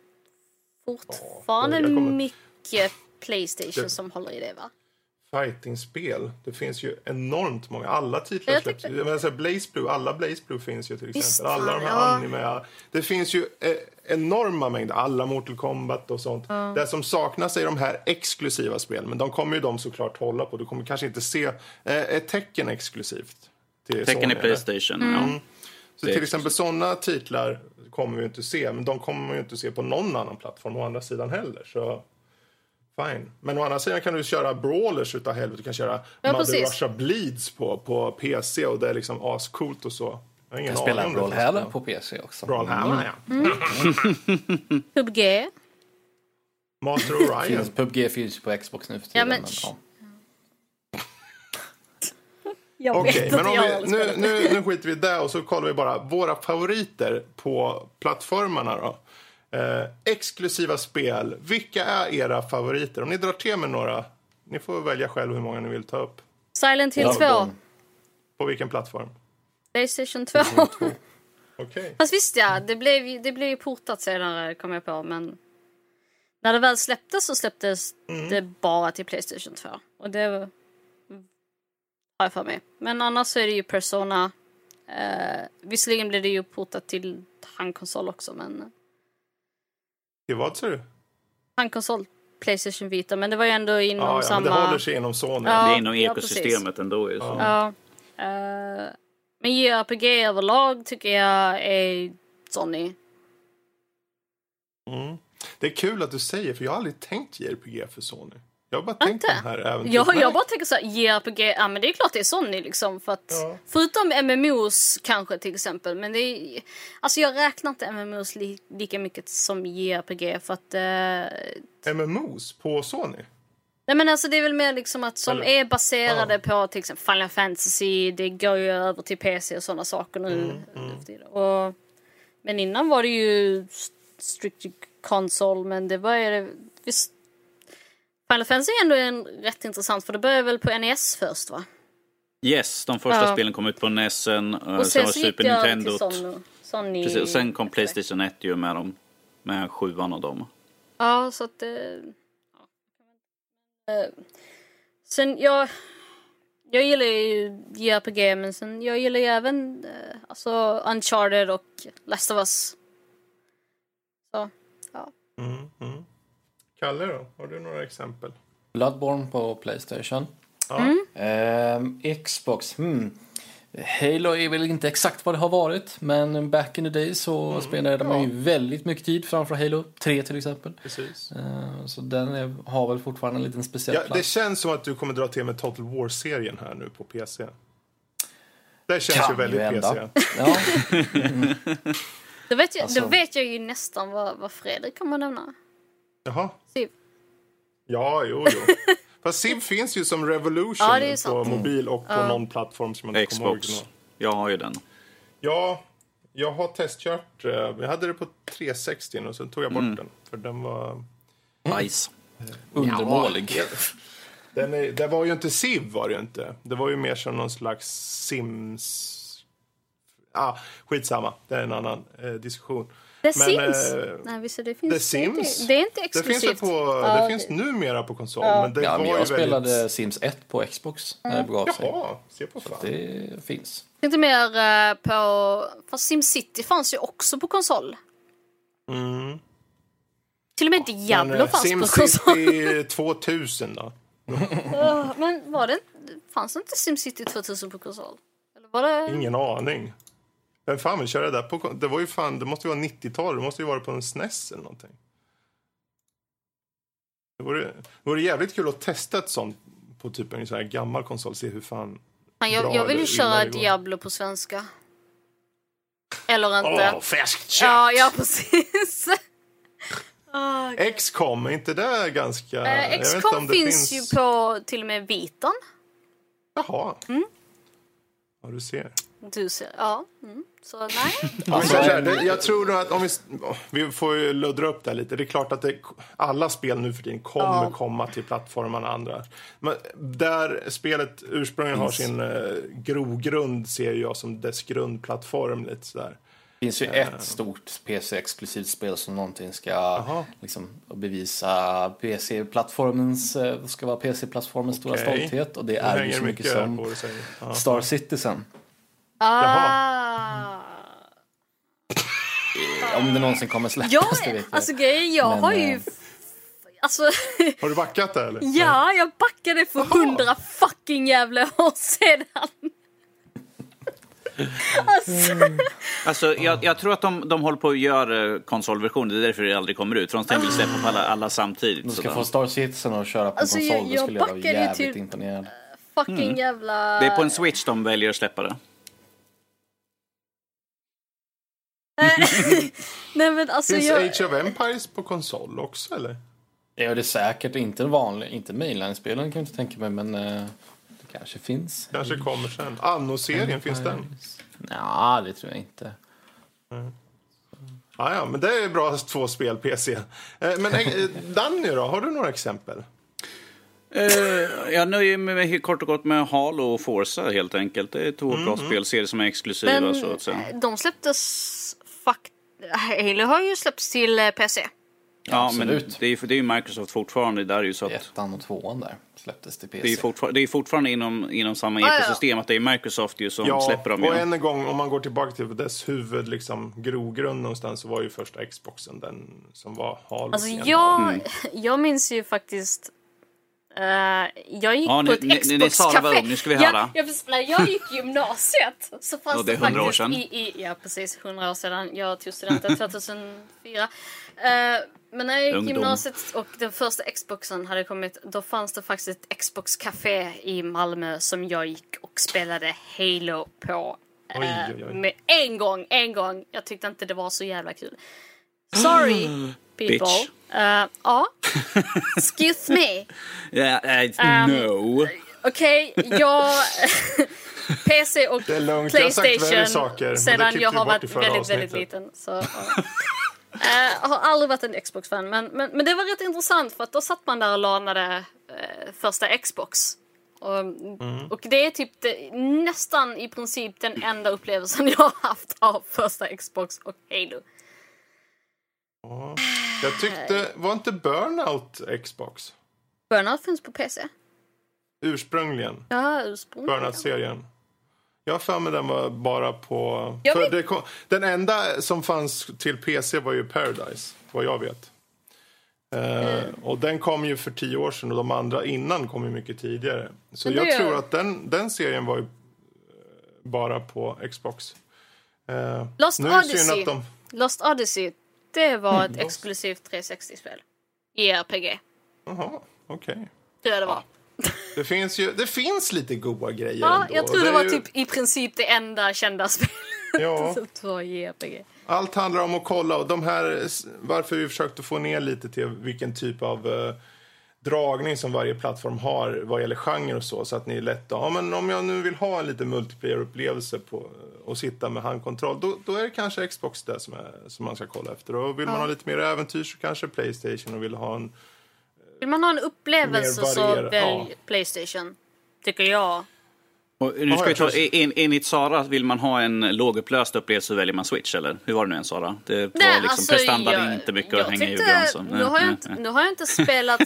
Speaker 2: fortfarande
Speaker 1: kommer-
Speaker 2: mycket Playstation
Speaker 1: Det-
Speaker 2: som håller i det va?
Speaker 1: fightingspel. Det finns ju enormt många. Alla titlar
Speaker 2: Jag
Speaker 1: släpps
Speaker 2: tyckte-
Speaker 1: ju. Jag menar, så här, Blaze Blue, alla Blaze Blue finns ju till exempel.
Speaker 2: Visst,
Speaker 1: alla de här
Speaker 2: ja.
Speaker 1: anime. Det finns ju eh, enorma mängder. Alla Mortal Kombat och sånt. Det som saknas är de här exklusiva spelen. Men de kommer ju de såklart hålla på. Du kommer kanske inte se eh, ett tecken exklusivt. Till
Speaker 4: Tecken
Speaker 1: Sony,
Speaker 4: i? Playstation.
Speaker 2: Mm.
Speaker 4: Ja.
Speaker 1: Så till exempel sådana titlar kommer vi inte se. Men de kommer vi inte se på någon annan plattform å andra sidan heller. Så fine. Men å andra sidan kan du köra brawlers utav helvete. Du kan köra
Speaker 2: Ja,
Speaker 1: Mother. Russia Bleeds på, på PC och det är liksom ascoolt och så. Jag har ingen det finns
Speaker 3: Brawlhalla på PC också.
Speaker 1: Brawlhalla, ja. (laughs)
Speaker 2: PubG.
Speaker 1: Master Orion.
Speaker 3: Finns, PubG finns ju på Xbox nu för tiden.
Speaker 2: men-
Speaker 3: men, ja. (laughs)
Speaker 2: Jag
Speaker 1: Okej, men om vi, nu, nu, nu skiter vi i det och så kollar vi bara våra favoriter på plattformarna då. Eh, exklusiva spel. Vilka är era favoriter? Om ni drar till med några, ni får välja själv hur många ni vill ta upp.
Speaker 2: Silent Hill
Speaker 3: Ja,
Speaker 2: 2.
Speaker 3: de-
Speaker 1: På vilken plattform?
Speaker 2: Playstation 2. (laughs)
Speaker 1: Okej.
Speaker 2: Fast visst ja, det blev, ju- det blev ju portat senare kom jag på men när det väl släpptes så släpptes
Speaker 1: Mm.
Speaker 2: det bara till Playstation 2. Och det var- har jag för mig. Men annars så är det ju Persona. Eh, visserligen blev det ju portat till handkonsol också men
Speaker 1: Till vad sa du?
Speaker 2: handkonsol Playstation Vita men det var ju ändå inom
Speaker 1: Ja, ja, men
Speaker 2: samma...
Speaker 1: det håller sig inom Sony.
Speaker 2: Ja.
Speaker 4: Det är inom
Speaker 2: ja,
Speaker 4: ekosystemet ändå. Ju, så.
Speaker 2: Ja. Eh, men JRPG överlag tycker jag är Sony.
Speaker 1: Mm. Det är kul att du säger, för jag har aldrig tänkt JRPG för Sony. Jag har bara
Speaker 2: Ja,
Speaker 1: tänkt
Speaker 2: inte?
Speaker 1: de här äventyrs...
Speaker 2: Jag, jag bara tänker så här, JRPG, ja men det är klart det är Sony liksom. För att,
Speaker 1: Ja.
Speaker 2: Förutom MMOs kanske till exempel. Men det är, alltså jag räknar inte MMOs li, lika mycket som JRPG för att... Eh,
Speaker 1: MMOs på Sony?
Speaker 2: nej men alltså det är väl mer liksom att som
Speaker 1: Eller-
Speaker 2: är baserade på till exempel Final Fantasy. Det går ju över till PC och sådana saker nu.
Speaker 1: Mm,
Speaker 2: tiden. Och, men innan var det ju strictly console men det började... Visst, Final Fantasy är ändå en, rätt intressant för det började väl på NES först va?
Speaker 4: Yes, de första
Speaker 2: Ja.
Speaker 4: spelen kom ut på NESen, eh,
Speaker 2: Och
Speaker 4: sen
Speaker 2: sen
Speaker 4: var
Speaker 2: så gick
Speaker 4: Super
Speaker 2: jag
Speaker 4: Nintendo.
Speaker 2: till Sony. Sony
Speaker 4: Precis, och sen kom Playstation 1 ju med dem. Med sjuan av dem.
Speaker 2: Ja, så att... Eh, ja. Eh, sen, jag... Jag gillar ju JRPG, men sen jag gillar ju även eh, alltså Uncharted och Last of Us. Så, ja.
Speaker 1: Mm, mm. Kalle då? Har du några exempel?
Speaker 3: Bloodborne på Playstation.
Speaker 1: Ja.
Speaker 2: Mm.
Speaker 3: Ehm, Xbox, hmm. Halo är väl inte exakt vad det har varit, men back in the day så spelade man ju väldigt mycket tid framför Halo 3 till exempel.
Speaker 1: Precis.
Speaker 3: Ehm, så den är, har väl fortfarande en liten speciell
Speaker 1: Ja, det
Speaker 3: plats.
Speaker 1: känns som att du kommer dra till med Total War-serien här nu på PC. Det känns
Speaker 3: Kan
Speaker 1: ju väldigt
Speaker 3: ju.
Speaker 1: PC.
Speaker 3: Ja, (laughs)
Speaker 2: Då, vet jag,
Speaker 3: Alltså-
Speaker 2: då vet jag ju nästan vad, vad Fredrik kommer nämna.
Speaker 1: Jaha. Ja, jo, jo. (laughs) Fast Civ finns ju som Revolution
Speaker 2: Ja,
Speaker 1: på
Speaker 2: sant.
Speaker 1: mobil och på någon plattform som jag inte kommer ihåg.
Speaker 4: Xbox. Jag har ju den.
Speaker 1: Ja, jag har testkört. eh, Jag hade det på 360 och sen tog jag bort
Speaker 4: Mm.
Speaker 1: den. För den var...
Speaker 4: Nice.
Speaker 3: undermålig.
Speaker 1: Ja, Den är, det var ju inte Civ var det ju inte. Det var ju mer som någon slags Sims... Ah, skitsamma, det är en annan eh, diskussion.
Speaker 2: The
Speaker 1: Men,
Speaker 2: Sims?
Speaker 1: eh,
Speaker 2: Nej, visst det finns
Speaker 1: The Sims?
Speaker 2: Inte, det är inte
Speaker 1: Det
Speaker 2: exklusivt.
Speaker 1: finns, det på,
Speaker 2: Ja,
Speaker 1: det finns numera på konsol.
Speaker 2: Ja.
Speaker 1: Men det
Speaker 3: Ja,
Speaker 1: var
Speaker 3: men
Speaker 1: ju
Speaker 3: jag
Speaker 1: väldigt...
Speaker 3: spelade Sims 1 på Xbox när det begav sig.
Speaker 1: Jaha, se på fan.
Speaker 3: Det finns.
Speaker 2: Inte mer eh, på... Fast SimCity fanns ju också på konsol.
Speaker 1: Mm.
Speaker 2: Till och med Diablo
Speaker 1: Men, eh,
Speaker 2: fanns på konsol. (laughs)
Speaker 1: SimCity 2000 då? (laughs)
Speaker 2: Men var det inte... fanns inte Simcity 2000 på konsol? Eller var det...
Speaker 1: Ingen aning. Vem fan vill köra det där på Det var ju fan, det måste ju vara 90-tal. Det måste ju vara på en SNES eller någonting. Det vore, det vore jävligt kul att testa ett sånt på typ en sån här gammal konsol. Se hur fan...
Speaker 2: Fan, jag, jag vill ju köra. Diablo på svenska. Eller inte.
Speaker 1: Åh, färskt
Speaker 2: ja,
Speaker 1: kött!
Speaker 2: ja, precis. (laughs) Ah,
Speaker 1: XCOM, är inte det ganska...
Speaker 2: eh, XCOM
Speaker 1: om det
Speaker 2: finns, ju på till och med Vitan.
Speaker 1: Jaha.
Speaker 2: Mm.
Speaker 1: Ja, du ser.
Speaker 2: Du ser, ja. Mm. Så nej. (laughs)
Speaker 3: Alltså,
Speaker 1: det, jag tror nog att om vi, vi får ju luddra upp det här lite. Det är klart att det, alla spel nu för tiden kommer
Speaker 2: Ja.
Speaker 1: komma till plattformarna andra. Men där spelet ursprungligen har sin eh, grogrund ser jag som dess grundplattform lite sådär.
Speaker 3: Det finns ju ett stort PC-exklusivt spel som någonting ska liksom, bevisa PC-plattformens, eh, ska vara PC-plattformens stora
Speaker 1: Okej.
Speaker 3: stolthet och det
Speaker 1: Det
Speaker 3: är ju så mycket
Speaker 1: mycket
Speaker 3: som. Star Citizen.
Speaker 2: Ah.
Speaker 3: Om det någonsin kommer släppas,
Speaker 2: Ja,
Speaker 3: det vet jag.
Speaker 2: alltså grejen, jag
Speaker 3: Men,
Speaker 2: har ju...
Speaker 3: eh,
Speaker 2: Alltså,
Speaker 1: Har du backat där eller?
Speaker 2: ja, jag backade för hundra fucking jävla år sedan. alltså,
Speaker 4: Alltså, jag, jag tror att de, de håller på att göra konsolversioner, det är därför det aldrig kommer ut. För de vill släppa på alla, alla samtidigt.
Speaker 3: De ska
Speaker 4: sådär.
Speaker 3: få Star Citizen att köra på
Speaker 2: Alltså,
Speaker 3: konsol,
Speaker 2: jag- jag
Speaker 3: skulle jag vara jävligt
Speaker 2: till-
Speaker 3: imponerad.
Speaker 2: fucking jävla...
Speaker 4: Det är på en Switch de väljer att släppa det. (laughs)
Speaker 2: Nej men alltså
Speaker 1: Finns
Speaker 2: jag...
Speaker 1: Age of Empires på konsol också eller?
Speaker 3: Ja, det är säkert inte vanlig, inte mainline-spelen kan jag inte tänka mig, men eh, det kanske finns.
Speaker 1: Kanske kommer sen. Anno-serien, finns den?
Speaker 3: Ja, det tror jag inte.
Speaker 1: Ja, ja, men det är bra två spel PC. Eh, Men eh, Danny då, har du några exempel?
Speaker 4: Uh, jag nöjer mig med, kort och gott med Halo och Forza helt enkelt. Det är två
Speaker 1: Mm,
Speaker 4: bra spelserier som är exklusiva.
Speaker 2: Men
Speaker 4: så att säga.
Speaker 2: eh, de släpptes... Fuck... Halo har ju släppts till eh, PC.
Speaker 4: Ja, men
Speaker 3: absolut.
Speaker 4: det är, ju- det är ju Microsoft fortfarande. Där är ju så att
Speaker 3: Ettan och tvåan där släpptes till PC.
Speaker 4: det är, fortfarande, det är fortfarande inom, inom samma
Speaker 2: ja.
Speaker 4: ekosystem. Att det är Microsoft ju som
Speaker 1: Ja,
Speaker 4: släpper dem.
Speaker 1: och
Speaker 4: ju.
Speaker 1: än en gång, om man går tillbaka till dess huvud, liksom, grogrund någonstans, så var ju första Xboxen den som var Halo.
Speaker 2: Alltså jag, jag minns ju faktiskt... eh, jag gick
Speaker 4: Ja,
Speaker 2: på ett Xbox-café.
Speaker 4: nu ska vi
Speaker 2: Ja,
Speaker 4: höra.
Speaker 2: jag, när jag gick gymnasiet (laughs) så fanns
Speaker 4: Ja, det är
Speaker 2: det
Speaker 4: 100 år
Speaker 2: faktiskt
Speaker 4: sedan.
Speaker 2: I, i, ja, precis. 100 år sedan. Jag tog studenten (laughs) 2004. Eh, men när jag gick
Speaker 4: Ungdom.
Speaker 2: gymnasiet och den första Xboxen hade kommit, då fanns det faktiskt ett Xbox-café i Malmö som jag gick och spelade Halo på. eh,
Speaker 1: Oj, oj, oj.
Speaker 2: Med en gång, en gång. Jag tyckte inte det var så jävla kul. Sorry, (gasps) (laughs) people.
Speaker 4: Bitch.
Speaker 2: Eh, ja. Excuse me. (laughs)
Speaker 4: Ja, eh,
Speaker 2: Um,
Speaker 4: no.
Speaker 2: Okej, jag... (laughs) PC och
Speaker 1: Det är lugnt, jag har sagt värre
Speaker 2: Playstation sedan jag har varit väldigt, väldigt liten. Så, ja. Eh, har aldrig varit en Xbox-fan, men, men, men det var rätt intressant för att då satt man där och lanade eh, första Xbox. Och,
Speaker 1: Mm.
Speaker 2: och det är typ det, nästan i princip den enda upplevelsen (laughs) jag har haft av första Xbox och Halo.
Speaker 1: Ja. Jag tyckte, var inte Burnout Xbox?
Speaker 2: Burnout finns på PC.
Speaker 1: Ursprungligen,
Speaker 2: Ja, ursprungligen.
Speaker 1: Burnout-serien. Jag har för mig den var bara på...
Speaker 2: Jag
Speaker 1: För kom, den enda som fanns till PC var ju Paradise, vad jag vet.
Speaker 2: Mm.
Speaker 1: och den kom ju för tio år sedan och de andra innan kom ju mycket tidigare. Så jag
Speaker 2: är-
Speaker 1: tror att den, den serien var ju eh, bara på Xbox. Eh,
Speaker 2: Lost Odyssey.
Speaker 1: de...
Speaker 2: Lost Odyssey, det var ett
Speaker 1: Lost.
Speaker 2: exklusivt 360-spel. I RPG.
Speaker 1: Jaha, okej.
Speaker 2: Tror jag det var.
Speaker 1: Det finns ju det finns lite goda grejer
Speaker 2: Ja,
Speaker 1: ändå.
Speaker 2: jag tror det
Speaker 1: är
Speaker 2: var
Speaker 1: ju-
Speaker 2: typ i princip det enda kända spelet
Speaker 1: Ja. (laughs)
Speaker 2: som var i RPG.
Speaker 1: Allt handlar om att kolla och de här, varför vi försökte få ner lite till vilken typ av eh, dragning som varje plattform har vad gäller genre och så. Så att ni är lätt ja men om jag nu vill ha en lite multiplayer-upplevelse på och sitta med handkontroll, då, då är det kanske Xbox där som, är, som man ska kolla efter. Och vill man ha lite mer äventyr så kanske Playstation och vill ha en...
Speaker 2: Vill man ha en upplevelse så välj
Speaker 1: ja.
Speaker 2: Playstation. Tycker jag.
Speaker 4: Och nu ska vi
Speaker 1: jag
Speaker 4: ta, en, enligt Sara, vill man ha en lågupplöst upplevelse så väljer man Switch, eller? Hur var det nu än Sara? Det var
Speaker 2: Nej,
Speaker 4: liksom
Speaker 2: alltså,
Speaker 4: prestanda
Speaker 2: jag-
Speaker 4: inte mycket
Speaker 2: jag
Speaker 4: att hänga i
Speaker 2: tyckte-
Speaker 4: julgran. så-
Speaker 2: Nu har, jag inte, nu har jag inte spelat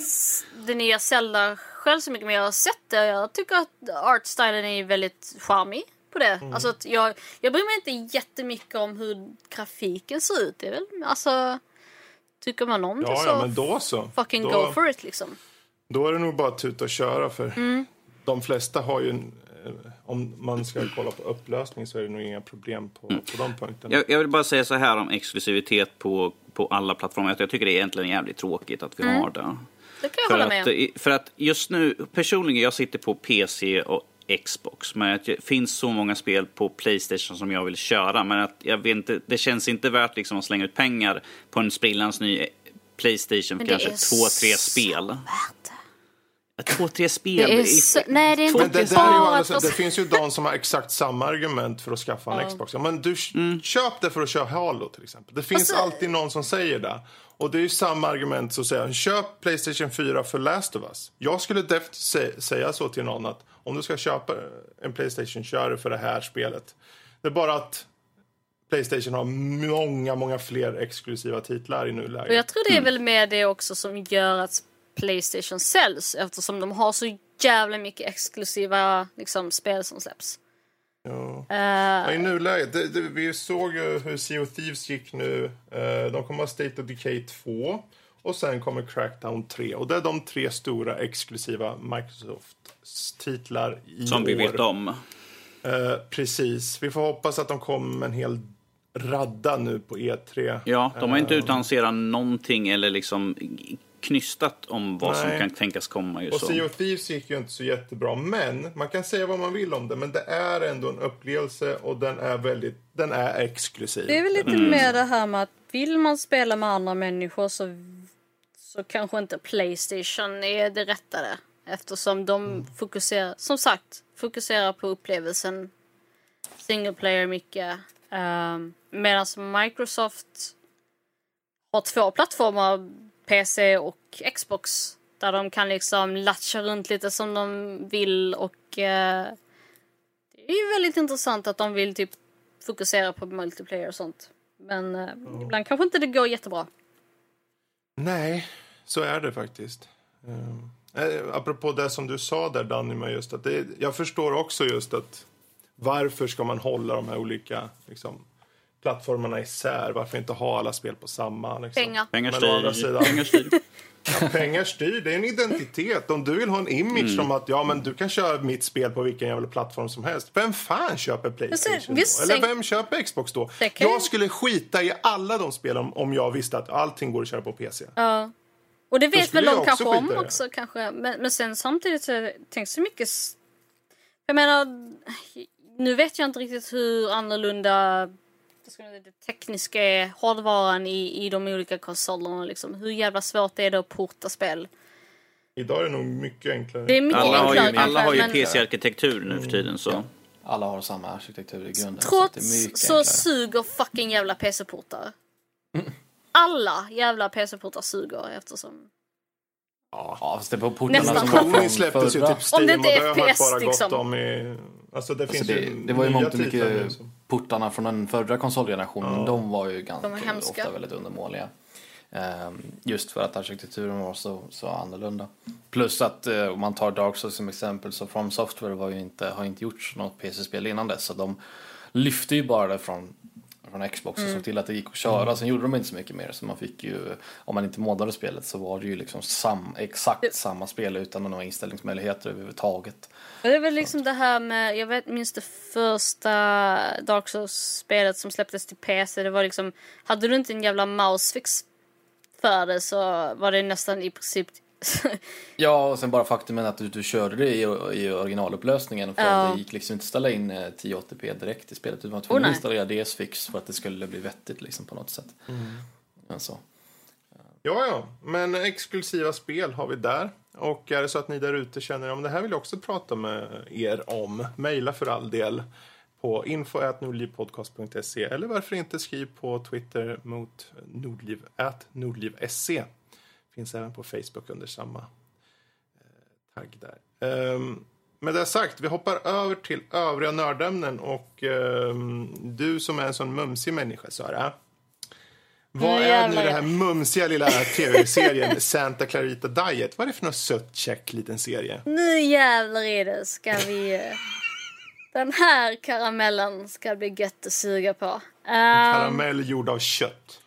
Speaker 2: det nya Zelda själv så mycket, men jag har sett det. Jag tycker att artstylen är väldigt charmig på det.
Speaker 1: Mm.
Speaker 2: Alltså att jag, jag bryr mig inte jättemycket om hur grafiken ser ut. Det är väl, alltså, tycker man om det
Speaker 1: Ja,
Speaker 2: så
Speaker 1: ja men då så.
Speaker 2: fucking
Speaker 1: då,
Speaker 2: go for it liksom.
Speaker 1: Då är det nog bara att tuta och köra för
Speaker 2: Mm.
Speaker 1: de flesta har ju, en, om man ska kolla på upplösning så är det nog inga problem på, på de punkterna.
Speaker 4: Jag, jag vill bara säga så här om exklusivitet på, på alla plattformar. Att jag tycker det är egentligen jävligt tråkigt att vi har det.
Speaker 2: Det kan jag
Speaker 4: För
Speaker 2: hålla
Speaker 4: att,
Speaker 2: med
Speaker 4: i- för att just nu, personligen, jag sitter på PC och Xbox. Men att det finns så många spel på Playstation som jag vill köra. Men att jag vet inte, det känns inte värt liksom att slänga ut pengar på en sprillans ny Playstation för kanske två, tre spel.
Speaker 2: värt
Speaker 4: Två, tre spel.
Speaker 2: Det så, nej, det är inte
Speaker 1: det, alltså,
Speaker 2: att...
Speaker 1: det finns ju (laughs) de som har exakt samma argument för att skaffa en Xbox. Ja, men du, Köp det för att köra Halo till exempel. Det finns
Speaker 2: Alltså-
Speaker 1: alltid någon som säger det. Och det är ju samma argument som säger köp Playstation 4 för Last of Us. Jag skulle deft sä- säga så till någon att om du ska köpa en Playstation, kör det för det här spelet. Det är bara att Playstation har många, många fler exklusiva titlar i nuläget.
Speaker 2: Och jag tror det är väl med det också som gör att Playstation säljs eftersom de har så jävla mycket exklusiva liksom, spel som släpps.
Speaker 1: Ja. Ja, I nuläget, det, det, vi såg ju hur Sea of Thieves gick nu. Eh, de kommer ha State of Decay 2 och sen kommer Crackdown 3. Och det är de tre stora exklusiva Microsoft-titlar i
Speaker 4: Som vi
Speaker 1: år.
Speaker 4: vet om.
Speaker 1: Eh, precis. Vi får hoppas att de kommer en hel radda nu på E E3.
Speaker 4: Ja, de har inte utannonserat någonting eller liksom knystat om vad som
Speaker 1: Nej.
Speaker 4: kan tänkas komma. Ju
Speaker 1: Och
Speaker 4: så.
Speaker 1: Sea of Thieves gick ju inte så jättebra, men man kan säga vad man vill om det, men det är ändå en upplevelse och den är väldigt, den är exklusiv.
Speaker 2: det är väl lite mer det här med att vill man spela med andra människor så, så kanske inte Playstation är det rättare. Eftersom de fokuserar, som sagt, fokuserar på upplevelsen single player mycket. Um, Medan Microsoft har två plattformar, PC och Xbox. Där de kan liksom latcha runt lite som de vill och eh, det är ju väldigt intressant att de vill typ fokusera på multiplayer och sånt. Men eh, ibland kanske inte det går jättebra.
Speaker 1: Nej, så är det faktiskt. Eh, apropå det som du sa där Danny, med just att det, jag förstår också just att varför ska man hålla de här olika liksom, plattformarna isär? Varför inte ha alla spel på samma? Liksom?
Speaker 2: Pengar.
Speaker 4: Pengar
Speaker 1: Men å andra
Speaker 4: styr.
Speaker 1: sidan-
Speaker 4: Pengar styr. (laughs)
Speaker 1: Ja, pengar styr, det är en identitet. Om du vill ha en image som att ja, men du kan köra mitt spel på vilken jävla plattform som helst. Vem fan köper Playstation då? Eller vem köper Xbox då? Jag skulle skita i alla de spelen om, om jag visste att allting går att köra på PC.
Speaker 2: Ja. Och det vet väl de kanske om också kanske. Men, men sen samtidigt så det- tänk så mycket. Jag menar, nu vet jag inte riktigt hur annorlunda säga, det tekniska hårdvaran i, i de olika konsolerna. Liksom. Hur jävla svårt är det att porta spel?
Speaker 1: Idag är det nog mycket enklare.
Speaker 2: Det är mycket
Speaker 4: Alla har ju,
Speaker 2: enklare
Speaker 4: alla har ju
Speaker 2: men
Speaker 4: PC-arkitektur nu för tiden. Så.
Speaker 3: Alla har samma arkitektur i grunden. så att det är
Speaker 2: trots så
Speaker 3: enklare.
Speaker 2: suger fucking jävla PC-portar. (laughs) Alla jävla PC-portar suger eftersom...
Speaker 3: Ja, fast det är på portarna
Speaker 2: Nästan.
Speaker 3: som från
Speaker 1: släpptes ju typ Steam
Speaker 2: Om det inte
Speaker 1: och
Speaker 2: är
Speaker 1: det har
Speaker 2: FPS,
Speaker 1: bara
Speaker 2: liksom.
Speaker 1: om i... Alltså det finns
Speaker 3: Alltså det,
Speaker 1: ju
Speaker 3: det var ju och
Speaker 1: nu
Speaker 3: mycket
Speaker 1: som-
Speaker 3: portarna från den förra konsolgenerationen. De var ju ganska
Speaker 2: De var
Speaker 3: ofta väldigt undermåliga. Ehm, just för att arkitekturen var så, så annorlunda. Plus att eh, om man tar Dark Souls som exempel så From Software var ju inte, har inte gjort något PC-spel innan dess. Så de lyfte ju bara det från, från Xbox och såg till att det gick att köra. Sen gjorde de inte så mycket mer. Så man fick ju, om man inte moddade spelet så var det ju liksom sam, exakt samma spel utan några inställningsmöjligheter överhuvudtaget.
Speaker 2: Och det är väl liksom det här med, jag vet, minns det första Dark Souls-spelet som släpptes till PC. Det var liksom, hade du inte en jävla mousefix för det så var det nästan i princip... (laughs)
Speaker 3: Ja, och sen bara faktumet att du, du körde det i, i originalupplösningen för
Speaker 2: Ja.
Speaker 3: det gick liksom inte att ställa in eh, 1080p direkt i spelet. Du var tvungen att installera DS-fix för att det skulle bli vettigt liksom på något sätt. Alltså.
Speaker 1: Ja, ja, men exklusiva spel har vi där. Och är det så att ni där ute känner om det här vill jag också prata med er om, mejla för all del på info.nordlivpodcast.se eller varför inte skriv på Twitter mot nordliv, nordliv.se. Finns även på Facebook under samma eh, tagg där. Um, med det sagt, vi hoppar över till övriga nördämnen och um, du som är en sån mumsig människa, Sara. Vad är nu den här mumsiga lilla tv-serien Santa Clarita Diet? Vad är det för någon sött check liten serie?
Speaker 2: Nu jävlar är det ska vi... Den här karamellen ska bli gött att suga på. Ehm,
Speaker 1: Karamell gjord av kött.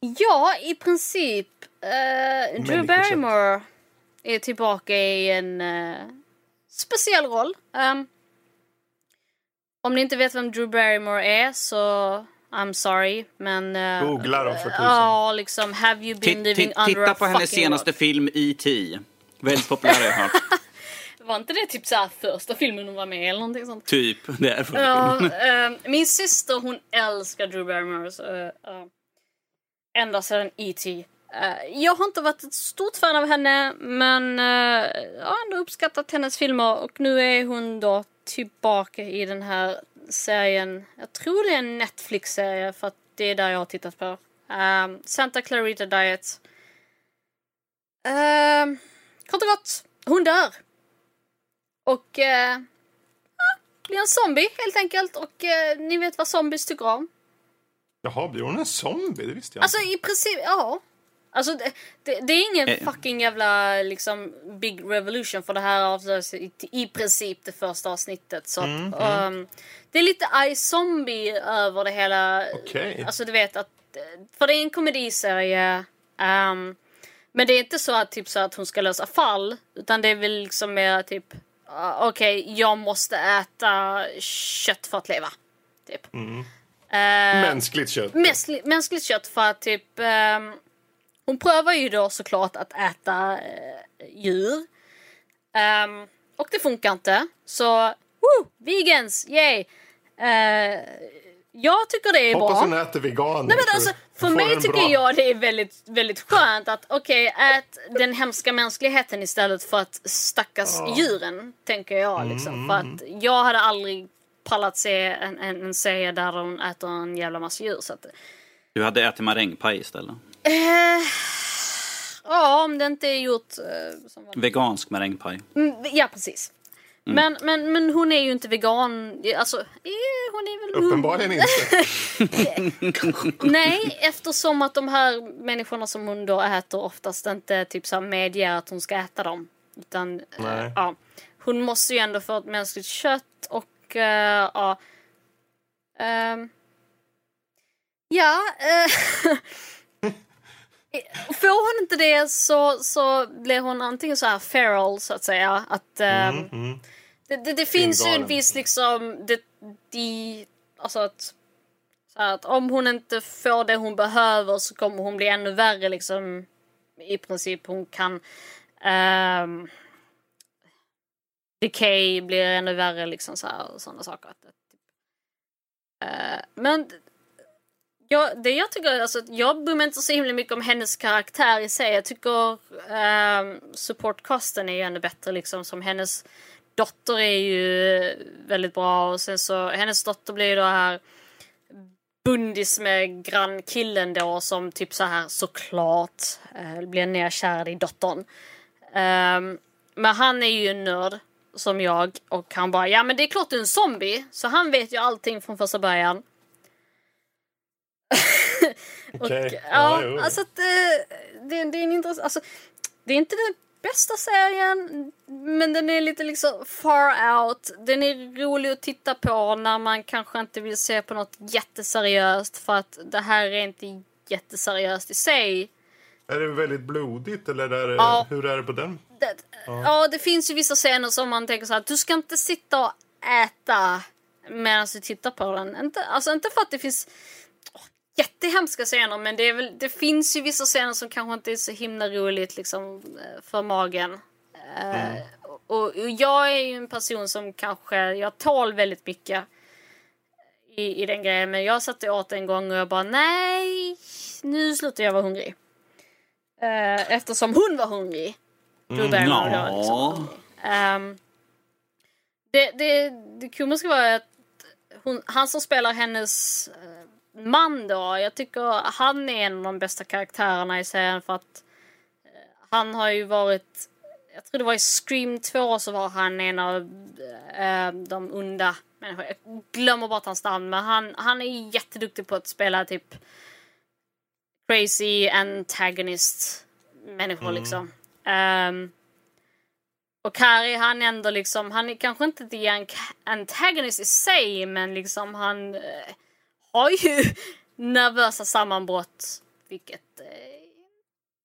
Speaker 2: ja, i princip. Uh, Drew. Barrymore är tillbaka i en uh, speciell roll. Um, om ni inte vet vem Drew Barrymore är så I'm sorry, men... Uh,
Speaker 1: Googla då för tusan.
Speaker 2: Ja, liksom have you been living under
Speaker 4: Titta
Speaker 2: a
Speaker 4: på hennes senaste
Speaker 2: rock?
Speaker 4: film E.T. Väldigt populär har jag hört. (laughs)
Speaker 2: Var inte det typ såhär första filmen hon var med eller någonting sånt?
Speaker 4: Typ. Det är för
Speaker 2: Ja, eh, min syster hon älskar Drew Barrymore. Eh, ja. ända sedan E.T. Eh, jag har inte varit ett stort fan av henne men uh, jag har ändå uppskattat hennes filmer och nu är hon då tillbaka i den här serien. Jag tror det är en Netflix-serie för att det är där jag har tittat på. Um, Santa Clarita Diet. Um, kort och gott, hon dör. Och uh, ja, blir en zombie helt enkelt och eh, ni vet vad zombies tycker om.
Speaker 1: Jaha, blir hon en zombie? Det visste jag
Speaker 2: Alltså i princip, ja. Alltså det, det, det är ingen
Speaker 4: Eh.
Speaker 2: fucking jävla liksom big revolution för det här avslöjas i, i princip det första avsnittet. Så att, um, det är lite iZombie över det hela.
Speaker 1: Okej.
Speaker 2: Alltså du vet att, för det är en komediserie. Um, men det är inte så att, typ, så att hon ska lösa fall. Utan det är väl liksom mer typ, uh, okej jag måste äta kött för att leva. Typ. Eh,
Speaker 1: Mänskligt kött.
Speaker 2: mänskligt, mänskligt kött för att typ ehm, hon prövar ju då såklart att äta eh, djur. Ehm, och det funkar inte. Så, woo, vegans, yay! Eh, jag tycker det är
Speaker 1: Hoppas
Speaker 2: bra.
Speaker 1: hon äter vegan.
Speaker 2: Nej, men alltså, för mig tycker
Speaker 1: bra-
Speaker 2: jag det är väldigt, väldigt skönt att okej, ät den hemska mänskligheten istället för att stackars djuren, tänker jag. Liksom. För att jag hade aldrig pallat se en, en, en serie där de äter en jävla massa djur. Så att,
Speaker 4: Du hade ätit marängpaj istället.
Speaker 2: Eh, ja, om det inte är gjort eh, som var...
Speaker 4: Vegansk marängpaj.
Speaker 2: Mm, ja, precis. Men, men, men hon är ju inte vegan. Alltså, eh, hon är väl...
Speaker 1: Uppenbarligen inte. (laughs)
Speaker 2: Nej, eftersom att de här människorna som hon då äter oftast inte typ så här medger att hon ska äta dem. Utan, eh, ja. Hon måste ju ändå få ett mänskligt kött och eh, ja. Ehm. ja. (laughs) eh, Får hon inte det så, så blir hon antingen så här feral så att säga. Att, ehm,
Speaker 1: Mm.
Speaker 2: det, det, det finns ju en viss liksom, det, de, alltså att, så här, att om hon inte får det hon behöver så kommer hon bli ännu värre liksom. I princip hon kan um, Decay blir ännu värre liksom så här och sådana saker. Att, eh, men jag, det jag tycker, alltså, jag bryr mig inte så himla mycket om hennes karaktär i sig. Jag tycker ehm, um, supportkasten är ju ännu bättre liksom som hennes dotter är ju väldigt bra och sen så hennes dotter blir ju då här bundis med grannkillen då som typ så här såklart eh, blir nedkärd i dottern. Ehm, men han är ju en nörd som jag och han bara ja men det är klart du är en zombie så han vet ju allting från första början. (laughs)
Speaker 1: Okej.
Speaker 2: Och,
Speaker 1: Ja,
Speaker 2: ja, alltså att, eh, det, det är en intressant, alltså, det är inte den bästa serien men den är lite liksom far out. Den är rolig att titta på när man kanske inte vill se på något jätteseriöst för att det här är inte jätteseriöst i sig.
Speaker 1: Är det väldigt blodigt eller är det,
Speaker 2: Ja.
Speaker 1: hur är det på den?
Speaker 2: Det, ja. det finns ju vissa scener som man tänker så här, du ska inte sitta och äta medan du tittar på den. Inte, alltså inte för att det finns jättehemska scener men det, väl, det finns ju vissa scener som kanske inte är så himla roligt liksom eh, för magen. Eh, och, och jag är ju en person som kanske, jag tål väldigt mycket i, i den grejen men jag satt och åt en gång och jag bara nej, nu slutar jag vara hungrig. Eh, eftersom hon var hungrig. Drew Barrymore
Speaker 4: ja.
Speaker 2: då, liksom. Ehm, det, det, det komiska var att hon, han som spelar hennes man då, jag tycker han är en av de bästa karaktärerna i serien för att eh, han har ju varit, jag tror det var i Scream 2 så var han en av eh, de onda människorna. Jag glömmer bort hans namn men han, han är jätteduktig på att spela typ crazy antagonist människor liksom. Ehm, och här är han ändå liksom, han är kanske inte the antagonist i sig men liksom han eh, har ju (laughs) nervösa sammanbrott. Vilket eh,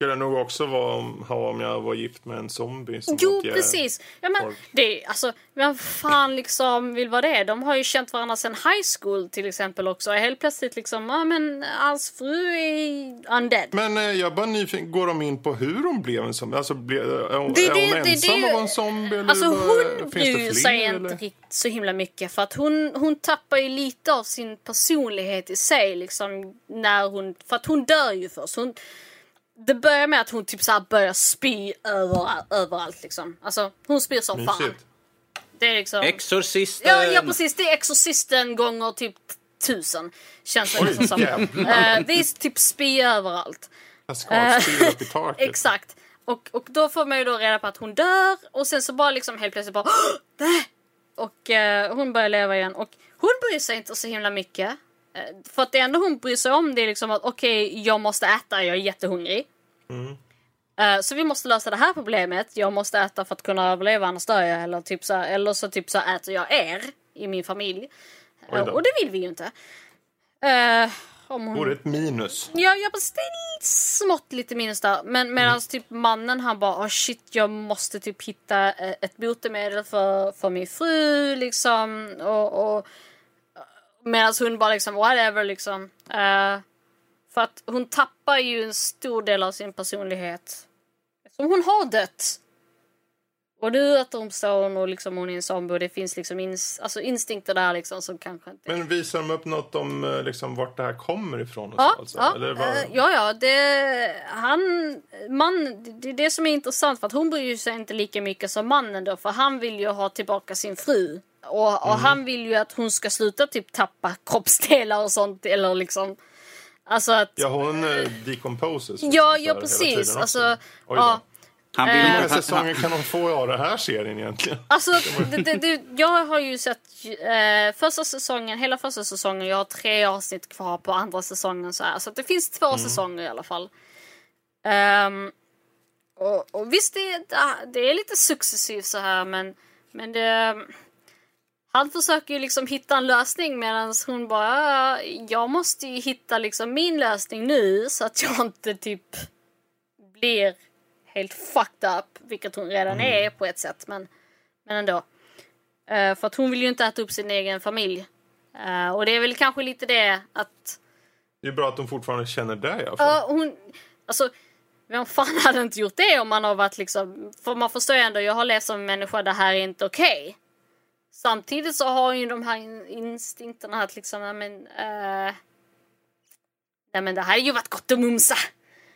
Speaker 1: skulle nog också vara om, ha om jag var gift med en zombie. Som
Speaker 2: Jo, precis. Ja, men
Speaker 1: folk.
Speaker 2: det, alltså, vem fan liksom vill vara det? De har ju känt varandra sedan high school till exempel också. Och helt plötsligt liksom, ja men hans fru är undead.
Speaker 1: Men eh, jag bara nyfiken, går de in på hur hon blev en zombie? Alltså, blev, är
Speaker 2: Det-
Speaker 1: är hon
Speaker 2: det-
Speaker 1: ensam
Speaker 2: det-
Speaker 1: att vara en zombie? Eller
Speaker 2: Alltså hon bryr sig inte riktigt så himla mycket för att hon, hon tappar ju lite av sin personlighet i sig liksom när hon, för att hon dör ju först. Hon, det börjar med att hon typ så här börjar spy överallt, överallt liksom. Alltså hon spyr som fan. Det är liksom...
Speaker 4: Exorcisten!
Speaker 2: Ja, ja precis, det är Exorcisten gånger typ tusen. Känns det nästan som. Eh, det är typ spy överallt.
Speaker 1: Jag ska styra upp i taket. (laughs)
Speaker 2: Exakt. Och, och då får man ju då reda på att hon dör och sen så bara liksom helt plötsligt bara "Åh, nej! Och eh, hon börjar leva igen och hon bryr sig inte så himla mycket. Eh, för att det enda hon bryr sig om det är liksom att okej, jag måste äta, jag är jättehungrig. Eh, så vi måste lösa det här problemet. Jag måste äta för att kunna överleva annars dör jag. Eller, typ så, eller så typ så äter jag er i min familj. Eh, och det vill vi ju inte. Eh, om hon...
Speaker 1: Vore ett minus.
Speaker 2: Ja, jag bara det är smått lite minus där. Men medan typ mannen han bara oh shit jag måste typ hitta ett botemedel för, för min fru liksom. Och, och medan hon bara liksom whatever liksom. Eh, för att hon tappar ju en stor del av sin personlighet. Eftersom hon har dött. Och nu återuppstår hon och liksom hon är en zombie och det finns liksom ins- alltså instinkter där liksom som kanske inte...
Speaker 1: Men visar de upp något om eh, liksom, vart det här kommer ifrån? Och
Speaker 2: Ja,
Speaker 1: så, alltså?
Speaker 2: ja,
Speaker 1: Eller vad?
Speaker 2: eh, ja, ja, det, han, man, det är det som är intressant för att hon bryr sig inte lika mycket som mannen då för han vill ju ha tillbaka sin fru. Och, och
Speaker 1: Mm.
Speaker 2: han vill ju att hon ska sluta typ tappa (laughs) kroppsdelar och sånt eller liksom. Alltså att,
Speaker 1: Ja, hon eh, decomposes.
Speaker 2: ja,
Speaker 1: liksom,
Speaker 2: ja
Speaker 1: här hela
Speaker 2: precis. Alltså, ja.
Speaker 4: Han vill
Speaker 1: Hur många säsonger kan hon få av den här serien egentligen?
Speaker 2: Alltså, (laughs) det, det, det, jag har ju sett eh, första säsongen, hela första säsongen. Jag har tre avsnitt kvar på andra säsongen. Så, här, så att det finns två säsonger i alla fall. Ehm, och, och visst, det, det är lite successivt så här, men, men det... Han försöker ju liksom hitta en lösning medan hon bara, "Ja, jag måste ju hitta liksom min lösning nu så att jag inte typ blir helt fucked up, vilket hon redan är på ett sätt, men, men ändå. Eh, för att hon vill ju inte äta upp sin egen familj. Eh, och det är väl kanske lite det att
Speaker 1: Det är bra att hon fortfarande känner det i alla fall.
Speaker 2: Ja, hon... Alltså, vem fan hade inte gjort det om man har varit liksom... För man förstår ju ändå, jag har levt som människa, det här är inte okej. Samtidigt så har hon ju de här in- instinkterna att liksom, nej men... eh, nej men det här hade ju varit gott att mumsa!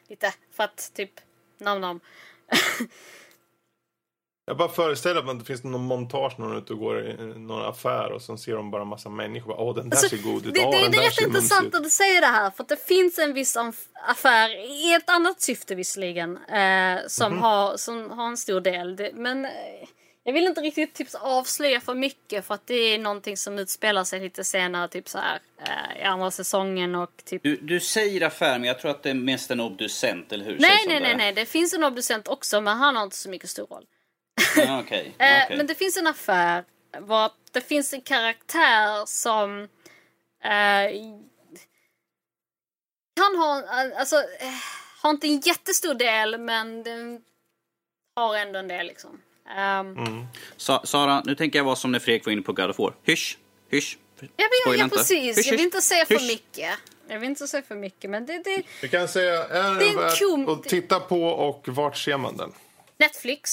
Speaker 2: Lite, för att typ, nam nam. (laughs)
Speaker 1: Jag bara föreställer mig att det finns någon montage när hon är ute och går i någon affär och så ser de bara en massa människor. Åh, den där
Speaker 2: Alltså,
Speaker 1: ser god ut.
Speaker 2: Det,
Speaker 1: Åh,
Speaker 2: det, det är rätt intressant att du säger det här för att det finns en viss aff- affär i ett annat syfte visserligen eh, som,
Speaker 1: Mhm.
Speaker 2: har, som har en stor del. Det, men eh, jag vill inte riktigt typ, avslöja för mycket för att det är någonting som utspelar sig lite senare typ så här eh, i andra säsongen och typ
Speaker 4: Du, du säger affär, men jag tror att det är mest en obducent, eller hur?
Speaker 2: Nej, nej, nej, nej, det finns en obducent också men han har inte så mycket stor roll.
Speaker 4: Ja, Okej. (laughs)
Speaker 2: Eh,
Speaker 4: okej.
Speaker 2: Men det finns en affär var det finns en karaktär som eh, kan ha, alltså, eh, har inte en jättestor del men den har ändå en del liksom. Ehm,
Speaker 1: Mm.
Speaker 4: Sa- Sara, nu tänker jag vara som när Fredrik var inne på God of War. Hysch! Hysch!
Speaker 2: Jag vill,
Speaker 4: Spoila
Speaker 2: ja,
Speaker 4: inte.
Speaker 2: precis,
Speaker 4: Hysch,
Speaker 2: jag vill inte säga för
Speaker 4: Hysch.
Speaker 2: mycket. Jag vill inte säga för mycket men det, det
Speaker 1: Vi kan säga, är
Speaker 2: Det
Speaker 1: värt att titta på och vart ser man den?
Speaker 2: Netflix.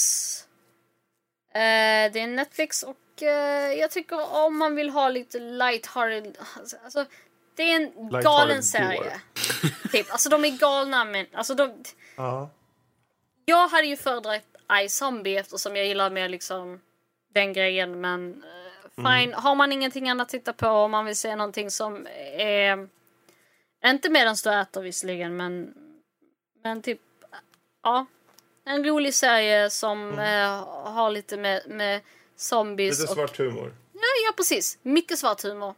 Speaker 2: Eh, det är Netflix och eh, jag tycker om man vill ha lite lighthearted, alltså det är en galen serie. typ, alltså de är galna men alltså de,
Speaker 1: Ja.
Speaker 2: jag hade ju föredragit iZombie eftersom jag gillar mer liksom den grejen men eh, fine, har man ingenting annat att titta på om man vill se någonting som är inte medan du äter visserligen men men typ ja en rolig serie som eh, har lite med, med zombies
Speaker 1: Lite
Speaker 2: och
Speaker 1: svart humor.
Speaker 2: Ja, ja precis. Mycket svart humor.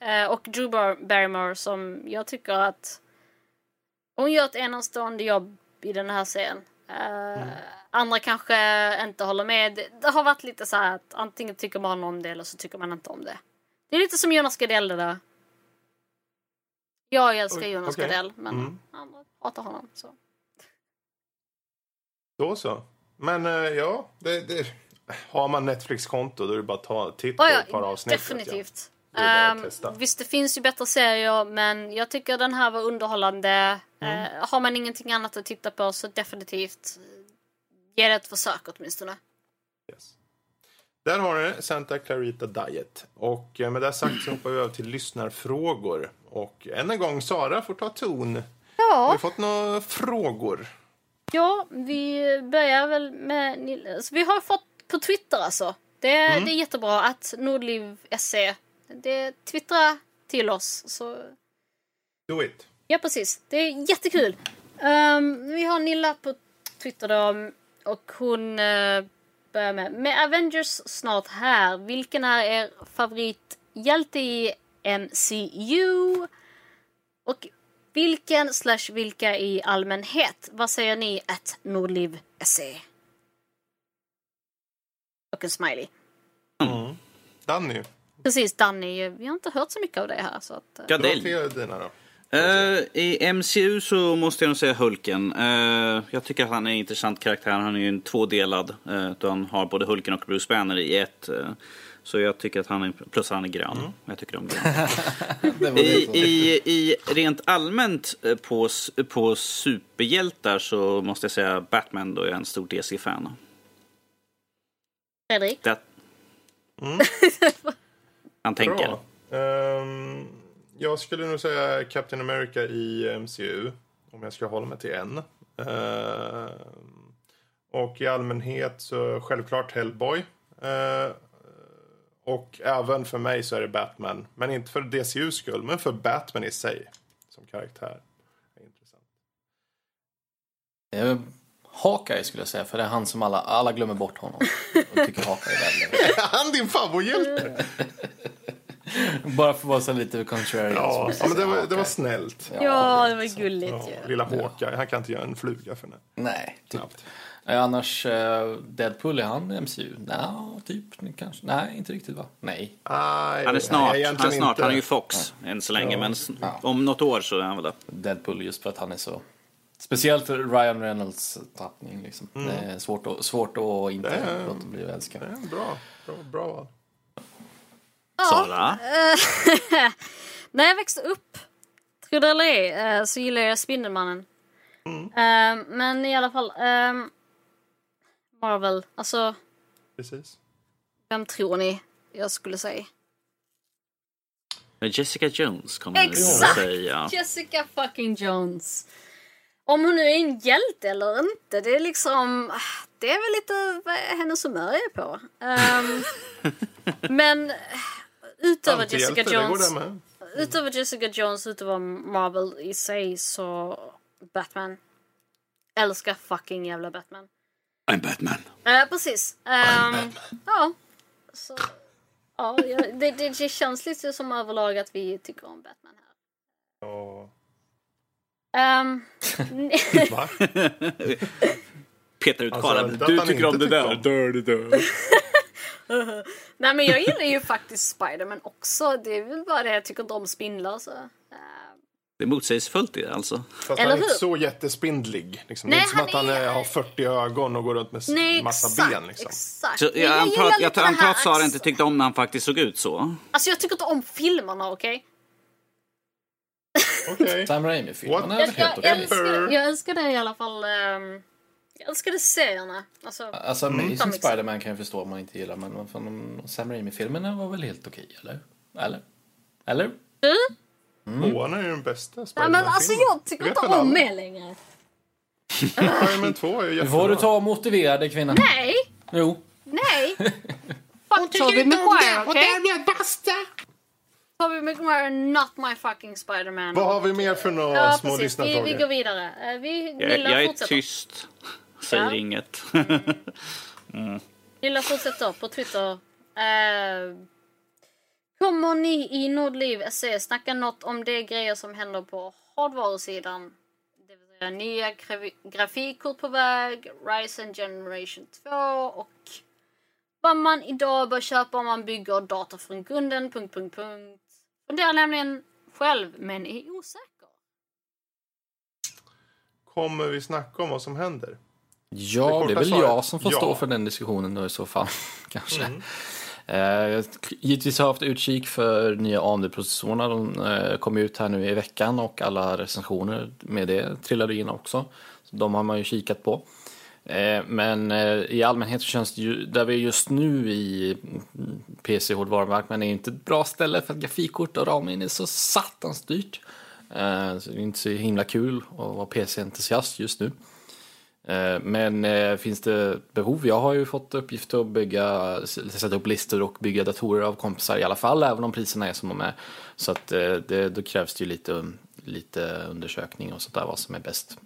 Speaker 2: Eh, och Drew Bar- Barrymore som jag tycker att hon gör ett enastående jobb i den här serien. Eh, Andra kanske inte håller med. Det, har varit lite så här att antingen tycker man om det eller så tycker man inte om det. Det är lite som Jonas Gardell det där. Jag älskar Jonas
Speaker 1: okej.
Speaker 2: Gardell men
Speaker 1: Mm.
Speaker 2: andra hatar honom. Så.
Speaker 1: Då så. Men eh, ja, det, det, har man Netflix-konto då är det bara att ta titt på ett par
Speaker 2: ja,
Speaker 1: avsnitt. vet jag. Det testa.
Speaker 2: visst, det finns ju bättre serier, men jag tycker den här var underhållande.
Speaker 1: Mm.
Speaker 2: Eh, har man ingenting annat att titta på så definitivt eh, ge det ett försök åtminstone.
Speaker 1: Yes. Där har ni Santa Clarita Diet. Och eh, med det sagt så hoppar vi över till lyssnarfrågor. Och än en gång, Sara får ta ton. Har
Speaker 2: Ja,
Speaker 1: vi fått några frågor?
Speaker 2: ja vi börjar väl med... Så vi har fått på Twitter alltså. Det,
Speaker 1: Mm.
Speaker 2: det är jättebra att Nordliv.se det twittra till oss. Så
Speaker 1: Do it.
Speaker 2: Ja, precis. Det är jättekul. Ehm, vi har Nilla på Twitter då, och hon uh, börjar med Med Avengers snart här, vilken är er favorithjälte i MCU? Och vilken slash vilka i allmänhet? Vad säger ni att Nordliv.se? Och en smiley.
Speaker 1: Danny,
Speaker 2: Precis, Danny. Vi har inte hört så mycket av det här. Så att, eh,
Speaker 4: Gardell.
Speaker 1: till dina då.
Speaker 4: Eh, I MCU så måste jag nog säga Hulken. Eh, jag tycker att han är en intressant karaktär. Han är ju en tvådelad. Uh, då han har både Hulken och Bruce Banner i ett. eh, så jag tycker att han är, plus han är grön. Jag tycker om (laughs) grön. I, i, I rent allmänt eh, på, på superhjältar så måste jag säga Batman då är jag en stor DC-fan.
Speaker 2: Fredrik?
Speaker 4: Det... (laughs) Han tänker.
Speaker 1: Bra. Ehm, jag skulle nog säga Captain America i MCU. Om jag ska hålla mig till en. Ehm, och i allmänhet så självklart Hellboy. Ehm, och även för mig så är det Batman. Men inte för DCUs skull, men för Batman i sig. Som karaktär. Intressant.
Speaker 3: Hawkeye skulle jag säga, för det är han som alla, alla glömmer bort honom. Och tycker Hawkeye är värdelös. (laughs)
Speaker 1: Är han din favorhjälte?
Speaker 3: Bara för att vara så lite contrary.
Speaker 1: Ja,
Speaker 3: så
Speaker 1: ja, men det var, det var snällt.
Speaker 2: Ja, det var gulligt
Speaker 1: Ja,
Speaker 2: ju.
Speaker 1: lilla Hawkeye, han kan inte göra en fluga för det.
Speaker 3: Nej, typ.
Speaker 1: Knappt.
Speaker 3: Eh, Annars, eh, Deadpool, är han MCU? Nej, typ. Kanske. Nej, inte riktigt va? Nej.
Speaker 1: Aj,
Speaker 4: Han är snart.
Speaker 1: nej,
Speaker 4: han, är snart.
Speaker 1: inte.
Speaker 4: han är ju Fox än så länge. Men om något år så är han väl det.
Speaker 3: Deadpool just för att han är så... Speciellt för Ryan Reynolds tappning liksom. Det är svårt att, svårt att inte
Speaker 1: är-
Speaker 3: låta bli att älska.
Speaker 1: Det är en bra, bra, bra val.
Speaker 4: Sara? (laughs)
Speaker 2: När jag växte upp, tror det eller ej, eh, så gillade jag Spindelmannen. Eh, men i alla fall, ehm, Marvel, alltså
Speaker 1: Precis.
Speaker 2: vem tror ni jag skulle säga?
Speaker 4: Men Jessica Jones kommer jag
Speaker 2: Exakt!
Speaker 4: säga.
Speaker 2: Jessica fucking Jones. Om hon nu är en hjälte eller inte, det är liksom... Det är väl lite vad hennes humör är på. Ehm, (laughs) men utöver Jessica Jones...
Speaker 1: med.
Speaker 2: Utöver Jessica Jones, utöver Marvel i sig, så Batman. Älskar fucking jävla Batman.
Speaker 4: I'm Batman.
Speaker 2: Eh, precis. Ehm, ja. Så, ja, ja, det, det, det känns lite som överlag att vi tycker om Batman här.
Speaker 1: Ja.
Speaker 2: Ehm, (laughs)
Speaker 1: Va? (laughs)
Speaker 4: Petar ut
Speaker 1: Alltså,
Speaker 4: Du
Speaker 1: han
Speaker 4: tycker om det där. (laughs) Dör, det dör.
Speaker 2: nej men jag gillar ju faktiskt Spiderman också. Det är väl bara det jag tycker inte om spindlar så. Ehm,
Speaker 4: Det är motsägelsefullt i det alltså.
Speaker 1: Fast
Speaker 2: Eller
Speaker 1: han är inte så jättespindlig. Liksom.
Speaker 2: Nej,
Speaker 1: det är inte som
Speaker 2: han
Speaker 1: att han
Speaker 2: är-
Speaker 1: är, har 40 ögon och går runt med
Speaker 2: nej
Speaker 1: massa
Speaker 2: exakt,
Speaker 1: ben. Liksom.
Speaker 2: exakt.
Speaker 4: Så jag antar, att- Sara inte tyckte om när han faktiskt såg ut så.
Speaker 2: Alltså jag tycker inte om filmerna okej?
Speaker 1: Okej. (laughs)
Speaker 3: Sam Raimi-filmen
Speaker 1: What?
Speaker 3: är väl
Speaker 2: Jag,
Speaker 3: helt
Speaker 2: jag,
Speaker 3: okej.
Speaker 2: älskar, jag älskar det i alla fall. ehm, jag älskade serierna. Alltså,
Speaker 3: Alltså
Speaker 1: Mm.
Speaker 3: Amazing
Speaker 2: De
Speaker 3: Spider-Man kan jag förstå om man inte gillar, men vad fan, de- Sam Raimi-filmerna var väl helt okej, eller? Eller? Eller?
Speaker 1: Tvåan är ju den bästa Spiderman-filmen.
Speaker 2: men alltså jag tycker inte om mer längre.
Speaker 1: Spiderman 2 är ju
Speaker 3: Nu
Speaker 1: jättebra.
Speaker 3: får du ta och motivera dig kvinna.
Speaker 2: Nej,
Speaker 3: Jo.
Speaker 2: nej. (laughs) Fuck Tobey Maguire, okej?
Speaker 1: därmed basta!
Speaker 2: Tobey Maguire not my fucking Spiderman.
Speaker 1: Vad har vi mer för några
Speaker 2: Ja,
Speaker 1: små
Speaker 2: precis. Vi, vi
Speaker 1: lyssnarfrågor?
Speaker 2: går vidare. Eh, Vi,
Speaker 4: Jag,
Speaker 2: Nilla
Speaker 4: jag är
Speaker 2: fortsätter.
Speaker 4: tyst. Säger
Speaker 2: Ja.
Speaker 4: inget. (laughs)
Speaker 2: Nilla fortsätter på Twitter. Eh, kommer ni i Nordliv SE snacka något om de grejer som händer på hårdvarusidan? Det vill säga nya grafi- grafikkort på väg, Ryzen Generation 2 och vad man idag bör köpa om man bygger dator från grunden... Punkt, punkt, punkt. Funderar nämligen själv, men är osäker.
Speaker 1: Kommer vi snacka om vad som händer?
Speaker 3: Ja,
Speaker 1: korta
Speaker 3: det är väl
Speaker 1: svaret,
Speaker 3: jag som får stå
Speaker 1: ja.
Speaker 3: för den diskussionen då i så fall. (laughs) Kanske. Eh, givetvis har jag haft utkik för nya AMD-processorerna. De eh, kom ut här nu i veckan och alla recensioner med det trillade in också. Så de har man ju kikat på. Eh, men eh, i allmänhet så känns det ju, där vi är just nu i PC-hårdvarumarknaden är inte ett bra ställe för att grafikkort och ramen är så satans dyrt. Eh, så det är inte så himla kul att vara PC-entusiast just nu. Men finns det behov? Jag har ju fått uppgift att bygga, sätta upp listor och bygga datorer av kompisar i alla fall, även om priserna är som de är. Så att det, då krävs det ju lite, lite undersökning och sånt där, vad som är bäst.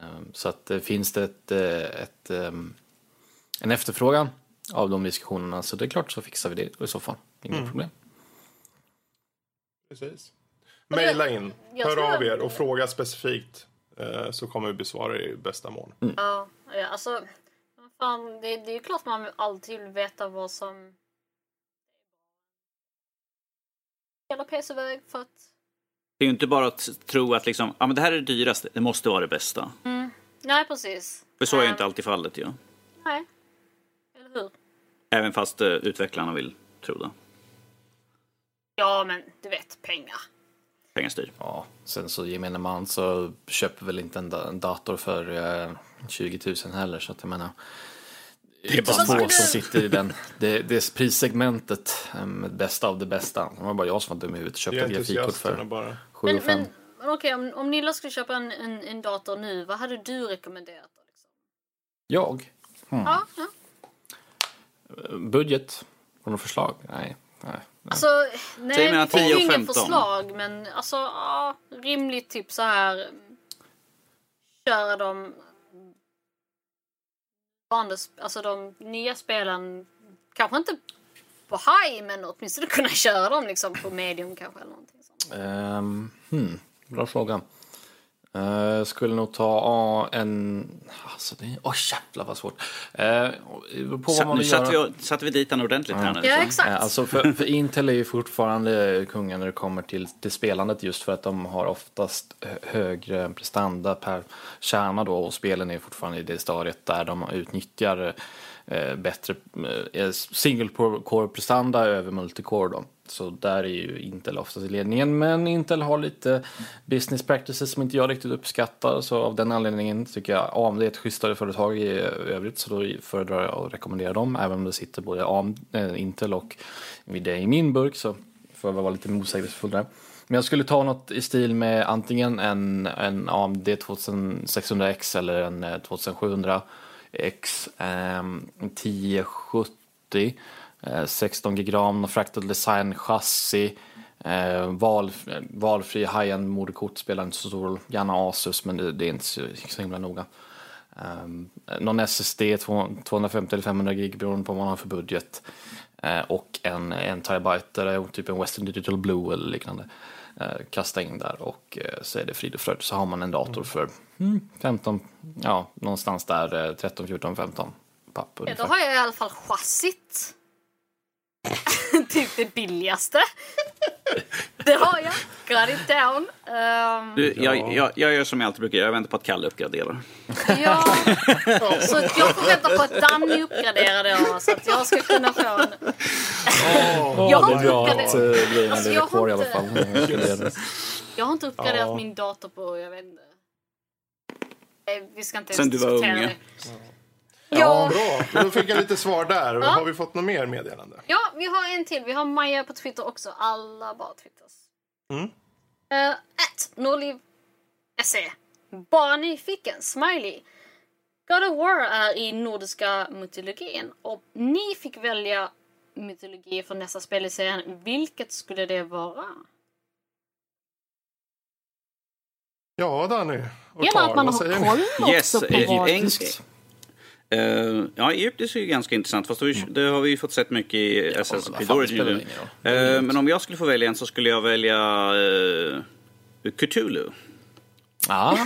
Speaker 3: Eh, Så att eh, finns det ett, eh, ett, ehm, en efterfrågan av de diskussionerna så det är klart så fixar vi det i så fall. Inga problem.
Speaker 1: Precis. Maila in,
Speaker 2: jag
Speaker 1: hör av er och fråga specifikt eh, så kommer vi besvara det i bästa mån.
Speaker 2: Ja, ja alltså. Fan, det, det är ju klart man alltid vill veta vad som... Hela PC-väg för att...
Speaker 4: Det är ju inte bara att tro att liksom, ja, men det här är det dyraste, det måste vara det bästa.
Speaker 2: Nej, precis.
Speaker 4: För så är ju
Speaker 2: Eh,
Speaker 4: inte alltid fallet ju.
Speaker 2: Nej. Eller hur?
Speaker 4: Även fast eh, utvecklarna vill tro det.
Speaker 2: Ja, men du vet, pengar.
Speaker 4: Pengar styr.
Speaker 3: Ja, sen så gemene man så köper väl inte en, da- en dator för eh, 20 000 heller så att jag menar det är
Speaker 4: bara
Speaker 3: få
Speaker 2: snack.
Speaker 3: som sitter i den, det, det prissegmentet eh, med bästa av det bästa. Det var bara jag som var dum i huvudet köpte
Speaker 1: är
Speaker 3: ett grafikkort för
Speaker 1: bara.
Speaker 3: 7
Speaker 2: Men,
Speaker 3: och 5.
Speaker 2: men, men okej, om, om Nilla skulle köpa en, en, en dator nu, vad hade du rekommenderat? Liksom?
Speaker 3: Jag?
Speaker 2: Ja, ja.
Speaker 3: Budget? Har du något förslag? Nej. nej.
Speaker 2: Alltså, nej,
Speaker 4: Säg mellan
Speaker 2: vi fick
Speaker 4: 10
Speaker 2: ju
Speaker 4: och
Speaker 2: inget
Speaker 4: 15.
Speaker 2: förslag, men alltså, ja, rimligt typ så här. Köra de andra, alltså de nya spelen, kanske inte på high, men åtminstone kunna (laughs) köra dem liksom på medium kanske eller någonting sånt.
Speaker 3: Um, hmm, bra fråga. Uh, skulle nog ta en... Alltså det... Åh oh, jävlar vad svårt. Uh, på vad
Speaker 4: Så,
Speaker 3: man
Speaker 4: nu
Speaker 3: vill
Speaker 4: satte
Speaker 3: göra.
Speaker 4: vi, satte vi dit den ordentligt här nu.
Speaker 2: Ja, exakt.
Speaker 3: Eh, Alltså för, för Intel är ju fortfarande kungen när det kommer till, till spelandet just för att de har oftast hö- högre prestanda per kärna då och spelen är fortfarande i det stadiet där de utnyttjar eh, Eh, bättre eh, single core prestanda över multicore då. Så där är ju Intel oftast i ledningen. Men Intel har lite business practices som inte jag riktigt uppskattar. Så av den anledningen tycker jag AMD är ett schysstare företag i övrigt. Så då föredrar jag att rekommendera dem. Även om det sitter både AMD, eh, Intel och Nvidia i min burk så får jag vara lite motsägelsefull där. Men jag skulle ta något i stil med antingen en, en AMD 2600X eller en 2700 X, ehm, 1070, eh, 16 gram, fractal design chassi, eh, val, valfri high-end moderkort spelar inte så stor roll, gärna Asus men det, det är inte så, himla noga. Eh, någon SSD, 250 eller 500 gig beroende på vad man har för budget. Eh, och en, en terabyte, typ en Western Digital Blue eller liknande. Eh, kasta in där och eh, så är det frid och fröjd. Så har man en dator för mm, 15, ja någonstans där eh, 13, 14, 15 papp
Speaker 2: Ja, då har jag i alla fall chassit. (laughs) typ det billigaste. det har jag. Got it down. Um,
Speaker 4: Du, jag, jag, jag gör som jag alltid brukar göra, jag väntar på att Kalle uppgraderar.
Speaker 2: ja, så att jag får vänta på att Danny uppgraderar det så att jag ska kunna få en...
Speaker 3: Åh,
Speaker 2: Jag har inte
Speaker 3: grejerna
Speaker 2: Alltså, jag har inte-. Jag har inte uppgraderat min dator på, jag vet inte. Eh, Vi ska inte
Speaker 4: Sen
Speaker 2: ens
Speaker 4: du var
Speaker 2: diskutera
Speaker 4: ung,
Speaker 2: det.
Speaker 1: Ja,
Speaker 2: Ja,
Speaker 1: bra. Då fick jag lite svar där. Har vi fått något mer meddelande?
Speaker 2: ja, vi har en till. Vi har Maja på Twitter också. Alla bara twitters.
Speaker 1: Mm.
Speaker 2: Uh, at Norliv SE. Bara nyfiken. Smiley. God of War är i nordiska mytologin och ni fick välja mytologi för nästa spel i serien. Vilket skulle det vara?
Speaker 1: Ja, Danny. Och Carl,
Speaker 5: att man
Speaker 1: vad
Speaker 5: har
Speaker 1: säger ni?
Speaker 5: koll
Speaker 4: Yes,
Speaker 5: också på
Speaker 4: eh,
Speaker 5: vad...
Speaker 4: en- Eh, ja, Egyptiskt är ju ganska intressant, fast det, har ju- det har vi ju fått sett mycket i Assassin's
Speaker 3: Mm. vad
Speaker 4: Creed Origin. men om jag skulle få välja en så skulle jag välja uh, Cthulhu.
Speaker 3: Ah,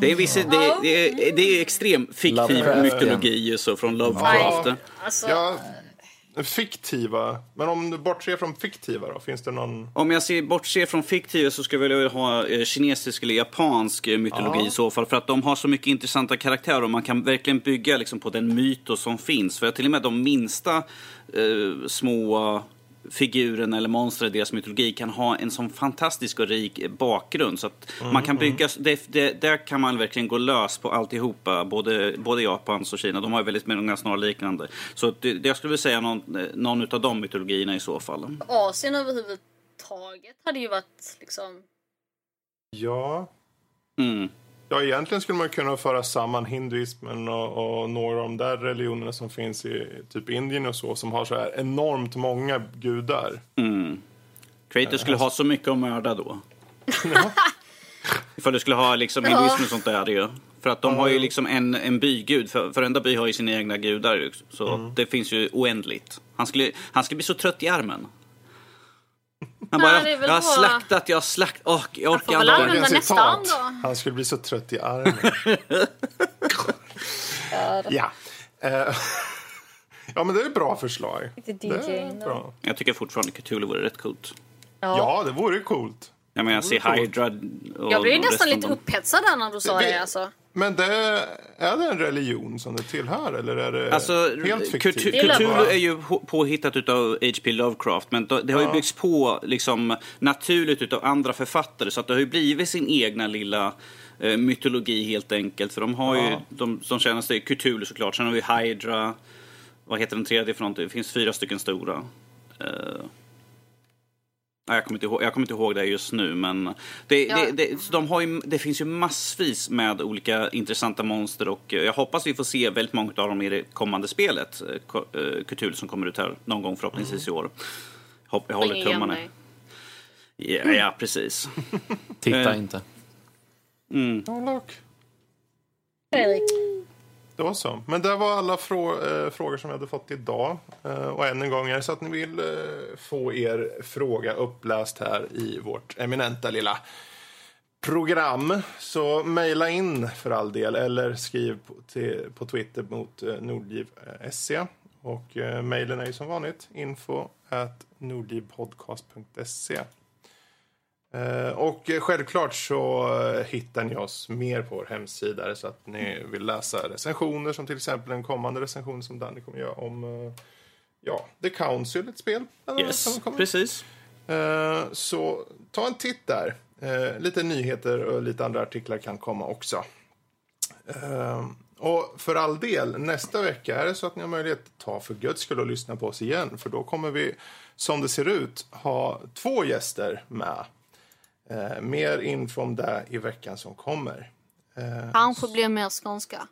Speaker 4: Det är, vissa, det, det, är, det är extrem fiktiv
Speaker 3: Lovecraftian.
Speaker 4: mytologi så från Lovecraft.
Speaker 2: Nej, alltså,
Speaker 1: Ja, fiktiva. Men om du bortser från fiktiva då, finns det någon?
Speaker 4: Om jag ser, bortser från fiktiva så skulle jag vilja ha eh, kinesisk eller japansk eh, mytologi
Speaker 1: Ja.
Speaker 4: i så fall. För att de har så mycket intressanta karaktärer och man kan verkligen bygga liksom, på den mytos som finns. För att till och med de minsta eh, små figuren eller monster i deras mytologi kan ha en sån fantastisk och rik bakgrund. Så att man kan bygga, det, det, där kan man verkligen gå lös på alltihopa, både, både Japans och Kina. De har ju väldigt många snarliknande. Så det, jag skulle vilja säga någon, någon av de mytologierna i så fall.
Speaker 2: Asien överhuvudtaget hade ju varit liksom...
Speaker 1: Ja.
Speaker 4: Mm.
Speaker 1: Ja, egentligen skulle man kunna föra samman hinduismen och, och några av de där religionerna som finns i typ Indien och så, som har så här enormt många gudar.
Speaker 4: Mm. Kratos skulle ha så mycket att mörda då. (laughs) Ifall du skulle ha liksom hinduism och sånt där ju. För att de har ju liksom en, en bygud. För, varenda by har ju sina egna gudar. Så det finns ju oändligt. Han skulle, han skulle bli så trött i armen. Han bara,
Speaker 2: Nej,
Speaker 4: jag, har slaktat, jag har slakt... Åh, jag
Speaker 2: får
Speaker 4: orkar
Speaker 2: väl
Speaker 4: inte.
Speaker 2: använda
Speaker 1: Dagens
Speaker 2: nästa arm då.
Speaker 1: Han skulle bli så trött i armen. (laughs) (laughs) ja. Eh, (laughs) ja, men det är ett bra förslag.
Speaker 2: Lite
Speaker 1: Det är bra.
Speaker 4: Jag tycker fortfarande Cthulhu vore rätt coolt.
Speaker 1: Ja, det vore coolt.
Speaker 4: Jag menar, jag ser
Speaker 1: coolt.
Speaker 4: Hydra och
Speaker 2: Jag blev nästan lite upphetsad när du sa
Speaker 1: Det-
Speaker 2: det alltså.
Speaker 1: Men det, är det en religion som det tillhör eller är det
Speaker 4: Alltså,
Speaker 1: helt fiktivt?
Speaker 4: Cthulhu
Speaker 2: är
Speaker 4: ju påhittat utav H.P. Lovecraft, men det har ju
Speaker 1: Ja.
Speaker 4: byggts på liksom naturligt utav andra författare, så att det har ju blivit sin egna lilla eh, mytologi helt enkelt. För de har ju,
Speaker 1: Ja.
Speaker 4: de som känner sig Cthulhu såklart, sen har vi Hydra, vad heter den tredje för någonting? Det finns fyra stycken stora. Eh, jag, kommer inte ihåg, jag kommer inte ihåg det just nu, men det,
Speaker 2: Ja.
Speaker 4: det, det, de har ju, det finns ju massvis med olika intressanta monster och jag hoppas vi får se väldigt många av dem i det kommande spelet, eh, Ko- eh, Cthulhu som kommer ut här någon gång förhoppningsvis i år. Hopp, jag håller tummarna.
Speaker 2: dig.
Speaker 4: Ja, ja, precis.
Speaker 3: Titta
Speaker 4: Eh.
Speaker 3: inte.
Speaker 4: Mm.
Speaker 1: Look.
Speaker 2: Fredrik.
Speaker 1: Det var så. Men det var alla frå- eh, frågor som vi hade fått idag. Eh, och än en gång, är det så att ni vill eh, få er fråga uppläst här i vårt eminenta lilla program så mejla in för all del eller skriv på, till, på Twitter mot eh, nordliv.se. Och eh, mejlen är ju som vanligt info at nordlivpodcast.se. Eh, Och självklart så eh, hittar ni oss mer på vår hemsida så att ni vill läsa recensioner som till exempel en kommande recension som Danny kommer göra om eh, ja, The Council, ett spel.
Speaker 4: Yes, precis.
Speaker 1: Så ta en titt där. Lite nyheter och lite andra artiklar kan komma också. Och för all del, nästa vecka är det så att ni har möjlighet att ta för guds skull och lyssna på oss igen. För då kommer vi, som det ser ut, ha två gäster med. Eh, mer info om det i veckan som kommer. Eh,
Speaker 2: Kanske blir mer skånska.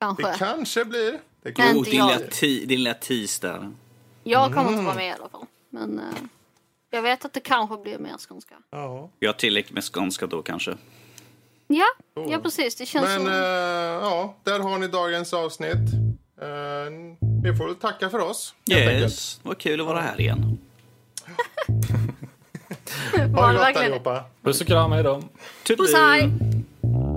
Speaker 2: Kanske.
Speaker 1: det kanske blir. Det kan
Speaker 4: Oh, din,
Speaker 2: jag.
Speaker 4: lilla ti, din lilla tis där.
Speaker 2: Jag kommer
Speaker 1: Mm.
Speaker 2: inte vara med i alla fall. Men eh, jag vet att det kanske blir mer skånska.
Speaker 1: ja.
Speaker 4: Jag har tillräckligt med skånska då kanske.
Speaker 2: Ja, ja precis. Det känns
Speaker 1: Men
Speaker 2: så.
Speaker 1: eh, ja, där har ni dagens avsnitt. Eh, vi får väl tacka för oss.
Speaker 4: Yes, vad kul att vara här igen. (laughs)
Speaker 1: ha det gott allihopa.
Speaker 3: Puss och kram, hej då.
Speaker 2: Puss. Typ.